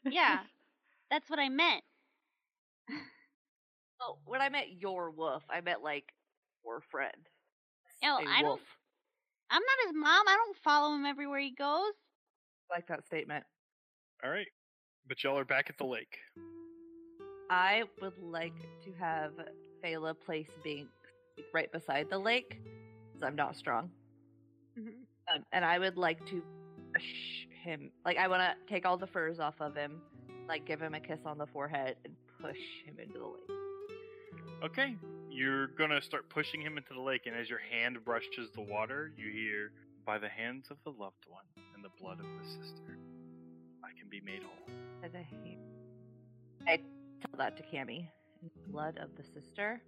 Speaker 7: Yeah, [laughs] that's what I meant.
Speaker 5: Oh, when I met your wolf, I meant like your friend.
Speaker 7: No,
Speaker 5: A
Speaker 7: I don't- I'm not his mom. I don't follow him everywhere he goes.
Speaker 5: I like that statement.
Speaker 2: All right, but y'all are back at the lake.
Speaker 5: I would like to have Phala place Binks right beside the lake, because I'm not strong.
Speaker 7: Mhm.
Speaker 5: Um, and I would like to push him. Like, I want to take all the furs off of him, like, give him a kiss on the forehead, and push him into the lake.
Speaker 2: Okay, you're gonna start pushing him into the lake, and as your hand brushes the water, you hear, "By the hands of the loved one and the blood of the sister, I can be made whole."
Speaker 5: By the hand. I tell that to Cammy. Blood of the sister.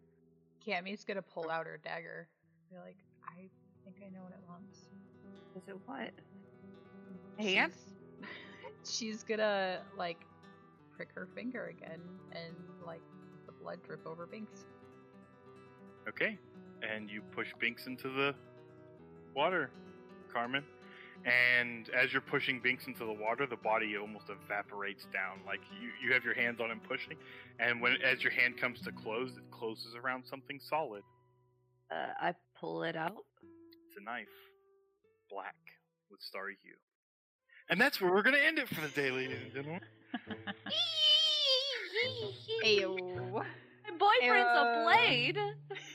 Speaker 4: Cammy's gonna pull out her dagger. Be like, "I think I know what it wants."
Speaker 5: Is it what? Hand?
Speaker 4: She's, [laughs] she's gonna like prick her finger again and like the blood drip over Binks.
Speaker 2: Okay, and you push Binks into the water, Carmen. And as you're pushing Binks into the water, the body almost evaporates down. Like you, you have your hands on him pushing, and when as your hand comes to close, it closes around something solid.
Speaker 5: Uh, I pull it out.
Speaker 2: It's a knife, black with starry hue. And that's where we're gonna end it for the day, ladies and gentlemen. [laughs]
Speaker 4: Ayo.
Speaker 5: My boyfriend's
Speaker 4: Uh,
Speaker 5: a blade.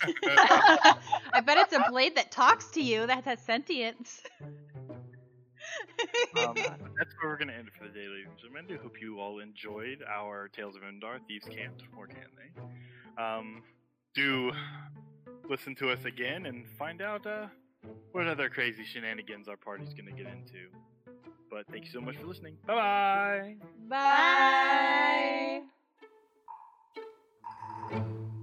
Speaker 5: [laughs]
Speaker 4: I bet it's a blade that talks to you that has sentience. [laughs]
Speaker 2: Um, that's where we're going to end it for the day, ladies and gentlemen. I do hope you all enjoyed our Tales of Endar. Thieves can't, or can they? Um, do listen to us again and find out uh, what other crazy shenanigans our party's going to get into. But thank you so much for listening. Bye bye.
Speaker 4: Bye. Thank you.